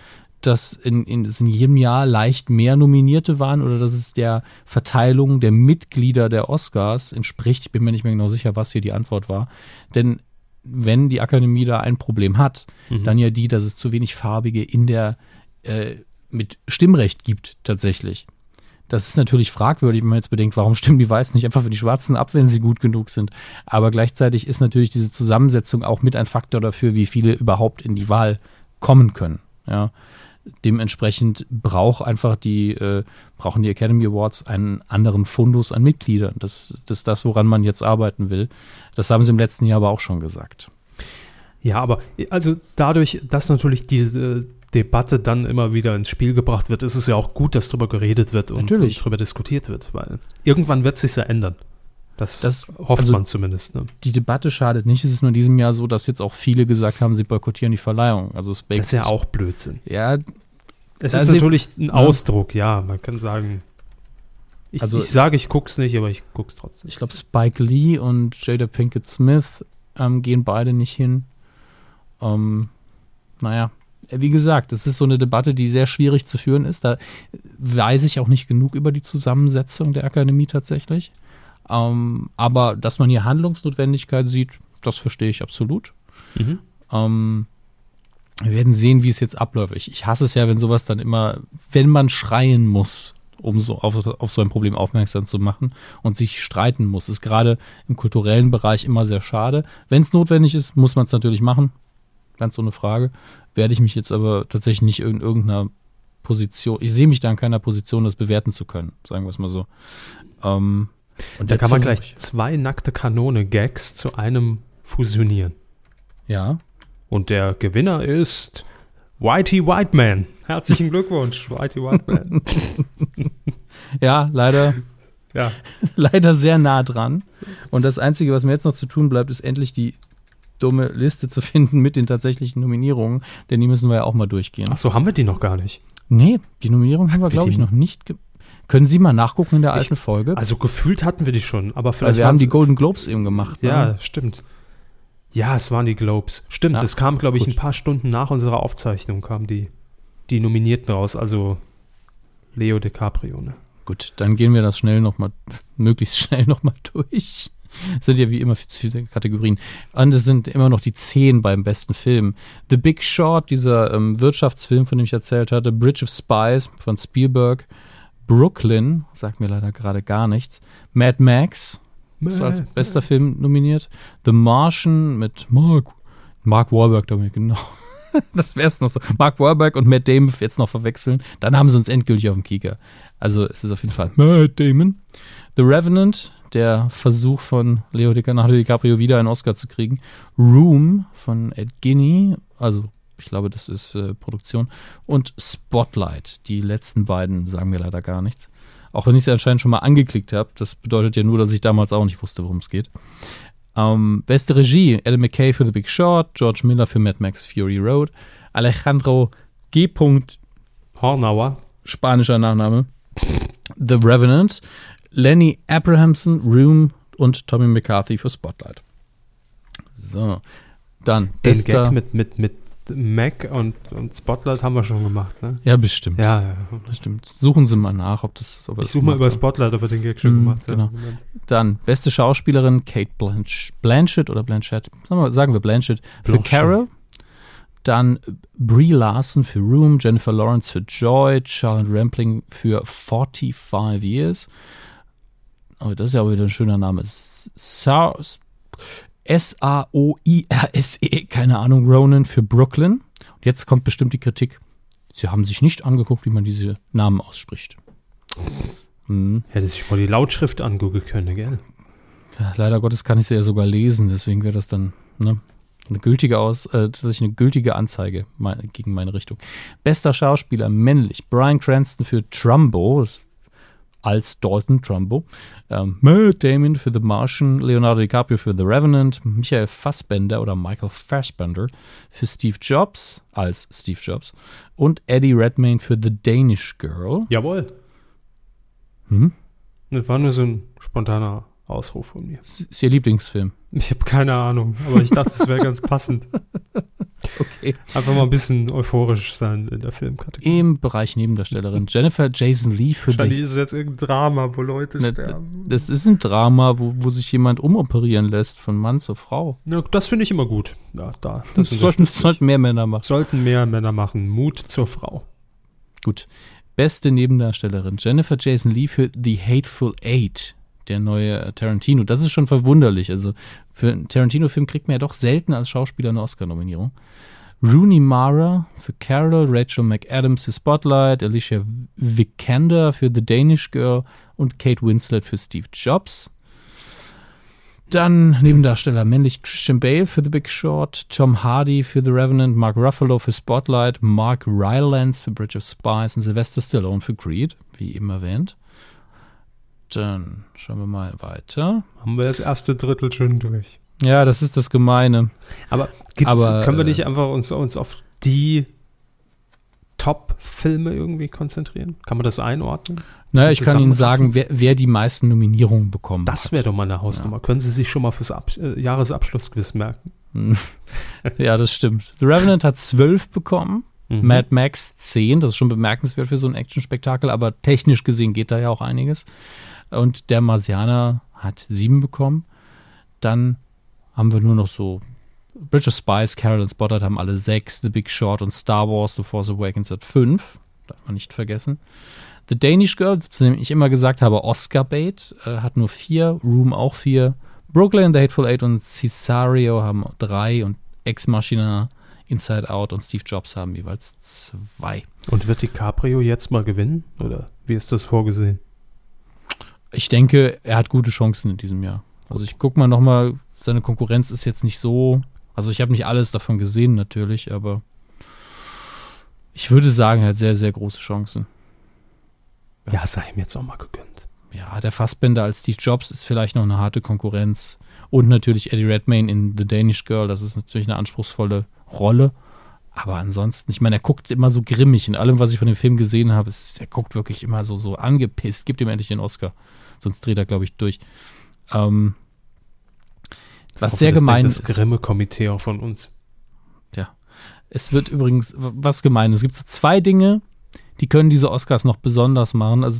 Speaker 2: dass in, in, dass in jedem Jahr leicht mehr Nominierte waren oder dass es der Verteilung der Mitglieder der Oscars entspricht. Ich bin mir nicht mehr genau sicher, was hier die Antwort war. Denn wenn die Akademie da ein Problem hat, dann ja die, dass es zu wenig Farbige in der äh, mit Stimmrecht gibt tatsächlich. Das ist natürlich fragwürdig, wenn man jetzt bedenkt, warum stimmen die Weißen nicht einfach für die Schwarzen ab, wenn sie gut genug sind. Aber gleichzeitig ist natürlich diese Zusammensetzung auch mit ein Faktor dafür, wie viele überhaupt in die Wahl kommen können. Ja. Dementsprechend braucht einfach die, äh, brauchen die Academy Awards einen anderen Fundus an Mitgliedern. Das, das ist das, woran man jetzt arbeiten will. Das haben sie im letzten Jahr aber auch schon gesagt.
Speaker 1: Ja, aber also dadurch, dass natürlich diese Debatte dann immer wieder ins Spiel gebracht wird, ist es ja auch gut, dass darüber geredet wird und, und darüber diskutiert wird, weil irgendwann wird es sich ja ändern. Das,
Speaker 2: Das-
Speaker 1: hofft
Speaker 2: also-
Speaker 1: man zumindest. Ne?
Speaker 2: Die Debatte schadet nicht. Es ist nur in diesem Jahr so, dass jetzt auch viele gesagt haben, sie boykottieren die Verleihung. Also Spake,
Speaker 1: Das ist ja auch Blödsinn.
Speaker 2: Ja,
Speaker 1: Es ist natürlich ein Ausdruck, ja. Man kann sagen, ich,
Speaker 2: Also
Speaker 1: ich sage, ich guck's nicht, aber ich guck's trotzdem.
Speaker 2: ich glaube, Spike Lee und Jada Pinkett Smith ähm, gehen beide nicht hin. Ähm, naja, wie gesagt, das ist so eine Debatte, die sehr schwierig zu führen ist. Da weiß ich auch nicht genug über die Zusammensetzung der Akademie tatsächlich. Ähm, aber dass man hier Handlungsnotwendigkeit sieht, das verstehe ich absolut.
Speaker 1: Mhm.
Speaker 2: Ähm, wir werden sehen, wie es jetzt abläuft. Ich, ich hasse es ja, wenn sowas dann immer, wenn man schreien muss, um so auf, auf so ein Problem aufmerksam zu machen und sich streiten muss, ist gerade im kulturellen Bereich immer sehr schade. Wenn es notwendig ist, muss man es natürlich machen. Ganz ohne Frage. Werde ich mich jetzt aber tatsächlich nicht in irgendeiner Position, ich sehe mich da in keiner Position, das bewerten zu können, sagen wir es mal so. Ähm, und
Speaker 1: Da kann man gleich zwei nackte Kanone-Gags zu einem fusionieren.
Speaker 2: Ja,
Speaker 1: Und der Gewinner ist Whitey Whiteman. Herzlichen Glückwunsch, Whitey Whiteman.
Speaker 2: ja, leider
Speaker 1: ja.
Speaker 2: leider sehr nah dran. Und das Einzige, was mir jetzt noch zu tun bleibt, ist endlich die dumme Liste zu finden mit den tatsächlichen Nominierungen, denn die müssen wir ja auch mal durchgehen.
Speaker 1: Ach so, haben wir die noch gar nicht.
Speaker 2: Nee, die Nominierung haben wir, glaube ich, noch nicht. Können Sie mal nachgucken in der alten Folge?
Speaker 1: Also gefühlt hatten wir die schon, aber
Speaker 2: Weil
Speaker 1: vielleicht
Speaker 2: wir haben die Golden Globes eben gemacht.
Speaker 1: Ja,
Speaker 2: Ne?
Speaker 1: stimmt. Ja, es waren die Globes. Stimmt,
Speaker 2: Ja,
Speaker 1: es kam, glaube ich, ein paar Stunden nach unserer Aufzeichnung kamen die, die Nominierten raus, also Leo DiCaprio. Ne?
Speaker 2: Gut, dann gehen wir das schnell noch mal, möglichst schnell nochmal durch. Es sind ja wie immer viele Kategorien. Und es sind immer noch die zehn beim besten Film. The Big Short, dieser ähm, Wirtschaftsfilm, von dem ich erzählt hatte. Bridge of Spies von Spielberg. Brooklyn, sagt mir leider gerade gar nichts. Mad Max, ist als
Speaker 1: Mad
Speaker 2: bester
Speaker 1: Max.
Speaker 2: Film nominiert. The Martian mit Mark, Mark Wahlberg damit, genau. Das wäre es noch so. Mark Wahlberg und Matt Damon jetzt noch verwechseln. Dann haben sie uns endgültig auf dem Kieker. Also es ist auf jeden Fall Matt Damon. The Revenant, der Versuch von Leo Leonardo DiCaprio wieder einen Oscar zu kriegen. Room von Ed Guinea, also ich glaube, das ist äh, Produktion. Und Spotlight, die letzten beiden sagen mir leider gar nichts. Auch wenn ich sie anscheinend schon mal angeklickt habe. Das bedeutet ja nur, dass ich damals auch nicht wusste, worum es geht. Ähm, beste Regie, Adam McKay für The Big Short, George Miller für Mad Max Fury Road, Alejandro G.
Speaker 1: Hornauer.
Speaker 2: spanischer Nachname, The Revenant, Lenny Abrahamson, Room und Tommy McCarthy für Spotlight. So, dann
Speaker 1: Den
Speaker 2: bester.
Speaker 1: Gag mit, mit, mit Mac und, und Spotlight haben wir schon gemacht, ne?
Speaker 2: ja, bestimmt.
Speaker 1: Ja, ja.
Speaker 2: Bestimmt. Suchen Sie mal nach, ob das. Ob er
Speaker 1: Ich suche mal über
Speaker 2: hat.
Speaker 1: Spotlight, ob wir den Gag schon
Speaker 2: Mhm,
Speaker 1: gemacht
Speaker 2: genau.
Speaker 1: Moment.
Speaker 2: Dann beste Schauspielerin Kate Blanch Blanchett oder Blanchett, sagen wir, sagen wir Blanchett für
Speaker 1: Blanchett.
Speaker 2: Carol. Dann Brie Larson für Room, Jennifer Lawrence für Joy, Charlotte Rampling für 45 Years. Oh, das ist ja auch wieder ein schöner Name. Sa S-A-O-I-R-S-E, E, keine Ahnung, Ronan für Brooklyn. Und jetzt kommt bestimmt die Kritik. Sie haben sich nicht angeguckt, wie man diese Namen ausspricht. Hm.
Speaker 1: Hätte sich mal die Lautschrift angucken können, gell?
Speaker 2: Ja, leider Gottes kann ich sie ja sogar lesen, deswegen wäre das dann ne, eine gültige Aus, äh, tatsächlich eine gültige Anzeige gegen meine Richtung. Bester Schauspieler männlich: Brian Cranston für Trumbo als Dalton Trumbo, ähm, Matt Damon für The Martian, Leonardo DiCaprio für The Revenant, Michael Fassbender oder Michael Fassbender für Steve Jobs als Steve Jobs und Eddie Redmayne für The Danish Girl.
Speaker 1: Jawohl.
Speaker 2: Hm?
Speaker 1: Das war nur so ein spontaner Ausruf von mir.
Speaker 2: Ist Ihr Lieblingsfilm?
Speaker 1: Ich habe keine Ahnung, aber ich dachte, es wäre ganz passend.
Speaker 2: Okay.
Speaker 1: Einfach mal ein bisschen euphorisch sein in der Filmkategorie.
Speaker 2: Im Bereich Nebendarstellerin Jennifer Jason Lee für
Speaker 1: Wahrscheinlich
Speaker 2: The
Speaker 1: ist es jetzt irgendein Drama, wo Leute
Speaker 2: Ne,
Speaker 1: sterben.
Speaker 2: Das ist ein Drama, wo, wo sich jemand umoperieren lässt von Mann zu Frau.
Speaker 1: Ja, das finde ich immer gut. Ja, da. Das
Speaker 2: sollten, sollten mehr Männer machen.
Speaker 1: Sollten mehr Männer machen. Mut zur Frau.
Speaker 2: Gut. Beste Nebendarstellerin Jennifer Jason Lee für The Hateful Eight, der neue Tarantino. Das ist schon verwunderlich. Also für einen Tarantino-Film kriegt man ja doch selten als Schauspieler eine Oscar-Nominierung. Rooney Mara für Carol, Rachel McAdams für Spotlight, Alicia Vikander für The Danish Girl und Kate Winslet für Steve Jobs. Dann Nebendarsteller männlich Christian Bale für The Big Short, Tom Hardy für The Revenant, Mark Ruffalo für Spotlight, Mark Rylance für Bridge of Spies und Sylvester Stallone für Creed, wie eben erwähnt. Dann schauen wir mal weiter.
Speaker 1: Haben wir das erste Drittel schon durch.
Speaker 2: Ja, das ist das Gemeine.
Speaker 1: Aber,
Speaker 2: Aber,
Speaker 1: können wir
Speaker 2: äh,
Speaker 1: nicht einfach uns, uns auf die Top-Filme irgendwie konzentrieren? Kann man das einordnen?
Speaker 2: Naja, ich kann Ihnen sagen, wer, wer die meisten Nominierungen bekommen
Speaker 1: Das
Speaker 2: hat.
Speaker 1: wäre doch mal eine Hausnummer. Können Sie sich schon mal fürs Ab äh, Jahresabschlussquiz merken?
Speaker 2: Ja, das stimmt. The Revenant hat zwölf bekommen.
Speaker 1: Mhm.
Speaker 2: Mad Max 10, das ist schon bemerkenswert für so ein Actionspektakel, aber technisch gesehen geht da ja auch einiges. Und der Marsianer hat sieben bekommen. Dann haben wir nur noch so Bridge of Spies, Carol und Spotlight haben alle sechs, The Big Short und Star Wars, The Force Awakens hat fünf. Darf man nicht vergessen. The Danish Girl, zu dem ich immer gesagt habe, Oscar Bait, äh, hat nur vier, Room auch vier. Brooklyn, The Hateful Eight und Cesario haben drei und Ex Machina, Inside Out und Steve Jobs haben jeweils zwei.
Speaker 1: Und wird DiCaprio jetzt mal gewinnen? Oder wie ist das vorgesehen?
Speaker 2: Ich denke, er hat gute Chancen in diesem Jahr. Also ich guck mal nochmal, seine Konkurrenz ist jetzt nicht so. Also ich habe nicht alles davon gesehen natürlich, aber ich würde sagen, er hat sehr, sehr große Chancen.
Speaker 1: Ja, sei ihm jetzt auch mal gegönnt.
Speaker 2: Ja, der Fassbender als Steve Jobs ist vielleicht noch eine harte Konkurrenz. Und natürlich Eddie Redmayne in The Danish Girl, das ist natürlich eine anspruchsvolle Rolle. Aber ansonsten, ich meine, er guckt immer so grimmig. In allem, was ich von dem Film gesehen habe, ist, er guckt wirklich immer so, so angepisst. Gibt ihm endlich den Oscar. Sonst dreht er, glaube ich, durch. Ähm, was sehr
Speaker 1: das
Speaker 2: gemein
Speaker 1: denkt
Speaker 2: ist.
Speaker 1: Das Grimme-Komitee auch von uns.
Speaker 2: Es wird übrigens, was gemein, es gibt so zwei Dinge, die können diese Oscars noch besonders machen. Also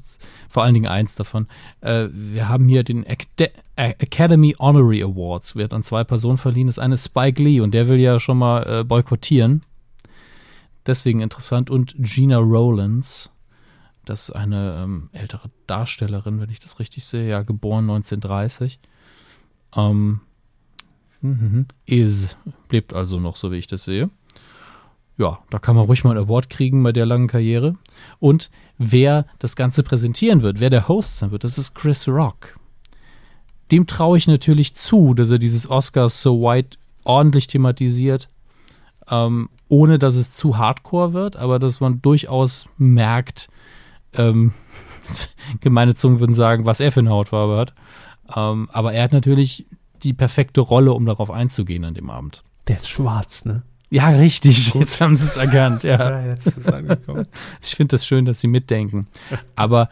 Speaker 2: vor allen Dingen eins davon. Äh, wir haben hier den Acad Academy Honorary Awards, wird an zwei Personen verliehen. Das eine ist Spike Lee und der will ja schon mal äh, boykottieren. Deswegen interessant. Und Gina Rowlands, das ist eine ähm, ältere Darstellerin, wenn ich das richtig sehe, ja, geboren 1930. Ähm, mhm, is, lebt also noch, so wie ich das sehe ja, da kann man ruhig mal einen Award kriegen bei der langen Karriere. Und wer das Ganze präsentieren wird, wer der Host sein wird, das ist Chris Rock. Dem traue ich natürlich zu, dass er dieses Oscars So White ordentlich thematisiert, ähm, ohne dass es zu hardcore wird, aber dass man durchaus merkt, ähm, gemeine Zungen würden sagen, was er für eine Hautfarbe hat. Ähm, aber er hat natürlich die perfekte Rolle, um darauf einzugehen an dem Abend.
Speaker 1: Der ist schwarz, ne?
Speaker 2: Ja, richtig. Jetzt haben sie es erkannt. Ja.
Speaker 1: Ja, jetzt ist es angekommen.
Speaker 2: Ich finde das schön, dass sie mitdenken. Aber,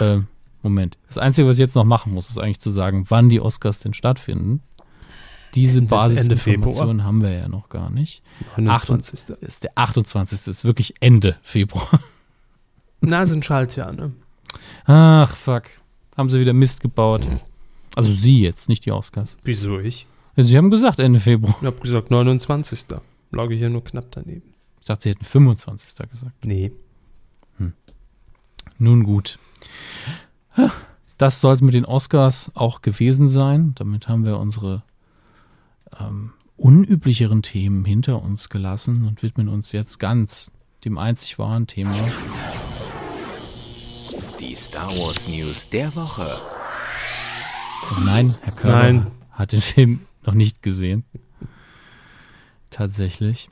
Speaker 2: äh, Moment. Das Einzige, was ich jetzt noch machen muss, ist eigentlich zu sagen, wann die Oscars denn stattfinden. Diese
Speaker 1: Ende-
Speaker 2: Basisinformationen haben wir ja noch gar nicht.
Speaker 1: 29.
Speaker 2: Das ist der 28. Das ist wirklich Ende Februar.
Speaker 1: Na, sind Schaltjahr, ne?
Speaker 2: Ach, fuck. Haben sie wieder Mist gebaut. Also sie jetzt, nicht die Oscars.
Speaker 1: Wieso ich?
Speaker 2: Ja, sie haben gesagt Ende Februar.
Speaker 1: Ich hab gesagt 29. Lag ich ja nur knapp daneben.
Speaker 2: Ich dachte, sie hätten 25. gesagt.
Speaker 1: Nee.
Speaker 2: Nun gut. Das soll es mit den Oscars auch gewesen sein. Damit haben wir unsere ähm, unüblicheren Themen hinter uns gelassen und widmen uns jetzt ganz dem einzig wahren Thema.
Speaker 3: Die Star Wars News der Woche.
Speaker 2: Und nein, Herr Körber
Speaker 1: Nein.
Speaker 2: hat den Film noch nicht gesehen. Tatsächlich.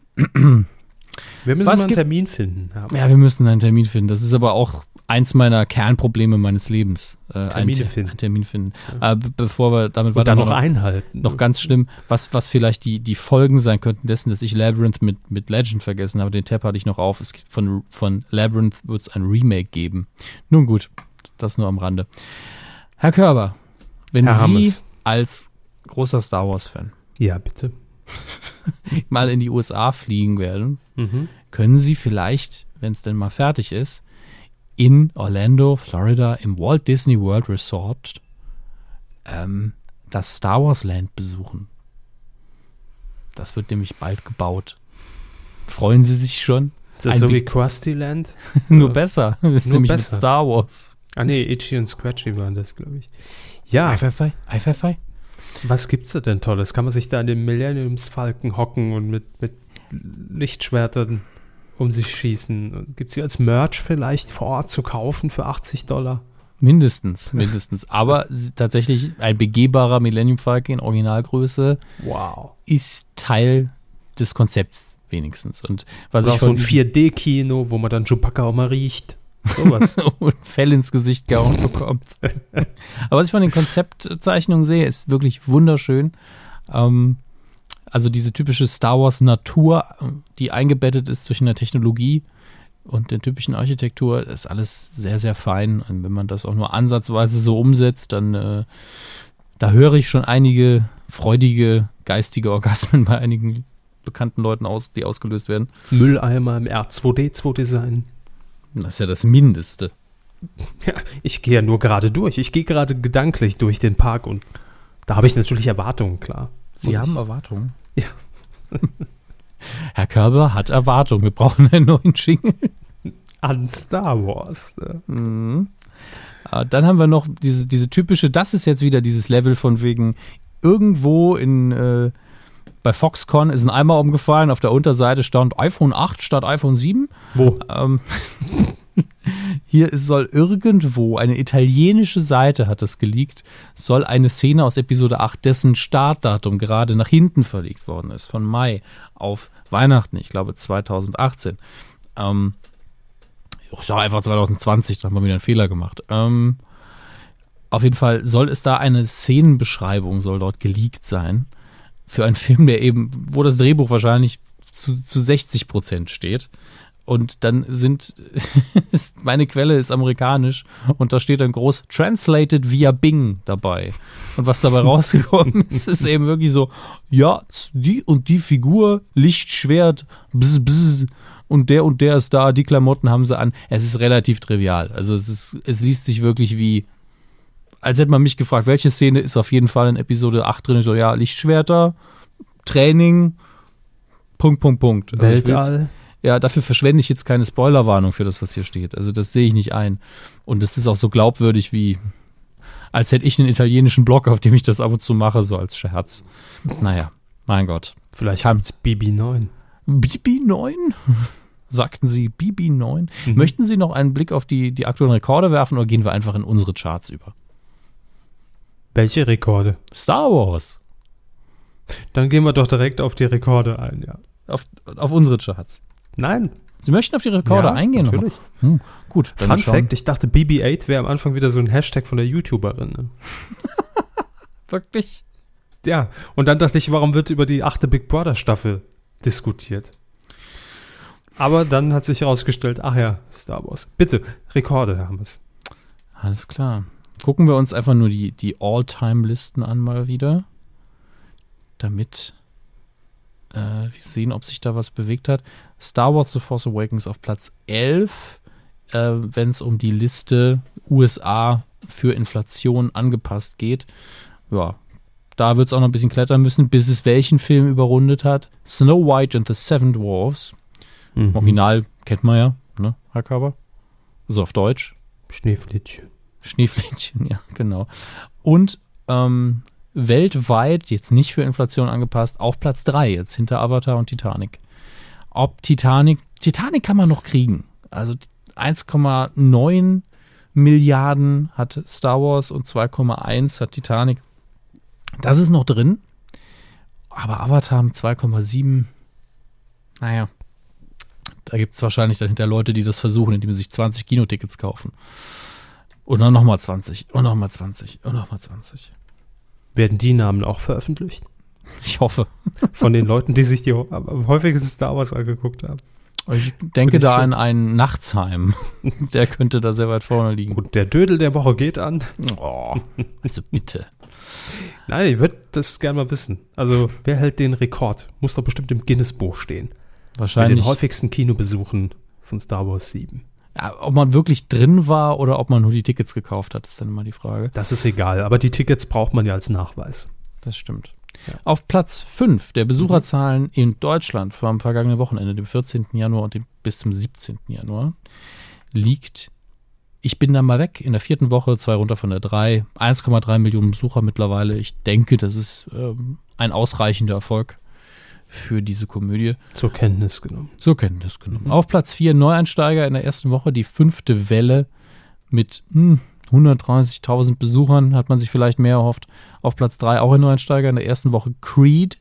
Speaker 1: Wir müssen
Speaker 2: Was
Speaker 1: einen Termin finden. Ja.
Speaker 2: Ja, wir müssen einen Termin finden. Das ist aber auch eins meiner Kernprobleme meines Lebens. Äh,
Speaker 1: Termine
Speaker 2: einen,
Speaker 1: finden.
Speaker 2: Einen Termin finden. Äh, be- bevor wir damit
Speaker 1: Und dann noch
Speaker 2: noch,
Speaker 1: einhalten.
Speaker 2: noch ganz schlimm, was, was vielleicht die, die Folgen sein könnten dessen, dass ich Labyrinth mit, mit Legend vergessen habe. Den Tab hatte ich noch auf. Es gibt von, von Labyrinth wird es ein Remake geben. Nun gut, das nur am Rande. Herr Körber, wenn
Speaker 1: Herr
Speaker 2: Sie
Speaker 1: Hammes.
Speaker 2: als großer Star Wars-Fan
Speaker 1: Ja, bitte.
Speaker 2: mal in die USA fliegen werden,
Speaker 1: Mhm.
Speaker 2: können Sie vielleicht, wenn es denn mal fertig ist, in Orlando, Florida, im Walt Disney World Resort ähm, das Star Wars Land besuchen. Das wird nämlich bald gebaut. Freuen Sie sich schon?
Speaker 1: Ist das
Speaker 2: Ein
Speaker 1: so wie Krusty Land?
Speaker 2: Nur besser. Das ist
Speaker 1: Nur
Speaker 2: nämlich
Speaker 1: besser.
Speaker 2: mit Star Wars.
Speaker 1: Ah nee, Itchy und Scratchy waren das, glaube ich. Ja,
Speaker 2: Ei, Pfeffer.
Speaker 1: Was gibt's da denn Tolles? Kann man sich da an den Millenniumsfalken hocken und mit, mit Lichtschwertern um sich schießen? Gibt's die als Merch vielleicht vor Ort zu kaufen für 80 Dollar?
Speaker 2: Mindestens, mindestens. Aber tatsächlich ein begehbarer Millennium Falcon in Originalgröße
Speaker 1: Wow.
Speaker 2: ist Teil des Konzepts wenigstens. Und was
Speaker 1: Also
Speaker 2: ich
Speaker 1: auch so ein
Speaker 2: von
Speaker 1: 4D-Kino, wo man dann Chewbacca auch mal riecht. Sowas.
Speaker 2: und Fell ins Gesicht gehauen bekommt. Aber was ich von den Konzeptzeichnungen sehe, ist wirklich wunderschön. Ähm, also diese typische Star Wars Natur, die eingebettet ist durch eine Technologie und der typischen Architektur, ist alles sehr, sehr fein. Und wenn man das auch nur ansatzweise so umsetzt, dann äh, da höre ich schon einige freudige, geistige Orgasmen bei einigen bekannten Leuten aus, die ausgelöst werden.
Speaker 1: Mülleimer im R2D2-Design.
Speaker 2: Das ist ja das Mindeste.
Speaker 1: Ja, ich gehe ja nur gerade durch. Ich gehe gerade gedanklich durch den Park und da habe ich natürlich Erwartungen, klar.
Speaker 2: Sie
Speaker 1: Und
Speaker 2: haben Erwartungen?
Speaker 1: Ja.
Speaker 2: Herr Körber hat Erwartungen. Wir brauchen einen neuen Jingle.
Speaker 1: An Star Wars. Ne?
Speaker 2: Mhm. Äh, Dann haben wir noch diese, diese typische, das ist jetzt wieder dieses Level von wegen irgendwo in äh, bei Foxconn ist ein Eimer umgefallen, auf der Unterseite stand iPhone 8 statt iPhone 7.
Speaker 1: Wo?
Speaker 2: Ähm, hier soll irgendwo, eine italienische Seite hat das geleakt, soll eine Szene aus Episode 8, dessen Startdatum gerade nach hinten verlegt worden ist, von Mai auf Weihnachten, ich glaube 2018. Ähm, ich sage einfach 2020, da haben wir wieder einen Fehler gemacht. Ähm, auf jeden Fall soll es da eine Szenenbeschreibung, soll dort geleakt sein, für einen Film, der eben, wo das Drehbuch wahrscheinlich zu, zu 60 Prozent steht. Und dann sind, ist, meine Quelle ist amerikanisch und da steht dann groß Translated via Bing dabei. Und was dabei rausgekommen ist, ist eben wirklich so, ja, die und die Figur, Lichtschwert, bzz, bzz, und der und der ist da, die Klamotten haben sie an. Es ist relativ trivial. Also es ist, es liest sich wirklich wie, als hätte man mich gefragt, welche Szene ist auf jeden Fall in Episode 8 drin? Ich so, ja, Lichtschwerter, Training, Punkt, Punkt, Punkt. Also
Speaker 1: Weltall?
Speaker 2: ja, dafür verschwende ich jetzt keine Spoilerwarnung für das, was hier steht. Also das sehe ich nicht ein. Und es ist auch so glaubwürdig wie, als hätte ich einen italienischen Blog, auf dem ich das ab und zu mache, so als Scherz. Naja, mein Gott.
Speaker 1: Vielleicht
Speaker 2: Kann-
Speaker 1: gibt's BB9.
Speaker 2: BB9? Sagten Sie BB9?
Speaker 1: Mhm.
Speaker 2: Möchten Sie noch einen Blick auf die, die aktuellen Rekorde werfen oder gehen wir einfach in unsere Charts über?
Speaker 1: Welche Rekorde?
Speaker 2: Star Wars.
Speaker 1: Dann gehen wir doch direkt auf die Rekorde ein, ja.
Speaker 2: Auf, auf unsere Charts.
Speaker 1: Nein.
Speaker 2: Sie möchten auf die Rekorde
Speaker 1: Ja,
Speaker 2: eingehen?
Speaker 1: natürlich.
Speaker 2: Hm, gut,
Speaker 1: Fun Fact, ich dachte BB8 wäre am Anfang wieder so ein Hashtag von der YouTuberin. Ne?
Speaker 2: Wirklich?
Speaker 1: Ja, und dann dachte ich, warum wird über die achte Big Brother Staffel diskutiert? Aber dann hat sich herausgestellt, ach ja, Star Wars. Bitte, Rekorde haben es.
Speaker 2: Alles klar. Gucken wir uns einfach nur die, die All-Time-Listen an mal wieder. Damit äh, wir sehen, ob sich da was bewegt hat. Star Wars The Force Awakens auf Platz 11, äh, wenn es um die Liste USA für Inflation angepasst geht. Ja, da wird es auch noch ein bisschen klettern müssen, bis es welchen Film überrundet hat. Snow White and the Seven Dwarfs.
Speaker 1: Mhm.
Speaker 2: Original kennt man ja, ne, Herr Körber? So auf Deutsch.
Speaker 1: Schneeflittchen.
Speaker 2: Schneeflöckchen, ja, genau. Und ähm, weltweit, jetzt nicht für Inflation angepasst, auf Platz 3, jetzt hinter Avatar und Titanic. Ob Titanic, Titanic kann man noch kriegen. Also 1,9 Milliarden hat Star Wars und 2,1 hat Titanic. Das ist noch drin. Aber Avatar mit 2,7, naja, da gibt es wahrscheinlich dahinter Leute, die das versuchen, indem sie sich 20 Kinotickets kaufen. Und dann nochmal 20 und nochmal 20 und nochmal 20.
Speaker 1: Werden die Namen auch veröffentlicht?
Speaker 2: Ich hoffe.
Speaker 1: Von den Leuten, die sich die am häufigsten Star Wars angeguckt haben.
Speaker 2: Ich denke
Speaker 1: ich
Speaker 2: da an einen Nachtsheim. Der könnte da sehr weit vorne liegen.
Speaker 1: Und der Dödel der Woche geht an.
Speaker 2: Oh, also bitte.
Speaker 1: Nein, ich würde das gerne mal wissen. Also, wer hält den Rekord? Muss doch bestimmt im Guinness-Buch stehen. Mit den
Speaker 2: Wahrscheinlich,
Speaker 1: häufigsten Kinobesuchen von Star Wars 7.
Speaker 2: ja, ob man wirklich drin war oder ob man nur die Tickets gekauft hat, ist dann immer die Frage.
Speaker 1: Das ist egal, aber die Tickets braucht man ja als Nachweis.
Speaker 2: Das stimmt.
Speaker 1: Ja.
Speaker 2: Auf Platz 5 der Besucherzahlen in Deutschland vom vergangenen Wochenende, dem 14. Januar und dem, bis zum 17. Januar, liegt Ich bin da mal weg in der vierten Woche, zwei runter von der drei, 1,3 Millionen Besucher mittlerweile. Ich denke, das ist ähm, ein ausreichender Erfolg für diese Komödie.
Speaker 1: Zur Kenntnis genommen.
Speaker 2: Zur Kenntnis genommen. Auf Platz 4 Neueinsteiger in der ersten Woche, die fünfte Welle mit hm, 130.000 Besuchern, hat man sich vielleicht mehr erhofft. Auf Platz 3 auch ein Neueinsteiger in der ersten Woche Creed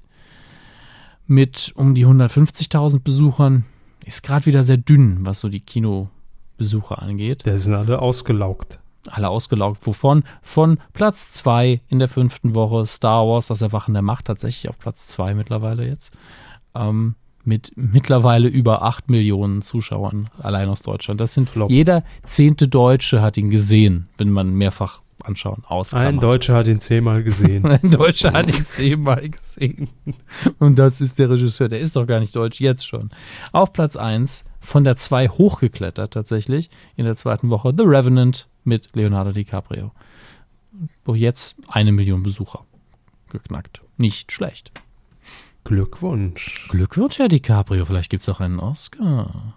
Speaker 2: mit um die 150.000 Besuchern. Ist gerade wieder sehr dünn, was so die Kinobesucher angeht.
Speaker 1: Der sind alle ausgelaugt.
Speaker 2: Alle ausgelaugt. Wovon? Von Platz 2 in der fünften Woche Star Wars, das Erwachen der Macht, tatsächlich auf Platz 2 mittlerweile jetzt. Ähm, mit mittlerweile über 8 Millionen Zuschauern allein aus Deutschland. Das sind
Speaker 1: Flop.
Speaker 2: jeder zehnte Deutsche hat ihn gesehen, wenn man mehrfach anschauen, ausklammert.
Speaker 1: Ein Deutscher hat ihn zehnmal gesehen.
Speaker 2: Ein Deutscher hat ihn zehnmal gesehen. Und das ist der Regisseur. Der ist doch gar nicht deutsch, jetzt schon. Auf Platz 1 von der 2 hochgeklettert tatsächlich in der zweiten Woche The Revenant mit Leonardo DiCaprio. Wo jetzt eine Million Besucher geknackt. Nicht schlecht.
Speaker 1: Glückwunsch.
Speaker 2: Glückwunsch, Herr DiCaprio. Vielleicht gibt es auch einen Oscar.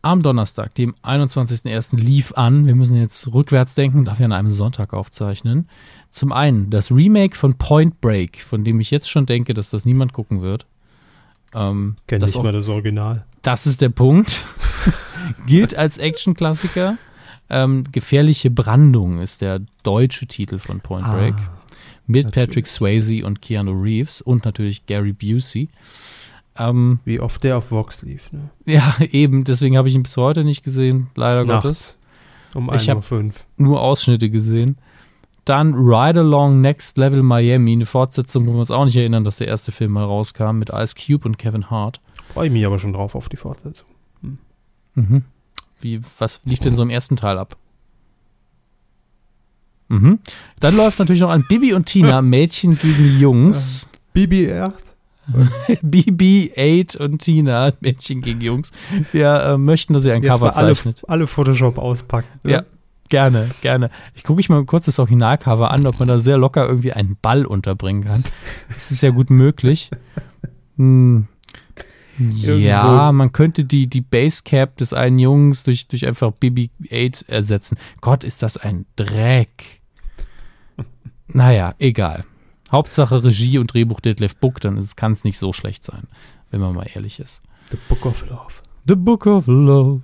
Speaker 2: Am Donnerstag, dem 21.01. lief an, wir müssen jetzt rückwärts denken, da wir an einem Sonntag aufzeichnen. Zum einen das Remake von Point Break, von dem ich jetzt schon denke, dass das niemand gucken wird. Ähm,
Speaker 1: Kenn
Speaker 2: das,
Speaker 1: nicht
Speaker 2: auch,
Speaker 1: mal das Original.
Speaker 2: das ist der Punkt. Gilt als Actionklassiker. Ähm, Gefährliche Brandung ist der deutsche Titel von Point Break mit
Speaker 1: natürlich.
Speaker 2: Patrick Swayze und Keanu Reeves und natürlich Gary Busey. Ähm,
Speaker 1: Wie oft der auf Vox lief, ne?
Speaker 2: ja, eben, deswegen habe ich ihn bis heute nicht gesehen, leider Gottes.
Speaker 1: Nachts. Um
Speaker 2: Ich hab-
Speaker 1: 1.05 Uhr.
Speaker 2: Nur Ausschnitte gesehen. Dann Ride Along Next Level Miami, eine Fortsetzung, wo wir uns auch nicht erinnern, dass der erste Film mal rauskam mit Ice Cube und Kevin Hart.
Speaker 1: Freue ich mich aber schon drauf auf die Fortsetzung.
Speaker 2: Mhm. Wie, was lief denn so im ersten Teil ab? Mhm. Dann läuft natürlich noch an Bibi und Tina, Mädchen gegen Jungs.
Speaker 1: BB-8?
Speaker 2: Bibi, 8 und Tina, Mädchen gegen Jungs. Wir äh, möchten, dass ihr ein
Speaker 1: Jetzt
Speaker 2: Cover
Speaker 1: mal alle,
Speaker 2: zeichnet.
Speaker 1: alle Photoshop auspacken. ne?
Speaker 2: Ja, gerne, gerne. Ich gucke ich mal kurz das Originalcover an, ob man da sehr locker irgendwie einen Ball unterbringen kann. Das ist ja gut möglich. Hm. Ja, man könnte die, die Basecap des einen Jungs durch, durch einfach BB-8 ersetzen. Gott, ist das ein Dreck. Naja, egal. Hauptsache Regie und Drehbuch Detlef Book, dann kann es nicht so schlecht sein, wenn man mal ehrlich ist.
Speaker 1: The Book of Love.
Speaker 2: The Book of Love.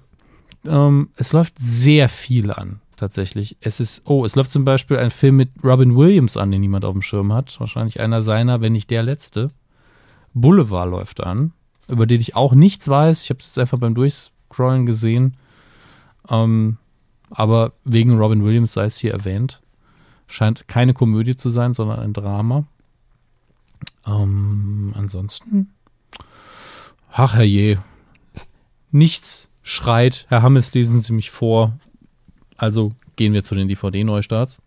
Speaker 2: Ähm, es läuft sehr viel an, tatsächlich. Es ist, oh, es läuft zum Beispiel ein Film mit Robin Williams an, den niemand auf dem Schirm hat. Wahrscheinlich einer seiner, wenn nicht der letzte. Boulevard läuft an, über den ich auch nichts weiß. Ich habe es jetzt einfach beim Durchscrollen gesehen. Ähm, aber wegen Robin Williams sei es hier erwähnt. Scheint keine Komödie zu sein, sondern ein Drama. Ähm, ansonsten, ach herrje, nichts schreit, Herr Hammes, lesen Sie mich vor. Also gehen wir zu den DVD-Neustarts.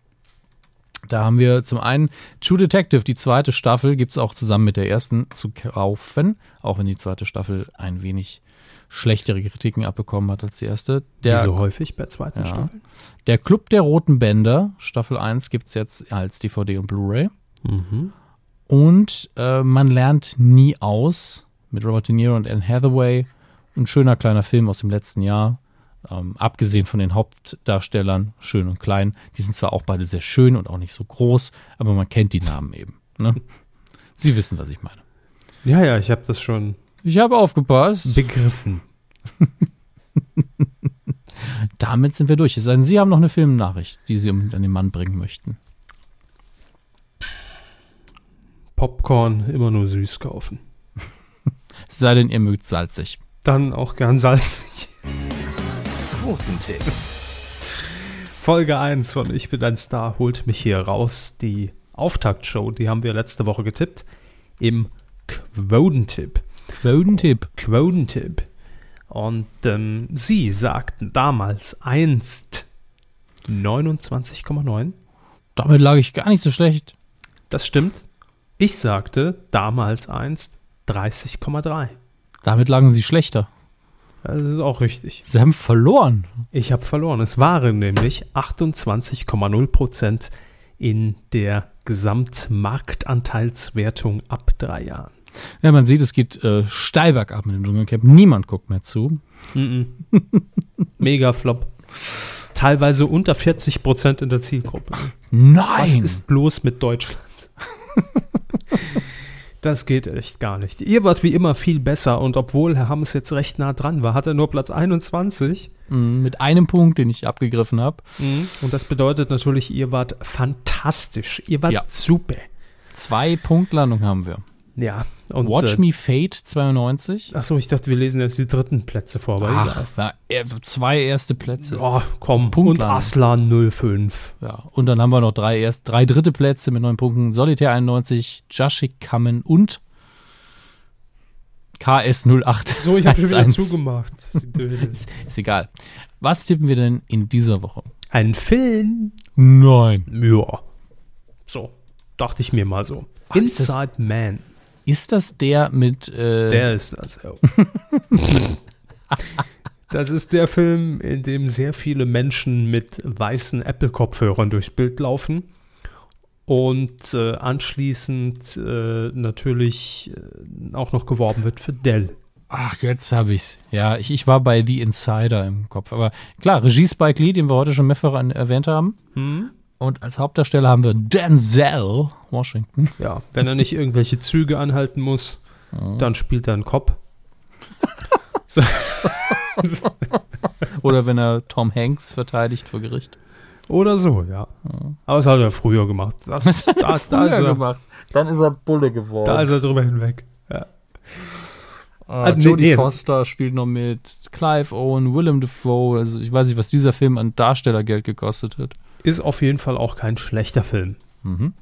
Speaker 2: Da haben wir zum einen True Detective, die zweite Staffel, gibt es auch zusammen mit der ersten zu kaufen, auch wenn die zweite Staffel ein wenig schlechtere Kritiken abbekommen hat als die erste. Der,
Speaker 1: Wie so häufig bei zweiten
Speaker 2: Ja.
Speaker 1: Staffeln.
Speaker 2: der Club der Roten Bänder, Staffel 1, gibt es jetzt als DVD und Blu-ray.
Speaker 1: Mhm.
Speaker 2: Und äh, man lernt nie aus mit Robert De Niro und Anne Hathaway. Ein schöner kleiner Film aus dem letzten Jahr. Ähm, abgesehen von den Hauptdarstellern, schön und klein. Die sind zwar auch beide sehr schön und auch nicht so groß, aber man kennt die Namen eben. Ne? Sie wissen, was ich meine.
Speaker 1: Ja, ja, ich habe das schon
Speaker 2: Ich habe aufgepasst.
Speaker 1: begriffen.
Speaker 2: Damit sind wir durch. Es sei denn, Sie haben noch eine Filmnachricht, die Sie an den Mann bringen möchten.
Speaker 1: Popcorn immer nur süß kaufen.
Speaker 2: Es sei denn, ihr mögt salzig.
Speaker 1: Dann auch gern salzig.
Speaker 3: Quotentipp.
Speaker 1: Folge 1 von Ich bin ein Star holt mich hier raus. Die Auftaktshow, die haben wir letzte Woche getippt. Im Quodentipp.
Speaker 2: Quodentipp.
Speaker 1: Quodentipp. Und ähm, sie sagten damals einst 29,9.
Speaker 2: Damit lag ich gar nicht so schlecht.
Speaker 1: Das stimmt. Ich sagte damals einst 30,3.
Speaker 2: Damit lagen Sie schlechter.
Speaker 1: Das ist auch richtig.
Speaker 2: Sie haben verloren.
Speaker 1: Ich habe verloren. Es waren nämlich 28,0 Prozent in der Gesamtmarktanteilswertung ab drei Jahren.
Speaker 2: Ja, man sieht, es geht äh, steil bergab mit dem Dschungelcamp. Niemand guckt mehr zu.
Speaker 1: Mega Flop. Teilweise unter 40 Prozent in der Zielgruppe. Was
Speaker 2: Nein!
Speaker 1: ist bloß mit Deutschland? das geht echt gar nicht. Ihr wart wie immer viel besser und obwohl Herr Hammes jetzt recht nah dran war, hat er nur Platz 21.
Speaker 2: Mm, mit einem Punkt, den ich abgegriffen habe.
Speaker 1: Und das bedeutet natürlich, ihr wart fantastisch. Ihr wart
Speaker 2: Ja.
Speaker 1: super.
Speaker 2: Zwei Punktlandung haben wir.
Speaker 1: Ja. Und,
Speaker 2: Watch
Speaker 1: äh,
Speaker 2: Me Fate 92.
Speaker 1: Achso, ich dachte, wir lesen jetzt die dritten Plätze vor.
Speaker 2: Ach, war, äh, zwei erste Plätze.
Speaker 1: Oh, komm.
Speaker 2: Punktlandung.
Speaker 1: Und Aslan 05.
Speaker 2: Ja, und dann haben wir noch drei, erst, drei dritte Plätze mit neun Punkten. Solitär 91, Jashik Kamen und KS 08.
Speaker 1: So, ich habe schon wieder
Speaker 2: 1-1.
Speaker 1: zugemacht.
Speaker 2: Ist, ist egal. Was tippen wir denn in dieser Woche?
Speaker 1: Ein Film?
Speaker 2: Nein.
Speaker 1: Ja. So, dachte ich mir mal so.
Speaker 2: Ach,
Speaker 1: Inside Man.
Speaker 2: Ist das der mit. Äh,
Speaker 1: Der ist das, ja. Das ist der Film, in dem sehr viele Menschen mit weißen Apple-Kopfhörern durchs Bild laufen und äh, anschließend äh, natürlich äh, auch noch geworben wird für Dell.
Speaker 2: Ach, jetzt habe ich's. Ja, ich, ich war bei The Insider im Kopf. Aber klar, Regie Spike Lee, den wir heute schon mehrfach erwähnt haben. Und als Hauptdarsteller haben wir Denzel Washington.
Speaker 1: Ja, wenn er nicht irgendwelche Züge anhalten muss, dann spielt er einen Kopf. so,
Speaker 2: Oder wenn er Tom Hanks verteidigt vor Gericht.
Speaker 1: oder so, ja. Aber das hat er früher gemacht. Das, da, da, ist er,
Speaker 2: gemacht. Dann ist er Bulle geworden.
Speaker 1: da ist er drüber hinweg. Ja.
Speaker 2: Ah,
Speaker 1: nee,
Speaker 2: Jodie
Speaker 1: nee.
Speaker 2: Foster spielt noch mit, Clive Owen, Willem Dafoe. Also ich weiß nicht, was dieser Film an Darstellergeld gekostet hat.
Speaker 1: Ist auf jeden Fall auch kein schlechter Film.
Speaker 2: Mhm.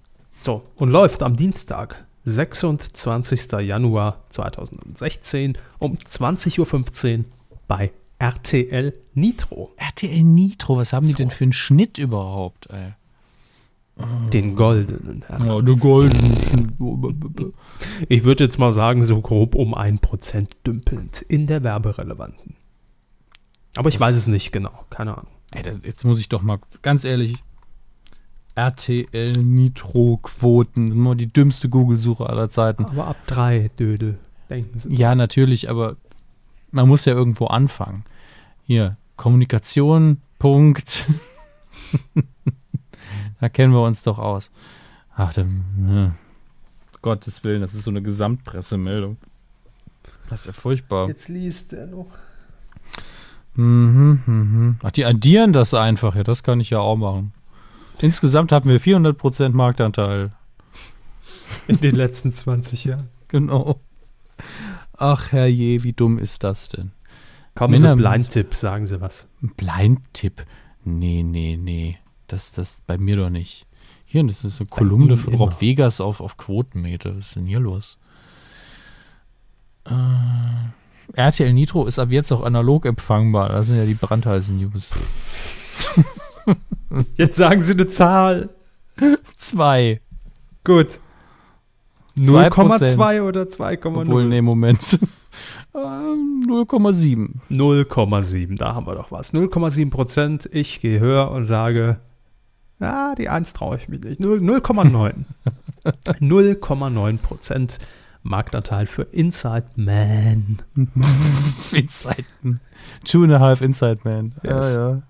Speaker 1: So, und läuft am Dienstag, 26. Januar 2016 um 20.15 Uhr bei RTL Nitro.
Speaker 2: RTL Nitro, was haben die
Speaker 1: So.
Speaker 2: denn für einen Schnitt überhaupt, ey?
Speaker 1: Den goldenen.
Speaker 2: Ja, der Golden.
Speaker 1: Ich würde jetzt mal sagen, so grob um 1% dümpelnd in der Werberelevanten. Aber ich weiß es nicht genau, keine Ahnung.
Speaker 2: Ey, das, jetzt muss ich doch mal, ganz ehrlich, RTL Nitro Quoten, immer die dümmste Google-Suche aller Zeiten.
Speaker 1: Aber ab drei Dödel, denken Sie.
Speaker 2: Ja, natürlich, aber man muss ja irgendwo anfangen. Hier, Kommunikation, Punkt. da kennen wir uns doch aus. Ach, dann, ne. Gottes Willen, das ist so eine Gesamtpressemeldung. Das ist ja furchtbar.
Speaker 1: Jetzt liest er noch.
Speaker 2: Mhm, mhm. Ach, die addieren das einfach. Ja, das kann ich ja auch machen. Insgesamt haben wir 400% Marktanteil.
Speaker 1: In den letzten 20 Jahren.
Speaker 2: Genau. Ach, herrje, wie dumm ist das denn?
Speaker 1: Kommen
Speaker 2: Männer-
Speaker 1: Sie, Blindtipp, sagen Sie was.
Speaker 2: Ein Blindtipp. Nee, nee, nee. Das, das bei mir doch nicht. Hier, das ist eine Kolumne
Speaker 1: ihm
Speaker 2: von. Rob Vegas auf, auf Quotenmeter. Was ist denn hier los? Äh, RTL Nitro ist ab jetzt auch analog empfangbar. Das sind ja die brandheißen News.
Speaker 1: Jetzt sagen Sie eine Zahl.
Speaker 2: Zwei.
Speaker 1: Gut.
Speaker 2: 2%.
Speaker 1: 0,2 oder
Speaker 2: Obwohl,
Speaker 1: 2,0?
Speaker 2: nee, Moment. Ähm, 0,7.
Speaker 1: 0,7, da haben wir doch was. 0,7 Prozent. Ich gehe höher und sage, ja, die 1 traue ich mich nicht. Null- 0,9. 0,9 Prozent Marktanteil für Inside Man.
Speaker 2: Inside Two and a half Inside Man.
Speaker 1: Yes.
Speaker 2: Ja, ja.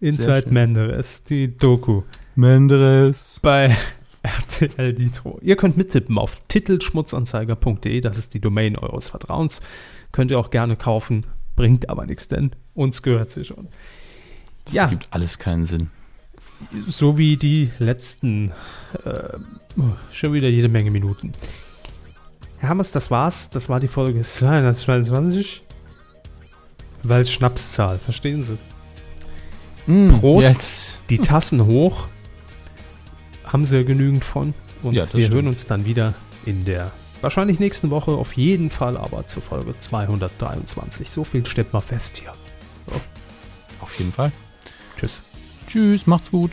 Speaker 1: Inside. Menderes, die Doku
Speaker 2: Menderes.
Speaker 1: bei RTL Nitro. Ihr könnt mittippen auf titelschmutzanzeiger.de, das ist die Domain eures Vertrauens. Könnt ihr auch gerne kaufen, bringt aber nichts, denn uns gehört sie schon.
Speaker 2: Das
Speaker 1: Ja.
Speaker 2: gibt alles keinen Sinn.
Speaker 1: So wie die letzten, äh, schon wieder jede Menge Minuten. Herr Hammers, das war's. Das war die Folge 222. Weil Schnapszahl, verstehen Sie? Prost.
Speaker 2: Jetzt.
Speaker 1: Die Tassen hoch. Haben Sie ja genügend von. Und
Speaker 2: Ja,
Speaker 1: wir
Speaker 2: stimmt.
Speaker 1: hören uns dann wieder in der wahrscheinlich nächsten Woche. Auf jeden Fall aber zur Folge 223. So viel steht mal fest hier.
Speaker 2: Auf jeden Fall.
Speaker 1: Tschüss.
Speaker 2: Tschüss, macht's gut.